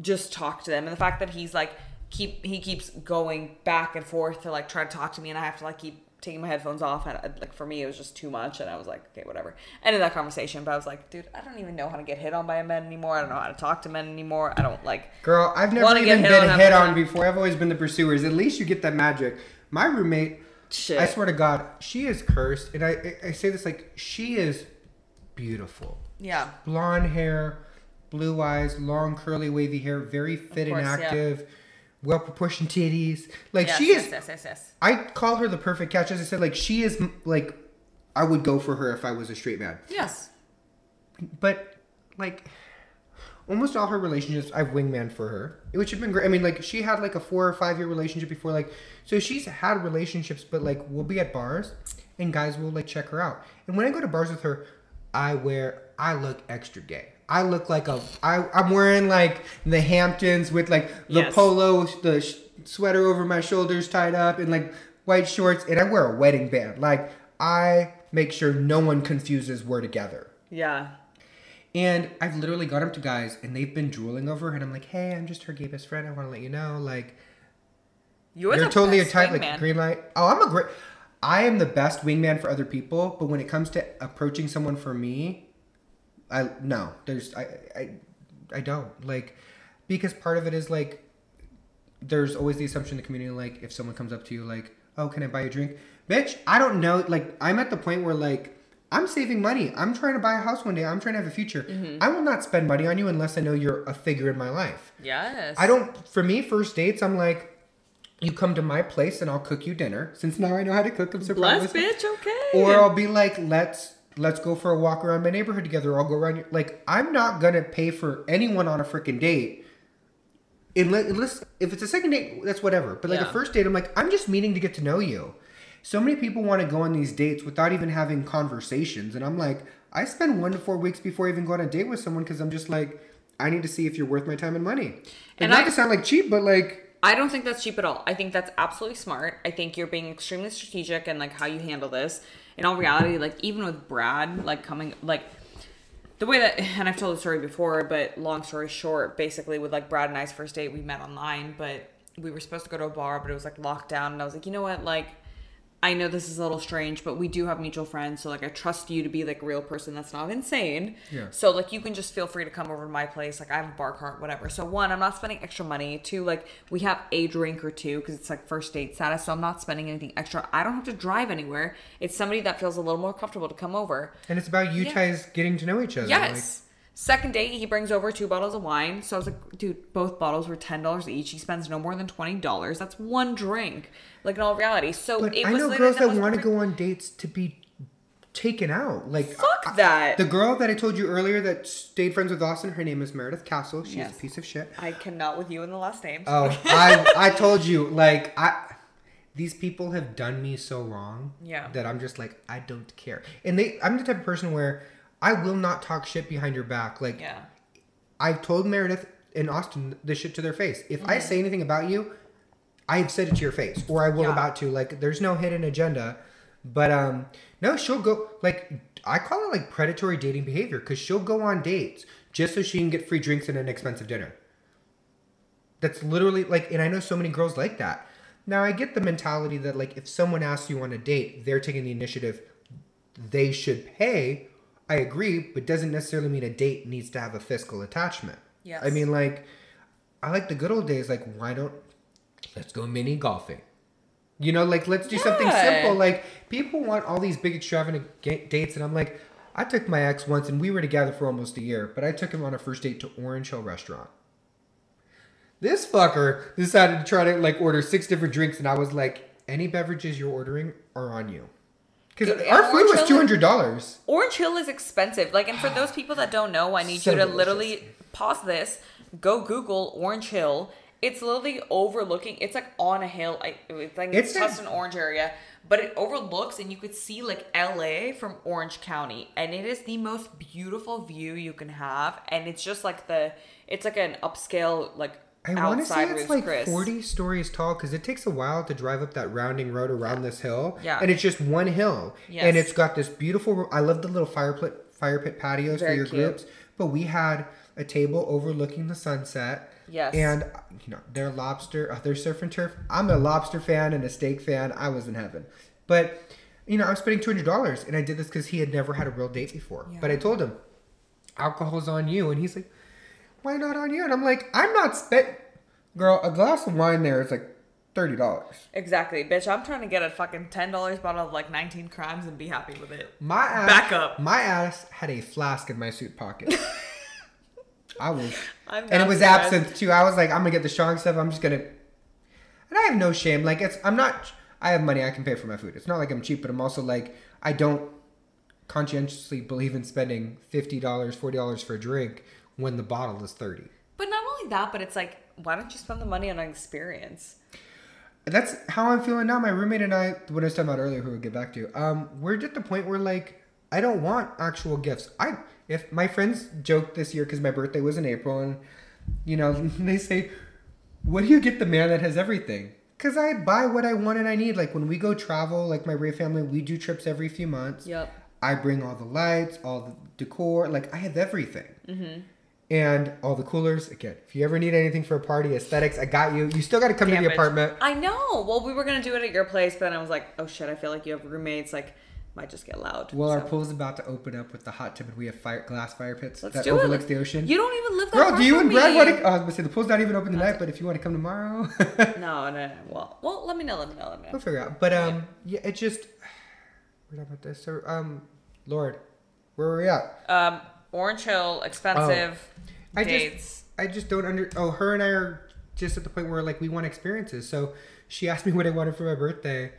just talk to them. And the fact that he's like keep he keeps going back and forth to like try to talk to me, and I have to like keep taking my headphones off. And uh, like for me, it was just too much, and I was like, okay, whatever. Ended that conversation, but I was like, dude, I don't even know how to get hit on by a man anymore. I don't know how to talk to men anymore. I don't like. Girl, I've never even hit been on hit on before. I've always been the pursuers. At least you get that magic. My roommate, Shit. I swear to God, she is cursed, and I I- say this like she is beautiful. Yeah. blonde hair, blue eyes, long curly wavy hair, very fit course, and yeah. Well proportioned titties. Like Yes, she is. Yes, yes, yes. yes. I call her the perfect catch. As I said, like she is like I would go for her if I was a straight man. Yes. But like almost all her relationships, I've wingman for her, which have been great. I mean, like she had like a four or five year relationship before, like so she's had relationships, but like we'll be at bars and guys will like check her out. And when I go to bars with her, I wear I look extra gay. I look like a I I'm wearing like the Hamptons with like the Yes. polo, the sh- sweater over my shoulders tied up, and like white shorts, and I wear a wedding band. Like I make sure no one confuses we're together. Yeah. And I've literally gone up to guys and they've been drooling over her, and I'm like, hey, I'm just her gay best friend. I want to let you know, like, You're, you're totally a type, like, green light. Oh, I'm a great. I am the best wingman for other people, but when it comes to approaching someone for me, I no, there's I I I don't like because part of it is like there's always the assumption in the community like if someone comes up to you like oh can I buy you a drink, bitch I don't know like I'm at the point where like I'm saving money. I'm trying to buy a house one day. I'm trying to have a future. Mm-hmm. I will not spend money on you unless I know you're a figure in my life. Yes. I don't. For me, first dates, I'm like, you come to my place and I'll cook you dinner. Since now I know how to cook. I'm so Bless, bitch. Okay. Or I'll be like, let's let's go for a walk around my neighborhood together. Or I'll go around. Your, like, I'm not gonna pay for anyone on a freaking date. Unless, unless if it's a second date, that's whatever. But like Yeah. a first date, I'm like, I'm just meaning to get to know you. So many people want to go on these dates without even having conversations, and I'm like, I spend one to four weeks before I even go on a date with someone because I'm just like, I need to see if you're worth my time and money. Like, And not I- to sound like cheap, but like, I don't think that's cheap at all. I think that's absolutely smart. I think you're being extremely strategic and like how you handle this. In all reality, like even with Brad, like coming like the way that and I've told the story before, but long story short, basically with like Brad and I's first date, we met online, but we were supposed to go to a bar, but it was like locked down, and I was like, you know what, like. I know this is a little strange, but we do have mutual friends, so like I trust you to be like a real person that's not insane. Yeah. So like you can just feel free to come over to my place. Like I have a bar cart, whatever. So one, I'm not spending extra money. Two, like we have a drink or two because it's like first date status, so I'm not spending anything extra. I don't have to drive anywhere. It's somebody that feels a little more comfortable to come over. and it's about you Yeah. guys getting to know each other. Yes. Second date, he brings over two bottles of wine. So I was like, dude, both bottles were ten dollars each. He spends no more than twenty dollars. That's one drink. Like in all reality. So but it I was know girls that most want to go on dates to be taken out. Like, Fuck I- that. the girl that I told you earlier that stayed friends with Austin, her name is Meredith Castle. She's Yes. a piece of shit. I cannot with you in the last name. Oh, I I told you like I these people have done me so wrong Yeah. that I'm just like I don't care. And they I'm the type of person where I will not talk shit behind your back. Like yeah. I've told Meredith and Austin this shit to their face. If Mm-hmm. I say anything about you, I've said it to your face, or I will Yeah. about to. Like, there's no hidden agenda. But um, no, she'll go like I call it like predatory dating behavior because she'll go on dates just so she can get free drinks and an expensive dinner. That's literally like, and I know so many girls like that. Now I get the mentality that like if someone asks you on a date, they're taking the initiative, they should pay. I agree, but doesn't necessarily mean a date needs to have a fiscal attachment. Yes. I mean, like, I like the good old days. Like, why don't let's go mini golfing? You know, like let's do something simple. Like people want all these big extravagant ga- dates, and I'm like, I took my ex once, and we were together for almost a year, but I took him on a first date to Orange Hill Restaurant. This fucker decided to try to like order six different drinks, and I was like, any beverages you're ordering are on you, because our food Orange was two hundred dollars. Orange Hill is expensive. Like, and for those people that don't know, I need So you to delicious. literally pause this, go Google Orange Hill. It's literally overlooking. It's like on a hill. I it's, It's just an orange area, but it overlooks, and you could see like LA from Orange County, and it is the most beautiful view you can have. And it's just like the, it's like an upscale like I want to say it's Ruth's like Chris. 40 stories tall because it takes a while to drive up that rounding road around this hill. Yeah. And it's just one hill. Yes. And it's got this beautiful, I love the little fire pit, fire pit patios Very for your cute. groups. But we had a table overlooking the sunset. Yes. And, you know, their lobster, uh, their surf and turf. I'm a lobster fan and a steak fan. I was in heaven. But, you know, I was spending $200 and I did this because he had never had a real date before. Yeah. But I told him, alcohol's on you. And he's like, why not on you? And I'm like, I'm not spent. Girl, a glass of wine there is like thirty dollars. Exactly, bitch. I'm trying to get a fucking ten dollars bottle of like 19 crimes and be happy with it. My ass, Back up. My ass had a flask in my suit pocket. I was, and it was surprised. absinthe too. I was like, I'm gonna get the strong stuff. I'm just gonna, and I have no shame. Like it's, I'm not. I have money. I can pay for my food. It's not like I'm cheap, but I'm also like, I don't conscientiously believe in spending fifty dollars, forty dollars for a drink when the bottle is thirty. But not only that, but it's like, why don't you spend the money on an experience? That's how I'm feeling now. My roommate and I, what I was talking about earlier, who we'll get back to, um, we're at the point where like I don't want actual gifts. I if my friends joked this year because my birthday was in April, and you know they say, "What do you get the man that has everything?" Because I buy what I want and I need. Like when we go travel, like my Ray family, we do trips every few months. Yep. I bring all the lights, all the decor. Like I have everything. And all the coolers. Again, if you ever need anything for a party, aesthetics, I got you. You still got to come to the it. apartment. I know. Well, we were gonna do it at your place, but then I was like, oh shit, I feel like you have roommates. Like, might just get loud. Well, our pool's about to open up with the hot tub, and we have fire, glass fire pits let's that overlooks it. the ocean. You don't even live that Girl, far do you and Brad me. want to? I was gonna say the pool's not even open tonight, but if you want to come tomorrow, No, no, no. Well, well, let me know. Let me know. Let me know. we'll figure out. But um, yeah, it just we're talking about this. So um, Lord, where were we at? Um, Orange Hill, expensive oh, I just- dates. I just don't under. Oh, her and I are just at the point where like we want experiences. So she asked me what I wanted for my birthday,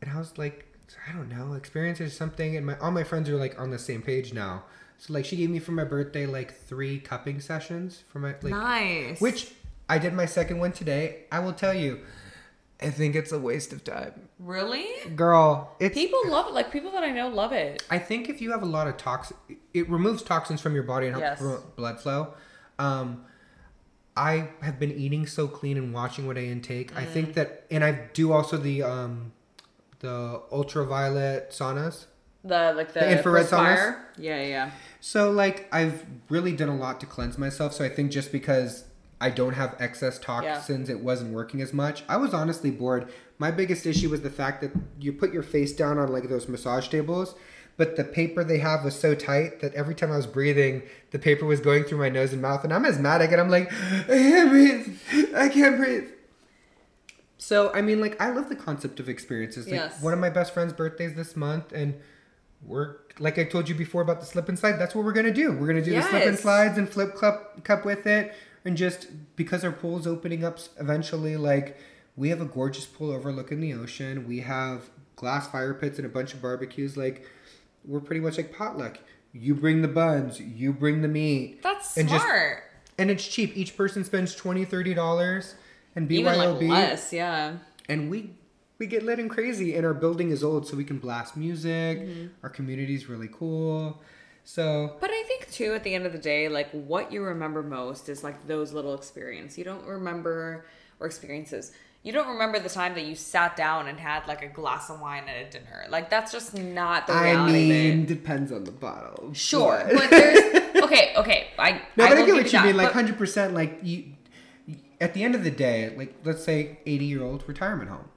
and I was like, I don't know, experiences something. And my all my friends are like on the same page now. So like she gave me for my birthday like three cupping sessions for my like nice. which I did my second one today. I will tell you, I think it's a waste of time, really? girl. It's People love it. Like people that I know love it. I think if you have a lot of toxins, it removes toxins from your body and helps Yes. promote blood flow. Um, I have been eating so clean and watching what I intake. I Mm. think that, and I do also the um, the ultraviolet saunas. The like the, The infrared Perspire. Yeah, yeah. So like I've really done a lot to cleanse myself. So I think just because I don't have excess toxins, it wasn't working as much. I was honestly bored. My biggest issue was the fact that you put your face down on like those massage tables, but the paper they have was so tight that every time I was breathing, the paper was going through my nose and mouth, and I'm asthmatic, and I'm like, I can't breathe, I can't breathe. So I mean, like I love the concept of experiences. Like Yes. one of my best friend's birthdays this month, and we're like I told you before about the slip and slide. That's what we're gonna do. We're gonna do the slip and slides and flip cup cup with it, and just because our pool's opening up eventually, like we have a gorgeous pool overlooking the ocean. We have glass fire pits and a bunch of barbecues. Like we're pretty much like potluck. You bring the buns, you bring the meat, That's And just- smart. and it's cheap. Each person spends 20 30 dollars, and Even like less, yeah. and we we get lit and crazy and our building is old so we can blast music Mm-hmm. our community's really cool so But I think too, at the end of the day, like what you remember most is like those little experiences. You don't remember or experiences. you don't remember the time that you sat down and had like a glass of wine at a dinner. Like that's just not the reality. I mean, depends on the bottle. sure, but- but there's okay, okay. I No, I but I get what you that, mean. Like hundred percent. Like you, at the end of the day, like let's say eighty-year-old retirement home.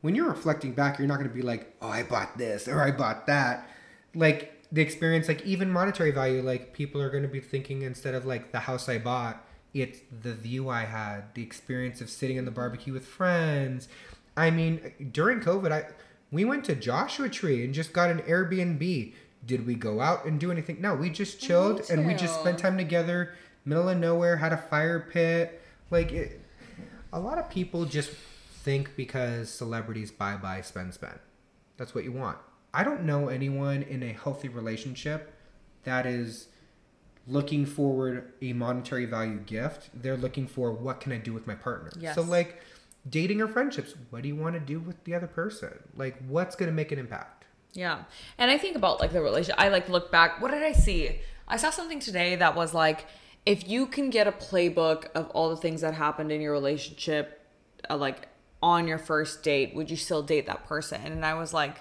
When you're reflecting back, you're not going to be like, "Oh, I bought this" or "I bought that." Like the experience, like even monetary value, like people are going to be thinking instead of like the house I bought, it's the view I had, the experience of sitting in the barbecue with friends. I mean, during COVID, I we went to Joshua Tree and just got an Airbnb. Did we go out and do anything? No, we just chilled and we just spent time together, middle of nowhere, had a fire pit. Like it, a lot of people just think because celebrities buy buy spend spend. That's what you want. I don't know anyone in a healthy relationship that is looking forward a monetary value gift. They're looking for what can I do with my partner. Yes. So like dating or friendships, what do you want to do with the other person? Like what's going to make an impact? Yeah. And I think about like the relationship. I like look back. What did I see? I saw something today that was like, if you can get a playbook of all the things that happened in your relationship, uh, like on your first date, would you still date that person? And I was like,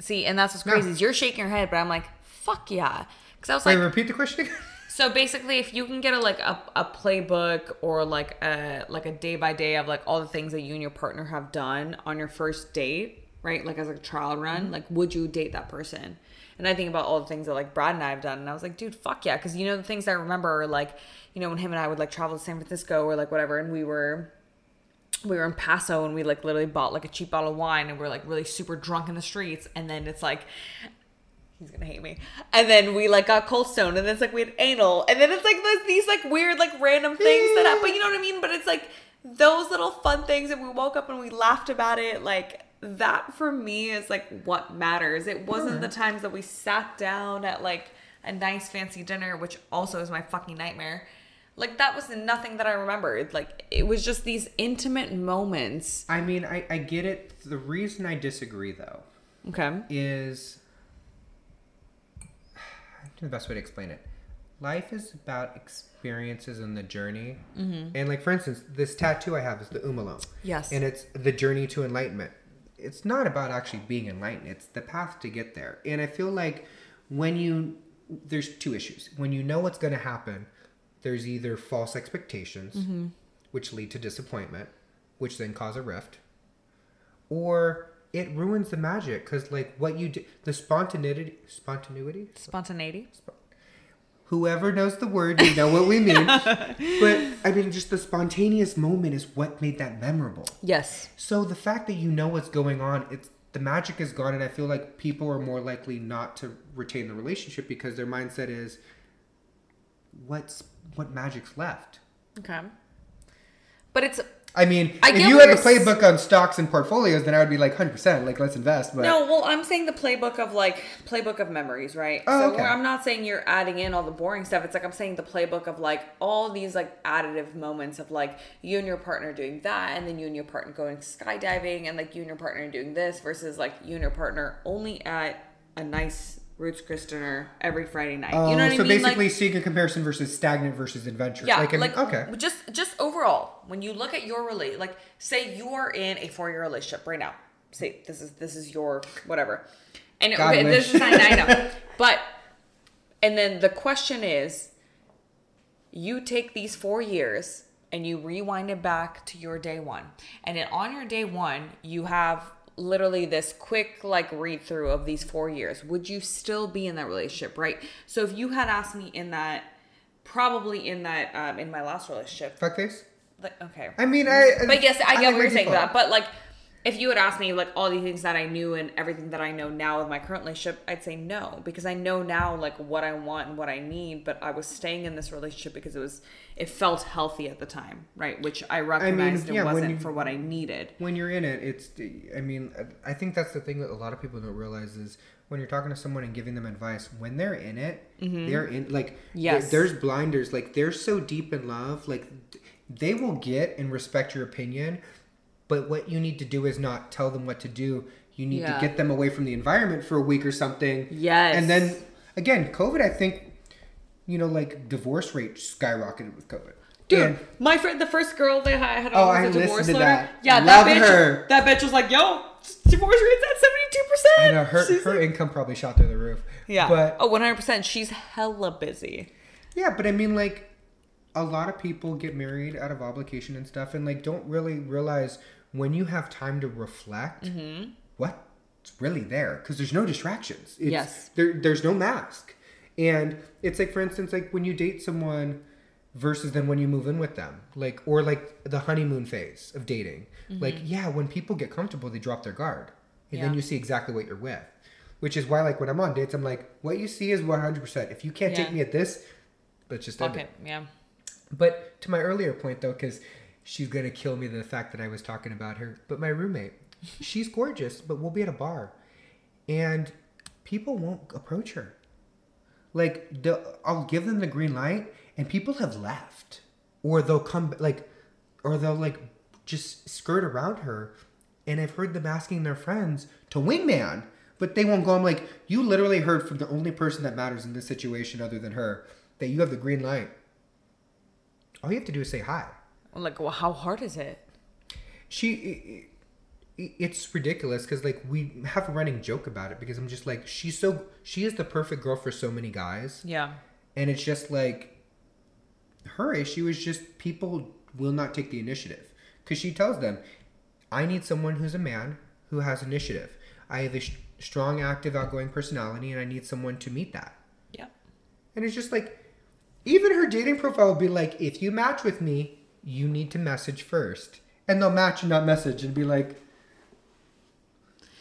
see, and that's what's No. crazy is you're shaking your head, but I'm like, fuck yeah. Because I was Wait, like, repeat the question again. so basically, if you can get a like a, a playbook or like a like a day by day of like all the things that you and your partner have done on your first date, right? Like as a trial run, mm-hmm. like would you date that person? And I think about all the things that like Brad and I have done, and I was like, dude, fuck yeah, because you know the things I remember are like, you know, when him and I would like travel to San Francisco or like whatever, and we were we were in Paso and we like literally bought like a cheap bottle of wine and we are like really super drunk in the streets. And then it's like he's gonna hate me. And then we like got cold stone and then it's like we had anal. And then it's like those, these like weird like random things that happen you know what I mean? But it's like those little fun things and we woke up and we laughed about it. Like that for me is like what matters. It wasn't the times that we sat down at like a nice fancy dinner which also is my fucking nightmare like that was nothing that I remembered. Like it was just these intimate moments. I mean, I, I get it. The reason I disagree though Okay. is the best way to explain it. Life is about experiences and the journey. Mm-hmm. And like for instance, this tattoo I have is the Unalome. Yes. And it's the journey to enlightenment. It's not about actually being enlightened. It's the path to get there. And I feel like when you there's two issues. When you know what's going to happen, there's either false expectations, Mm-hmm. which lead to disappointment, which then cause a rift, or it ruins the magic because like what you do, the spontaneity, spontaneity, Spontaneity. whoever knows the word, you know what we mean. but I mean, just the spontaneous moment is what made that memorable. Yes. So the fact that you know what's going on, it's the magic is gone, and I feel like people are more likely not to retain the relationship because their mindset is, what's what magic's left. Okay. But it's I mean, I if you had the playbook on stocks and portfolios, then I would be like hundred percent, like let's invest. But no. Well, I'm saying the playbook of like playbook of memories, right? Oh, so okay. I'm not saying you're adding in all the boring stuff. It's like I'm saying the playbook of like all these like additive moments of like you and your partner doing that, and then you and your partner going skydiving, and like you and your partner doing this versus like you and your partner only at a nice Ruth's Chris dinner every Friday night. Oh, you know oh, what so I mean? Like- basically, seeing a comparison versus stagnant versus adventure. Yeah, like, like, okay. Just just overall, when you look at your relate, like say you are in a four year relationship right now. Say this is this is your whatever, and God okay, this is I, I know, but and then the question is, you take these four years and you rewind it back to your day one, and then on your day one you have literally this quick like read through of these four years would you still be in that relationship right so if you had asked me in that probably in that um in my last relationship Fuckface. like, okay I mean, I. but yes i get like what you're saying that but like if you had asked me like all the things that i knew and everything that i know now with my current relationship i'd say no because i know now like what i want and what i need but i was staying in this relationship because it was it felt healthy at the time right which i recognized yeah, it wasn't you- for what i needed when you're in it, it's. I mean, I think that's the thing that a lot of people don't realize is when you're talking to someone and giving them advice, when they're in it, they're in like. Mm-hmm. Yes. there- there's blinders. Like they're so deep in love, like they will get and respect your opinion, but what you need to do is not tell them what to do. You need Yeah. to get them away from the environment for a week or something. Yes. And then again, COVID. I think, you know, like divorce rate skyrocketed with COVID. Dude, And- my friend, the first girl they had, had Oh, on I was a divorce listened to letter. that. Yeah, Love that bitch. her. That bitch was like, "Yo, divorce rate's at seventy two percent." I know her her income probably shot through the roof. Yeah. but oh, 100 percent. She's hella busy. Yeah, but I mean, like, a lot of people get married out of obligation and stuff, and like don't really realize when you have time to reflect Mm-hmm. what's really there because there's no distractions. It's, Yes. There, there's no mask, and it's like, for instance, like when you date someone versus then when you move in with them, like or like the honeymoon phase of dating. Like, yeah, when people get comfortable, they drop their guard, and then Mm-hmm. You see exactly what you're with. Which is why, like, when I'm on dates, I'm like, what you see is 100%. If you can't take me at this, let's just end it. it. Yeah. But to my earlier point, though, because she's gonna kill me the fact that I was talking about her. But my roommate, she's gorgeous, but we'll be at a bar, and people won't approach her. Like I'll give them the green light, and people have left, or they'll come like, or they'll like just skirt around her. And I've heard them asking their friends to wingman, but they won't go. I'm like, you literally heard from the only person that matters in this situation other than her that you have the green light. All you have to do is say hi. Like, well, how hard is it? She, it's ridiculous because like we have a running joke about it because I'm just like she's so she is the perfect girl for so many guys, Yeah. and it's just like her issue is just people will not take the initiative because she tells them, I need someone who's a man who has initiative. I have a sh- strong, active, outgoing personality, and I need someone to meet that. Yeah. And it's just like, even her dating profile would be like, if you match with me, you need to message first. And they'll match and not message and be like,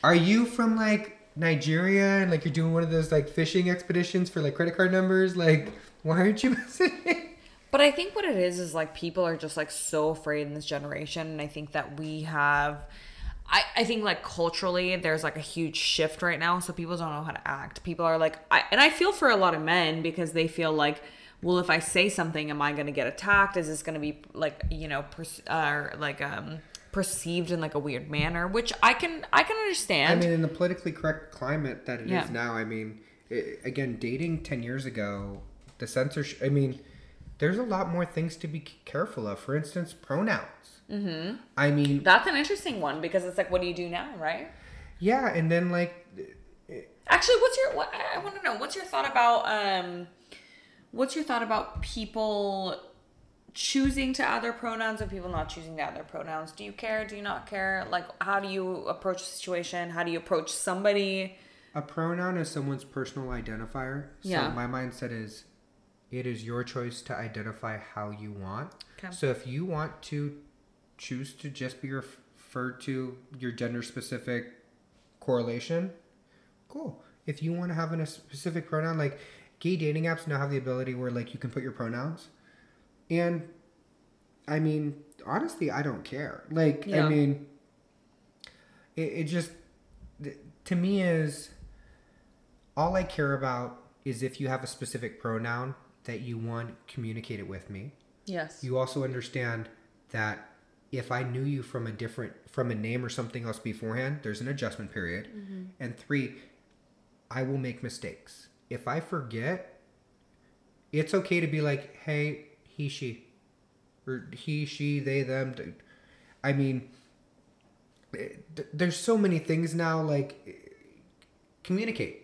are you from like Nigeria and like you're doing one of those like fishing expeditions for like credit card numbers? Like, why aren't you messaging? But I think what it is is like people are just like so afraid in this generation. And I think that we have, I, I think like culturally there's like a huge shift right now. So people don't know how to act. People are like, I, and I feel for a lot of men because they feel like, well, if I say something, am I going to get attacked? Is this going to be like, you know, pers- uh, like, um, perceived in like a weird manner, which I can, I can understand I mean, in the politically correct climate that it is Yeah. now, I mean, i again, dating 10 years ago, the censorship, I mean, there's a lot more things to be careful of. For instance, pronouns. Mm-hmm. I mean, That's an interesting one because it's like, what do you do now, right? yeah, and then like, Actually, what's your what I want to know? What's your thought about um what's your thought about people choosing to add their pronouns and people not choosing to add their pronouns? Do you care? Do you not care? Like how do you approach the situation? How do you approach somebody? a pronoun is someone's personal identifier. So Yeah. my mindset is, it is your choice to identify how you want. Okay. So if you want to choose to just be referred to your gender specific correlation, cool. If you want to have a specific pronoun, like gay dating apps now have the ability where like you can put your pronouns, and I mean honestly, I don't care. Like Yeah. I mean, it, it just to me is all I care about is if you have a specific pronoun that you want communicated with me. Yes. You also understand that if I knew you from a different from a name or something else beforehand, there's an adjustment period. Mm-hmm. And three, I will make mistakes. If I forget, it's okay to be like, "Hey, he, she," or he, she, they, them. th- I mean, eh, there's so many things now. Like, eh, communicate.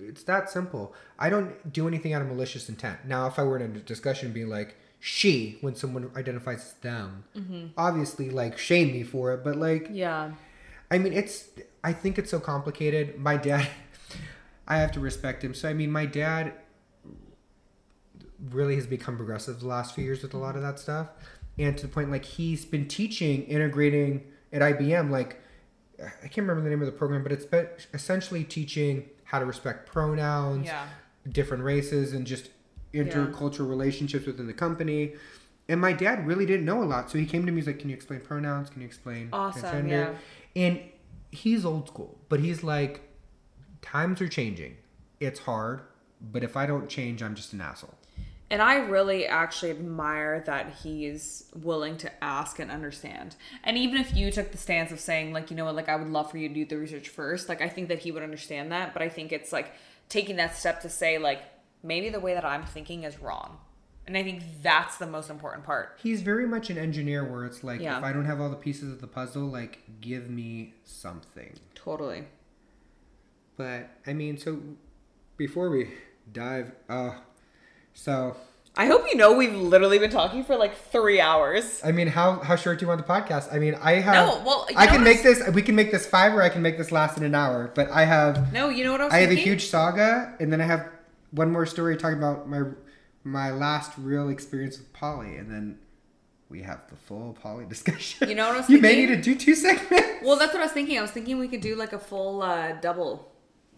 It's that simple. I don't do anything out of malicious intent. Now, if I were in a discussion being like, she, when someone identifies as them, obviously, like, shame me for it. But, like, Yeah. I mean, it's. I think it's so complicated. My dad, I have to respect him. So I mean, my dad really has become progressive the last few years with a lot of that stuff, and to the point like he's been teaching integrating at IBM. Like I can't remember the name of the program, but it's been essentially teaching how to respect pronouns, Yeah. different races, and just intercultural relationships within the company. And my dad really didn't know a lot, so he came to me. He's like, "Can you explain pronouns? Can you explain Awesome, yeah. And he's old school, but he's like, times are changing. It's hard, but if I don't change, I'm just an asshole. And I really actually admire that he's willing to ask and understand. And even if you took the stance of saying, like, you know what, like, I would love for you to do the research first, like, I think that he would understand that. But I think it's like taking that step to say, like, maybe the way that I'm thinking is wrong. And I think that's the most important part. He's very much an engineer where it's like, Yeah. if I don't have all the pieces of the puzzle, like, give me something. Totally. But, I mean, so before we dive, uh, so, I hope you know we've literally been talking for like three hours. I mean, how, how short do you want the podcast? I mean, I have, No, well, I can make this, we can make this five or I can make this last in an hour, but I have, No, you know what I was thinking? I have a huge saga, and then I have one more story talking about my my last real experience with poly, and then we have the full poly discussion. You know what I was You may need to do two segments. Well, that's what I was thinking. I was thinking we could do like a full uh, double,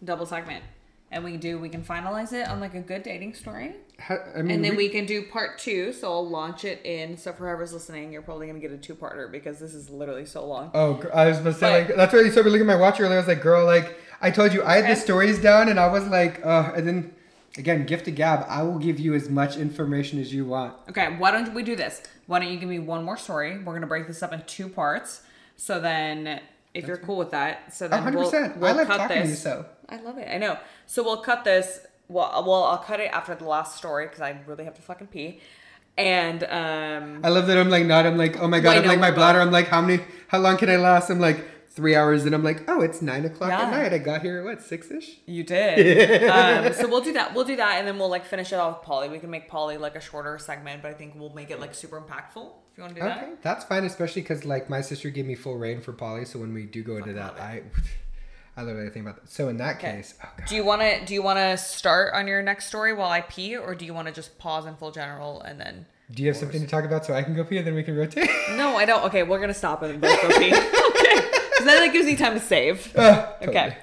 double segment, and we can do we can finalize it on like a good dating story, How- I mean, and then we, we can do part two. So I'll launch it in. So for whoever's listening, you're probably gonna get a two-parter because this is literally so long. Oh, I was supposed to say like that's why you started looking at my watch earlier. I was like, girl, like I told you, I had the stories down, and I was like, uh, and then again, gift to gab. I will give you as much information as you want. Okay, why don't we do this? Why don't you give me one more story? We're gonna break this up in two parts. So then, if you're cool with that, so then 100%. we'll, we'll love cut talking to this. you, so. I love it. I know. So we'll cut this. Well, well, I'll cut it after the last story because I really have to fucking pee. And um, I love that I'm like not. I'm like, oh my god. Wait, I'm no, like my bladder. I'm like, how many? How long can I last? I'm like three hours, and I'm like, oh, it's nine o'clock Yeah. at night. I got here at what six ish. You did. um, so we'll do that. We'll do that, and then we'll like finish it off with poly. We can make poly like a shorter segment, but I think we'll make it like super impactful. If you want to do Okay, that. that's fine, especially because like my sister gave me full reign for Polly. So when we do go into that, love I, I love think about that. So in that Okay. case, oh. Do you want to do you want to start on your next story while I pee, or do you want to just pause in full general and then? Do you have something to talk about so I can go pee and then we can rotate? No, I don't. Okay, we're gonna stop and both go pee. okay, because then it gives me time to save. Ah, Okay. totally.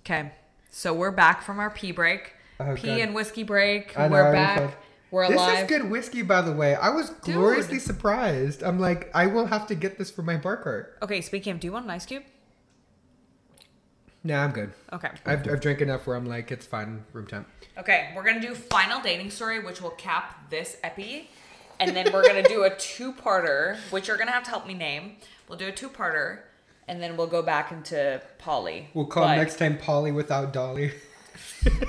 Okay. So we're back from our pee break. Oh, pee God. and whiskey break. I we're back. We're This alive. This is good whiskey, by the way. I was Dude. gloriously surprised. I'm like, I will have to get this for my bar cart. Okay, speaking of, do you want an ice cube? Nah, I'm good. Okay. I've, I've drank enough where I'm like, it's fine, room temp. Okay, we're gonna do final dating story, which will cap this epi, and then we're gonna do a two-parter, which you're gonna have to help me name. We'll do a two-parter, and then we'll go back into poly. We'll call But next time Polly without Dolly.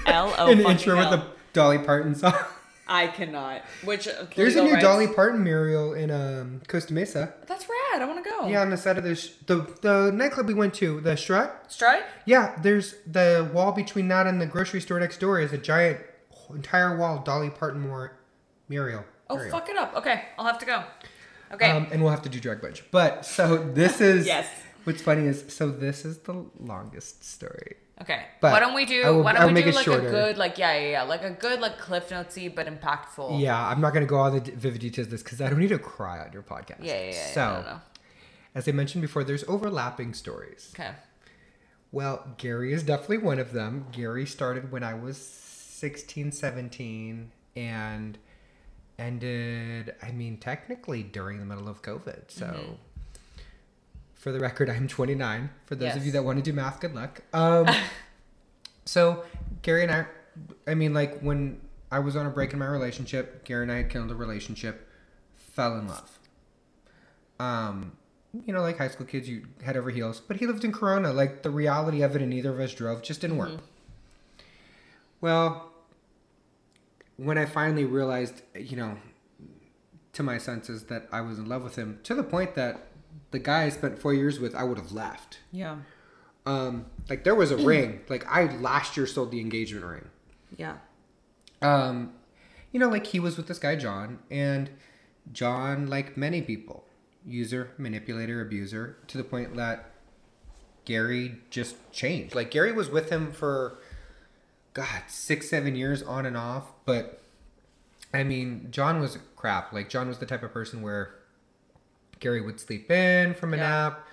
L O An fucking intro with L. the Dolly Parton song. I cannot. Which uh, There's a new Dolly Parton mural in um, Costa Mesa. That's rad. I want to go. Yeah, on the side of the sh- the the nightclub we went to, the Strut. Stride. Yeah, there's the wall between that and the grocery store next door is a giant entire wall Dolly Parton mur- mural. Oh fuck it up. Okay, I'll have to go. Okay. Um, and we'll have to do drag bunch. But so this is Yes. What's funny is so this is the longest story. Okay. but why don't we do? Will- why don't we do like shorter. a good, like yeah, yeah, yeah, like a good, like cliff notesy but impactful. Yeah, I'm not gonna go all the vivid details of this because I don't need to cry on your podcast. Yeah, yeah, yeah. So, yeah, as I mentioned before, there's overlapping stories. Okay. Well, Gary is definitely one of them. Gary started when I was 16, 17, and ended, I mean, technically during the middle of COVID. So, mm-hmm. For the record, I'm 29. For those of you that want to do math, good luck. Um, so, Gary and I, I mean, like when I was on a break in my relationship, Gary and I had killed a relationship, fell in love. Um, you know, like high school kids, you head over heels. But he lived in Corona. Like the reality of it, and neither of us drove, just didn't work. Well, when I finally realized, you know, to my senses that I was in love with him, to the point that the guy I spent four years with, I would have left. Yeah. Um, like there was a ring. Like I last year sold the engagement ring. Yeah. Um, you know, like he was with this guy John, and John, like many people, user, manipulator, abuser, to the point that Gary just changed. Like Gary was with him for God six, seven years on and off, but I mean, John was crap. Like John was the type of person where Gary would sleep in from a Yeah. nap.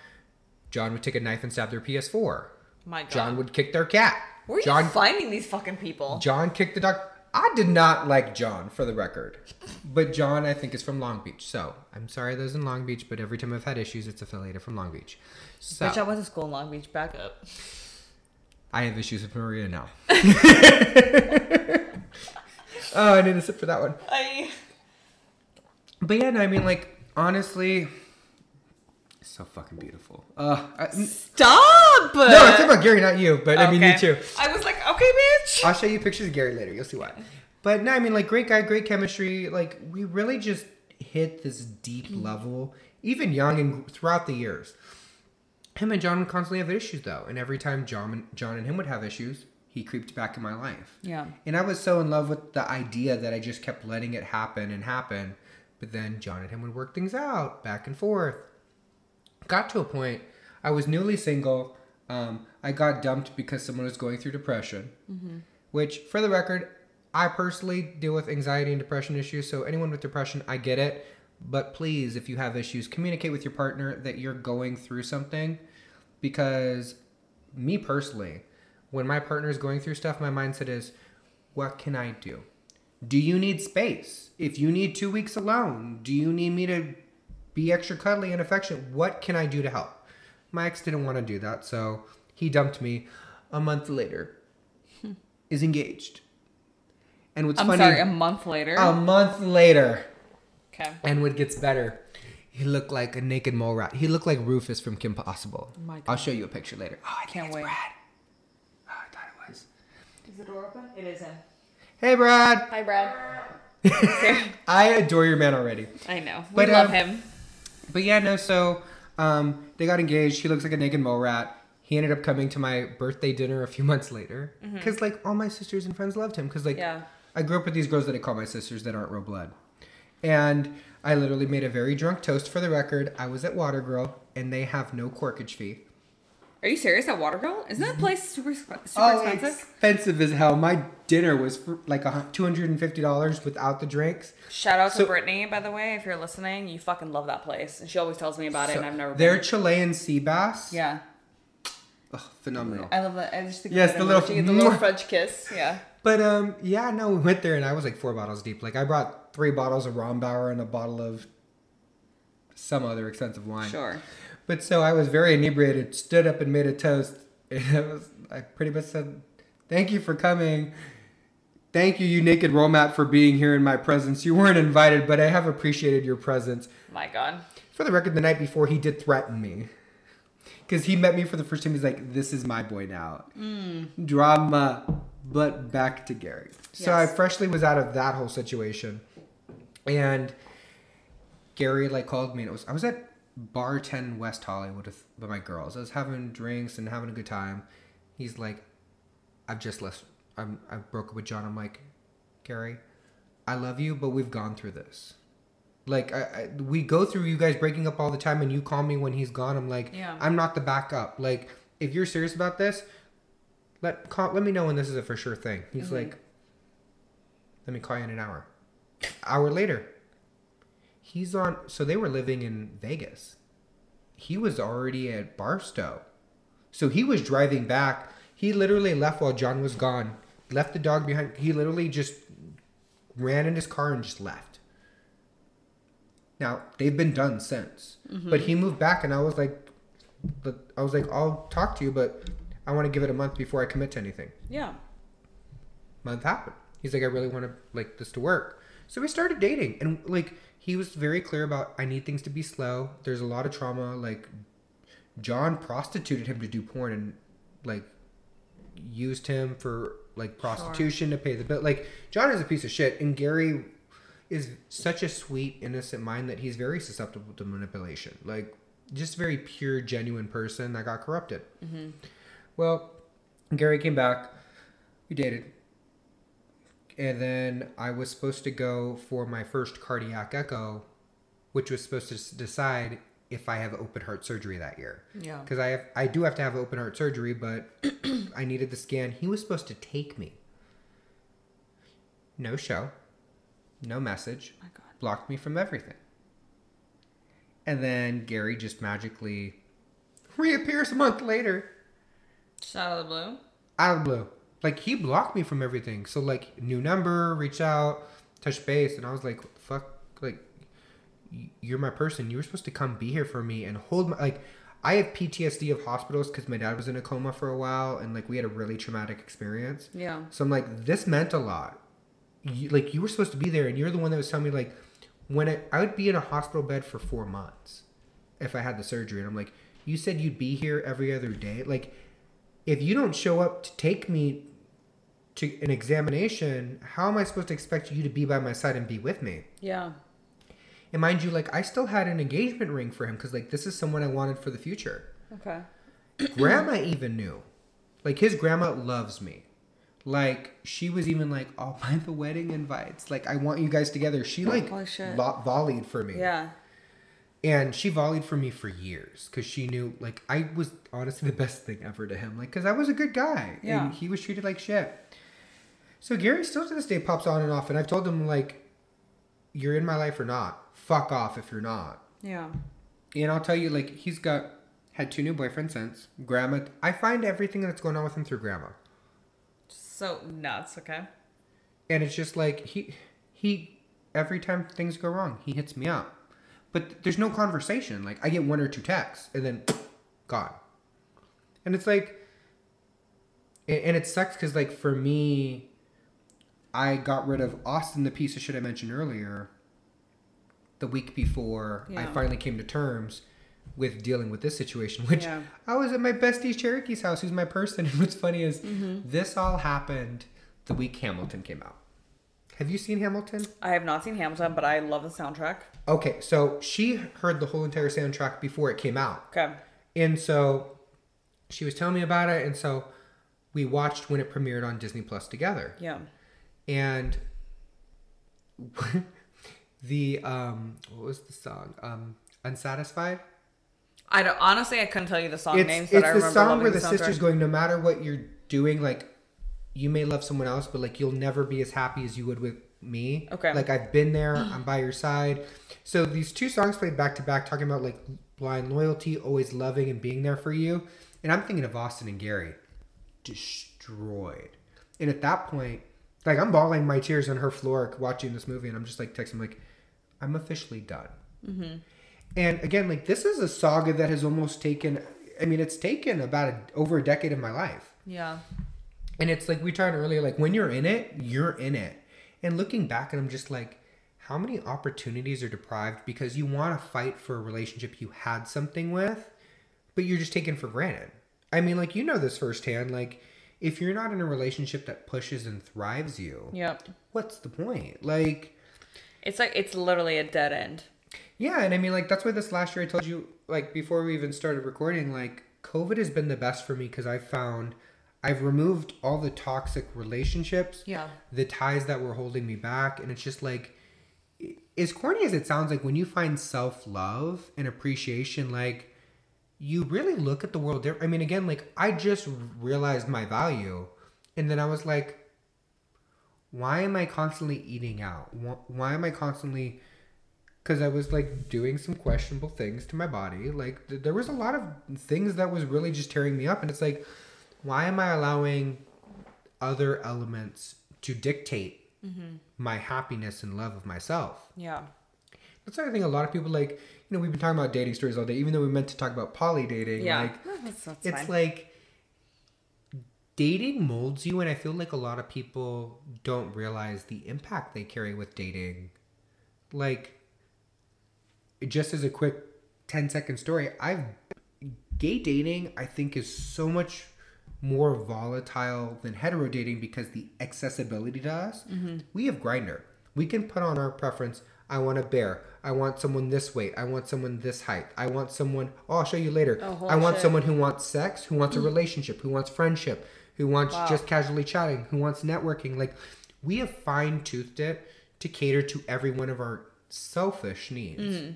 John would take a knife and stab their PS4. My God. John would kick their cat. Where are John you finding these fucking people? John kicked the dog. I did not like John, for the record. But John, I think, is from Long Beach. So I'm sorry those in Long Beach, but every time I've had issues, it's affiliated from Long Beach. So Bitch, I went to school in Long Beach. Back up. I have issues with Maria now. oh, I need to sit for that one. I. But yeah, no, I mean, like, honestly, so fucking beautiful. Uh, I, no, Stop. I'm talking about Gary, not you, but I mean, you too. I was like, okay, bitch. I'll show you pictures of Gary later. You'll see why. But no, I mean, like, great guy, great chemistry. Like, we really just hit this deep level, even young and throughout the years. Him and John would constantly have issues, though. And every time John, and John and him would have issues, he creeped back in my life. Yeah. And I was so in love with the idea that I just kept letting it happen and happen. But then John and him would work things out back and forth. Got to a point, I was newly single. Um, I got dumped because someone was going through depression, which, for the record, I personally deal with anxiety and depression issues. So, anyone with depression, I get it. But please, if you have issues, communicate with your partner that you're going through something. Because, me personally, when my partner is going through stuff, my mindset is, what can I do? Do you need space? If you need two weeks alone, do you need me to be extra cuddly and affectionate? What can I do to help? My ex didn't want to do that, so he dumped me a month later. Hmm. is engaged. And what's I'm funny, sorry, a month later. a month later, okay. and what gets better, he looked like a naked mole rat. He looked like Rufus from Kim Possible. Oh my I'll show you a picture later. Oh, I Can't it's wait. Brad. Oh, I thought it was. Is the door open? It is in. Hey, Brad. Hi, Brad. I adore your man already. I know. We But, love um, him. But yeah, no. So um, they got engaged. He looks like a naked mole rat. He ended up coming to my birthday dinner a few months later because like all my sisters and friends loved him because like Yeah. I grew up with these girls that I call my sisters that aren't real blood, and I literally made a very drunk toast for the record. I was at Water Grill and they have no corkage fee. Are you serious? At Water Grill? Isn't that place super super oh, expensive? expensive as hell. My dinner was for like two hundred and fifty dollars without the drinks. Shout out to Brittany, by the way, if you're listening. You fucking love that place, and she always tells me about it, So and I've never Their. Chilean sea bass. Yeah, Ugh, phenomenal. I love that. I just think Yes, the it little- the little. French kiss. Yeah. But um, yeah, no, we went there and I was like four bottles deep. Like I brought three bottles of Rombauer and a bottle of some other expensive wine. Sure. But so I was very inebriated, stood up and made a toast, was I pretty much said, "Thank you for coming. Thank you, you naked Romat, for being here in my presence. You weren't invited, but I have appreciated your presence." My God. For the record, the night before he did threaten me. Because he met me for the first time, he's like, "This is my boy now." Mm. Drama, but back to Gary. So I freshly was out of that whole situation, and Gary like called me, and it was I was at Bar Ten West Hollywood with, with my girls. I was having drinks and having a good time. He's like, "I've just left. I'm I broke up with John." I'm like, Gary, I love you, but we've gone through this. Like I, I, we go through you guys breaking up all the time, and you call me when he's gone. I'm like, Yeah. I'm not the backup. Like if you're serious about this, let call, let me know when this is a for sure thing. He's mm-hmm. like, let me call you in an hour. Hour later, he's on. So they were living in Vegas. He was already at Barstow, so he was driving back. He literally left while John was gone. Left the dog behind. He literally just ran in his car and just left. Now they've been done since, mm-hmm. but he moved back, and I was like, I was like, I'll talk to you, but I want to give it a month before I commit to anything. Yeah. Month happened. He's like, I really want to like this to work. So we started dating, and like he was very clear about I need things to be slow. There's a lot of trauma. Like John prostituted him to do porn, and like used him for like prostitution to pay the bill. Like John is a piece of shit, and Gary is such a sweet, innocent mind that he's very susceptible to manipulation. Like just a very pure, genuine person that got corrupted. Mm-hmm. Well, Gary came back. We dated. And then I was supposed to go for my first cardiac echo, which was supposed to decide if I have open heart surgery that year. Yeah. Because I have, I do have to have open heart surgery, but I needed the scan. He was supposed to take me. No show, no message, Oh My God. blocked me from everything. And then Gary just magically reappears a month later Just out of the blue. out of the blue. Like he blocked me from everything. So like new number, reach out, touch base, and I was like, fuck, like you're my person. You were supposed to come be here for me and hold my like. I have PTSD of hospitals because my dad was in a coma for a while, and like we had a really traumatic experience. Yeah. So I'm like, this meant a lot. You, like you were supposed to be there, and you're the one that was telling me like, when I, I would be in a hospital bed for four months, if I had the surgery, and I'm like, you said you'd be here every other day. Like, if you don't show up to take me to an examination, how am I supposed to expect you to be by my side and be with me? Yeah. And mind you, like I still had an engagement ring for him because like this is someone I wanted for the future. Okay. grandma even knew. Like his grandma loves me. Like she was even like, "I'll buy the wedding invites. Like I want you guys together." She like shit. volleyed for me. Yeah. And she volleyed for me for years because she knew like I was honestly the best thing ever to him. Like because I was a good guy Yeah. and he was treated like shit. So Gary still to this day pops on and off, and I've told him like, "You're in my life or not? Fuck off if you're not." Yeah. And I'll tell you, like, he's got had two new boyfriends since. Grandma, I find everything that's going on with him through grandma, So nuts. Okay. and it's just like he he every time things go wrong, he hits me up, but there's no conversation. Like I get one or two texts, and then gone, and it's like, and, it sucks because like for me, I got rid of Austin, the piece of shit I mentioned earlier. The week before I finally came to terms with dealing with this situation, which Yeah. I was at my bestie Cherokee's house, who's my person. And what's funny is Mm-hmm. this all happened the week Hamilton came out. Have you seen Hamilton? I have not seen Hamilton, but I love the soundtrack. Okay, so she heard the whole entire soundtrack before it came out. Okay. And so she was telling me about it. And so we watched when it premiered on Disney Plus together. Yeah. And the, um, what was the song? Um, Unsatisfied? I don't honestly. I couldn't tell you the song it's, names, it's but I the song where the, soundtrack. sisters going no matter what you're doing like you may love someone else but like you'll never be as happy as you would with me. Okay. like i've been there i'm by your side. So these two songs played back to back talking about like blind loyalty always loving and being there for you. And i'm thinking of austin and gary. Destroyed. And at that point like i'm bawling my tears on her floor watching this movie and i'm just like texting like i'm officially done. Mm-hmm. And again, like this is a saga that has almost taken. I mean, it's taken about a, over a decade of my life, Yeah. And it's like we talked earlier. Like when you're in it, you're in it. And looking back, and I'm just like, how many opportunities are deprived because you want to fight for a relationship you had something with, but you're just taken for granted. I mean, like you know this firsthand. Like if you're not in a relationship that pushes and thrives you, Yep. what's the point? Like. It's like it's literally a dead end. Yeah, and I mean, like that's why this last year I told you, like before we even started recording, like COVID has been the best for me because I found I've removed all the toxic relationships, Yeah. the ties that were holding me back, and it's just like, as corny as it sounds, like when you find self love and appreciation, like you really look at the world different. I mean, again, like I just realized my value, and then I was like, why am I constantly eating out? Why, am I constantly because I was like doing some questionable things to my body. Like th- there was a lot of things that was really just tearing me up, and it's like, why am I allowing other elements to dictate mm-hmm. my happiness and love of myself? Yeah. That's why I think a lot of people like, you know, we've been talking about dating stories all day, even though we meant to talk about poly dating. Yeah. Like, that's, that's it's fine. like dating molds you and i feel like a lot of people don't realize the impact they carry with dating like just as a quick 10 second story i've gay dating i think is so much more volatile than hetero dating because the accessibility to us mm-hmm. we have Grindr we can put on our preference i want a bear i want someone this weight i want someone this height i want someone oh i'll show you later. Oh, i want shit. someone who wants sex who wants a mm-hmm. relationship who wants friendship who wants Wow. just casually chatting who wants networking. Like we have fine-toothed it to cater to every one of our selfish needs. Mm-hmm.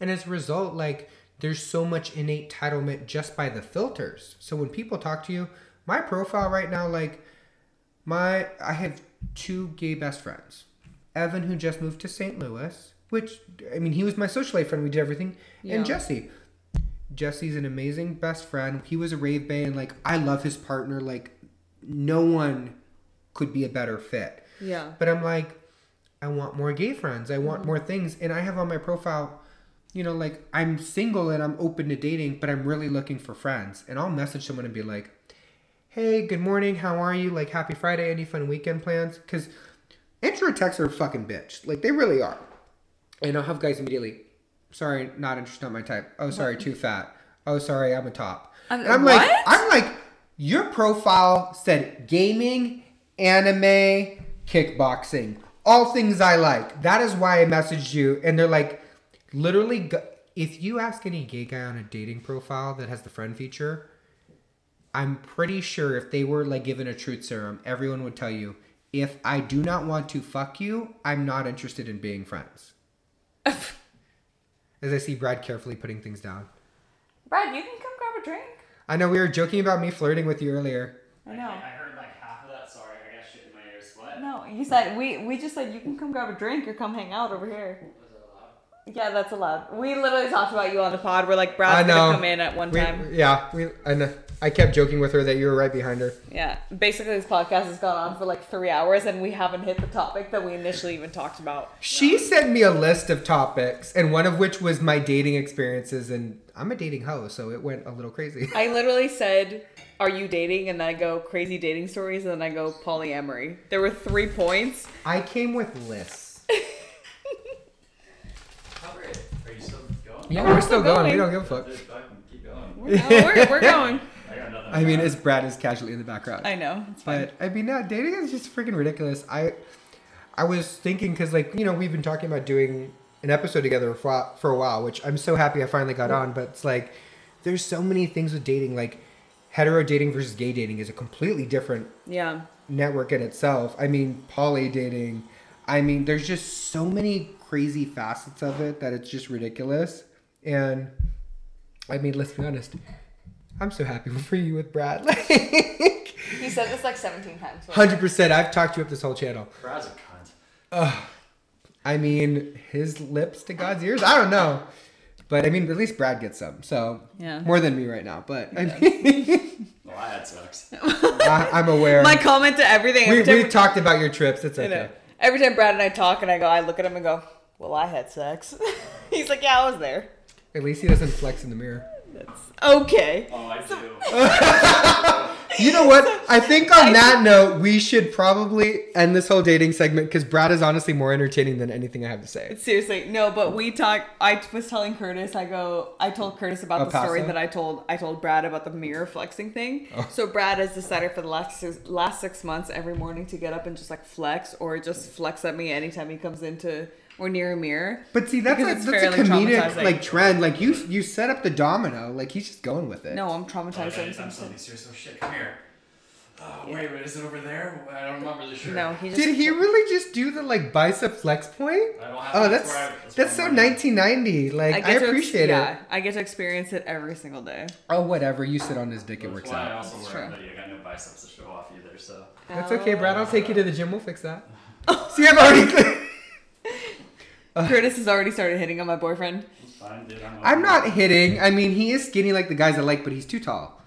And as a result, like there's so much innate entitlement just by the filters. So when people talk to you, my profile right now, like my I have two gay best friends. Evan, who just moved to St. Louis, which I mean he was my social life friend, we did everything. Yeah. And Jesse. Jesse's an amazing best friend. He was a rave bay and like I love his partner. Like no one could be a better fit. Yeah. But I'm like, I want more gay friends. I want mm-hmm. more things. And I have on my profile, you know, like I'm single and I'm open to dating, but I'm really looking for friends. And I'll message someone and be like, hey, good morning. How are you? Like, happy Friday. Any fun weekend plans? Because intro texts are a fucking bitch. Like, they really are. And I'll have guys immediately, sorry, not interested in my type. Oh, sorry, too fat. Oh, sorry, I'm a top. Um, and I'm like. I'm like, your profile said gaming anime, kickboxing, all things I like. That is why I messaged you. And they're like, literally, if you ask any gay guy on a dating profile that has the friend feature, I'm pretty sure if they were like given a truth serum, everyone would tell you, if I do not want to fuck you, I'm not interested in being friends. As I see Brad carefully putting things down. Brad, you can come grab a drink. I know we were joking about me flirting with you earlier. I know. I heard like half of that. Sorry, I got shit in my ears. What? No, you said we we just said you can come grab a drink or come hang out over here. Was it allowed? Yeah, that's allowed. We literally talked about you on the pod. We're like Brad's gonna come in at one We- time. yeah, we. Know. I kept joking with her that you were right behind her. Yeah, basically this podcast has gone on for like three hours and we haven't hit the topic that we initially even talked about. She sent me a list of topics, and one of which was my dating experiences. And I'm a dating hoe, so it went a little crazy. I literally said, "Are you dating?" And then I go crazy dating stories, and then I go polyamory. There were three points. I came with lists. Cover it. Are you still going? Yeah, we're we're still still going. We don't give a fuck. Dude, fucking keep going. No, we're, we're going. I. I mean, as Brad is casually in the background. I know. It's fine. But I mean, no, dating is just freaking ridiculous. I, I was thinking because like you know we've been talking about doing an episode together for a- for a while, which I'm so happy I finally got on. But it's like there's so many things with dating, like hetero dating versus gay dating is a completely different Yeah. network in itself. I mean, poly dating. I mean, there's just so many crazy facets of it that it's just ridiculous. And I mean, let's be honest. I'm so happy for you with Brad. Like, He said this like 17 times. hundred percent. I've talked you up this whole channel. Brad's a cunt. I mean, his lips to God's ears. I don't know, but I mean, at least Brad gets some. So Yeah. more than me right now. But I mean, Well, I had sex. I, I'm aware. My comment to everything. we every we talked about your trips. It's know. okay. Every time Brad and I talk, and I go, I look at him and go, "Well, I had sex." He's like, "Yeah, I was there." At least he doesn't flex in the mirror. That's okay. Oh, I do. You know what? I think on that note, we should probably end this whole dating segment because Brad is honestly more entertaining than anything I have to say. Seriously, no, but we talk. I was telling Curtis. I go. I told Curtis about El the story Paso? that I told. I told Brad about the mirror flexing thing. Oh. So Brad has decided for the last six, last six months every morning to get up and just like flex or just flex at me anytime he comes into or near a mirror. But see, that's Because a, that's a comedic like trend. Like you, you set up the domino. Like he's just going with it. No, I'm Oh, traumatized. I'm somebody's here, so shit, come here. Oh, wait, wait, is it over there? I don't, I'm not really sure. No, he just. Did he really just do the like bicep flex point? I don't have Oh, that's that's I- that's that's so where I'm at. 1990. Like I, get to ex- appreciate yeah, it. I get to experience it every single day. Oh, whatever. You sit on his dick. It That's works why I also That's wear a true. hoodie. I got no biceps to show off either, so. That's okay, Brad. I'll take you oh. to the gym. We'll fix that. See, I've already. Curtis has already started hitting on my boyfriend. Fine, dude. I'm, I'm not hitting. I mean, he is skinny like the guys I like, but he's too tall.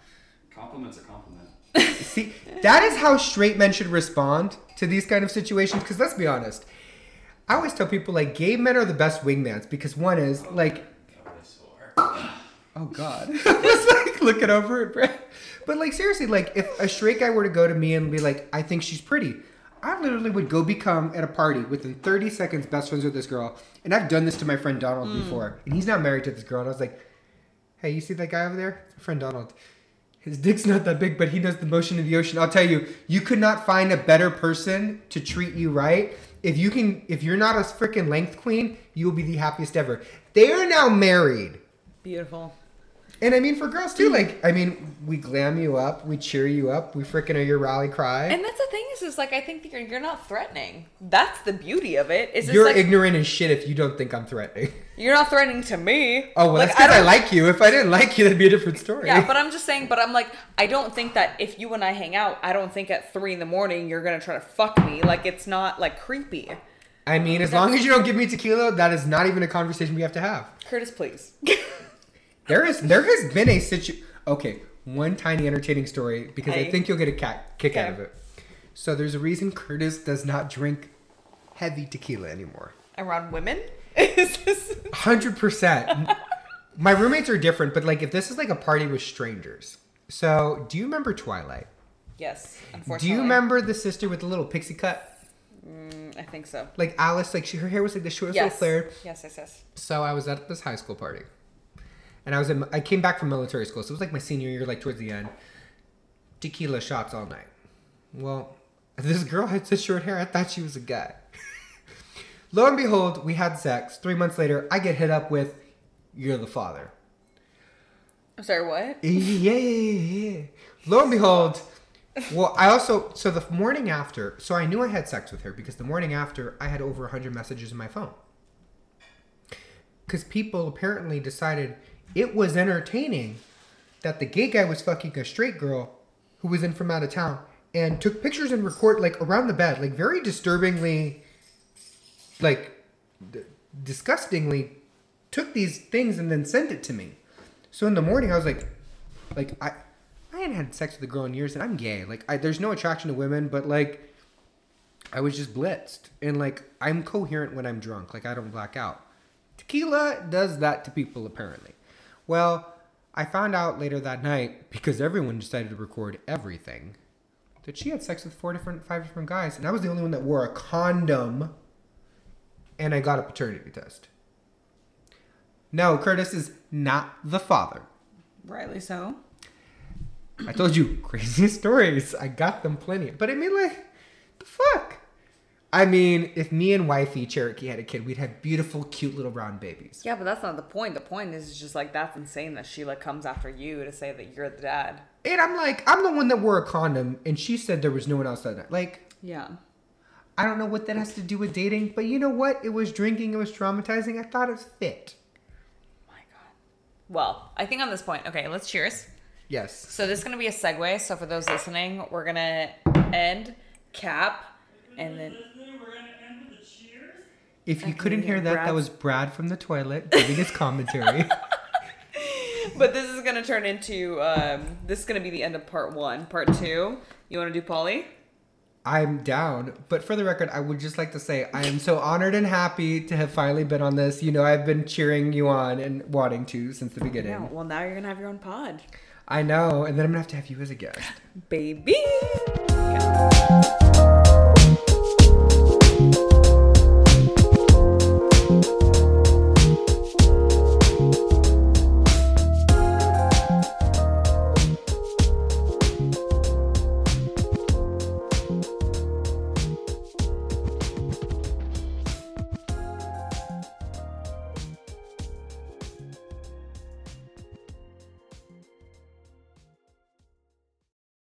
Compliments a compliment. See, that is how straight men should respond to these kind of situations. Because let's be honest, I always tell people like gay men are the best wingmans because one is like, God, I swore. oh god, just like looking over it, Brad. But like seriously, like if a straight guy were to go to me and be like, I think she's pretty. I literally would go become at a party within 30 seconds best friends with this girl. And I've done this to my friend Donald hmm. before. And he's not married to this girl. And I was like, hey, you see that guy over there? My friend Donald. His dick's not that big, but he knows the motion of the ocean. I'll tell you, you could not find a better person to treat you right. If you can, if you're not a freaking length queen, you will be the happiest ever. They are now married. Beautiful. And I mean, for girls too, mm. like, I mean, we glam you up, we cheer you up, we freaking are your rally cry. And that's the thing is, is like I think you're, you're not threatening. That's the beauty of it. Is You're like ignorant as shit if you don't think I'm threatening. you're not threatening to me. Oh, well, Like, that's because I, don't- like you. If I didn't like you, that'd be a different story. Yeah, but I'm just saying. But I'm like, I don't think that if you and I hang out, I don't think at three in the morning you're gonna try to fuck me. Like it's not like creepy. I mean, as long as you don't give me tequila, that is not even a conversation we have to have. Curtis, please. There is, there has been a situ. Okay, one tiny entertaining story because I Hey. think you'll get a cat kick out of it. So there's a reason Curtis does not drink heavy tequila anymore. Around women. Is this- Hundred percent. My roommates are different, but like if this is like a party with strangers. So do you remember Twilight? yes, Do you remember the sister with the little pixie cut? Mm, I think so. Like Alice, like she, her hair was like the shortest Yes. little flare. Yes, yes, yes. So I was at this high school party, and I was in. I came back from military school, so it was like my senior year, like towards the end. Tequila shots all night. Well, This girl had such short hair, I thought she was a guy. Lo and behold, we had sex. Three months later, I get hit up with, You're the father. I'm sorry, what? Yeah, yeah, yeah, yeah. Lo and behold, well, I also, so the morning after, so I knew I had sex with her because the morning after, I had over 100 messages in my phone. Because people apparently decided it was entertaining that the gay guy was fucking a straight girl who was in from out of town and took pictures and record like around the bed, like very disturbingly, like d- disgustingly took these things and then sent it to me. So in the morning, I was like, like I, I hadn't had sex with a girl in years, and I'm gay. Like, I, there's no attraction to women, but like, I was just blitzed, and like, I'm coherent when I'm drunk. Like, I don't black out. Tequila does that to people, apparently. Well, I found out later that night because everyone decided to record everything that she had sex with four different, five different guys, and I was the only one that wore a condom, and I got a paternity test. No, Curtis is not the father. Rightly so. I told you crazy stories. I got them plenty. But I mean, like, the fuck? I mean, if me and wifey Cherokee had a kid, we'd have beautiful, cute little brown babies. Yeah, but that's not the point. The point is just like that's insane that she like comes after you to say that you're the dad. And I'm like, I'm the one that wore a condom, and she said there was no one else that night. Like, Yeah. I don't know what that has to do with dating, but you know what? It was drinking. It was traumatizing. I thought it was fit. My God. Well, I think on this point, okay, let's cheers. Yes. So this is gonna be a segue. So for those listening, we're gonna end, cap, and then We're gonna end with a cheers. If you couldn't hear yeah, that, that was Brad from the toilet giving his commentary. but this is gonna turn into um this is gonna be the end of part one. Part two. You wanna do poly? I'm down. But for the record, I would just like to say I am so honored and happy to have finally been on this. You know, I've been cheering you on and wanting to since the beginning. No. Well now you're gonna have your own pod. I know, and then I'm gonna have to have you as a guest. Baby. Yeah.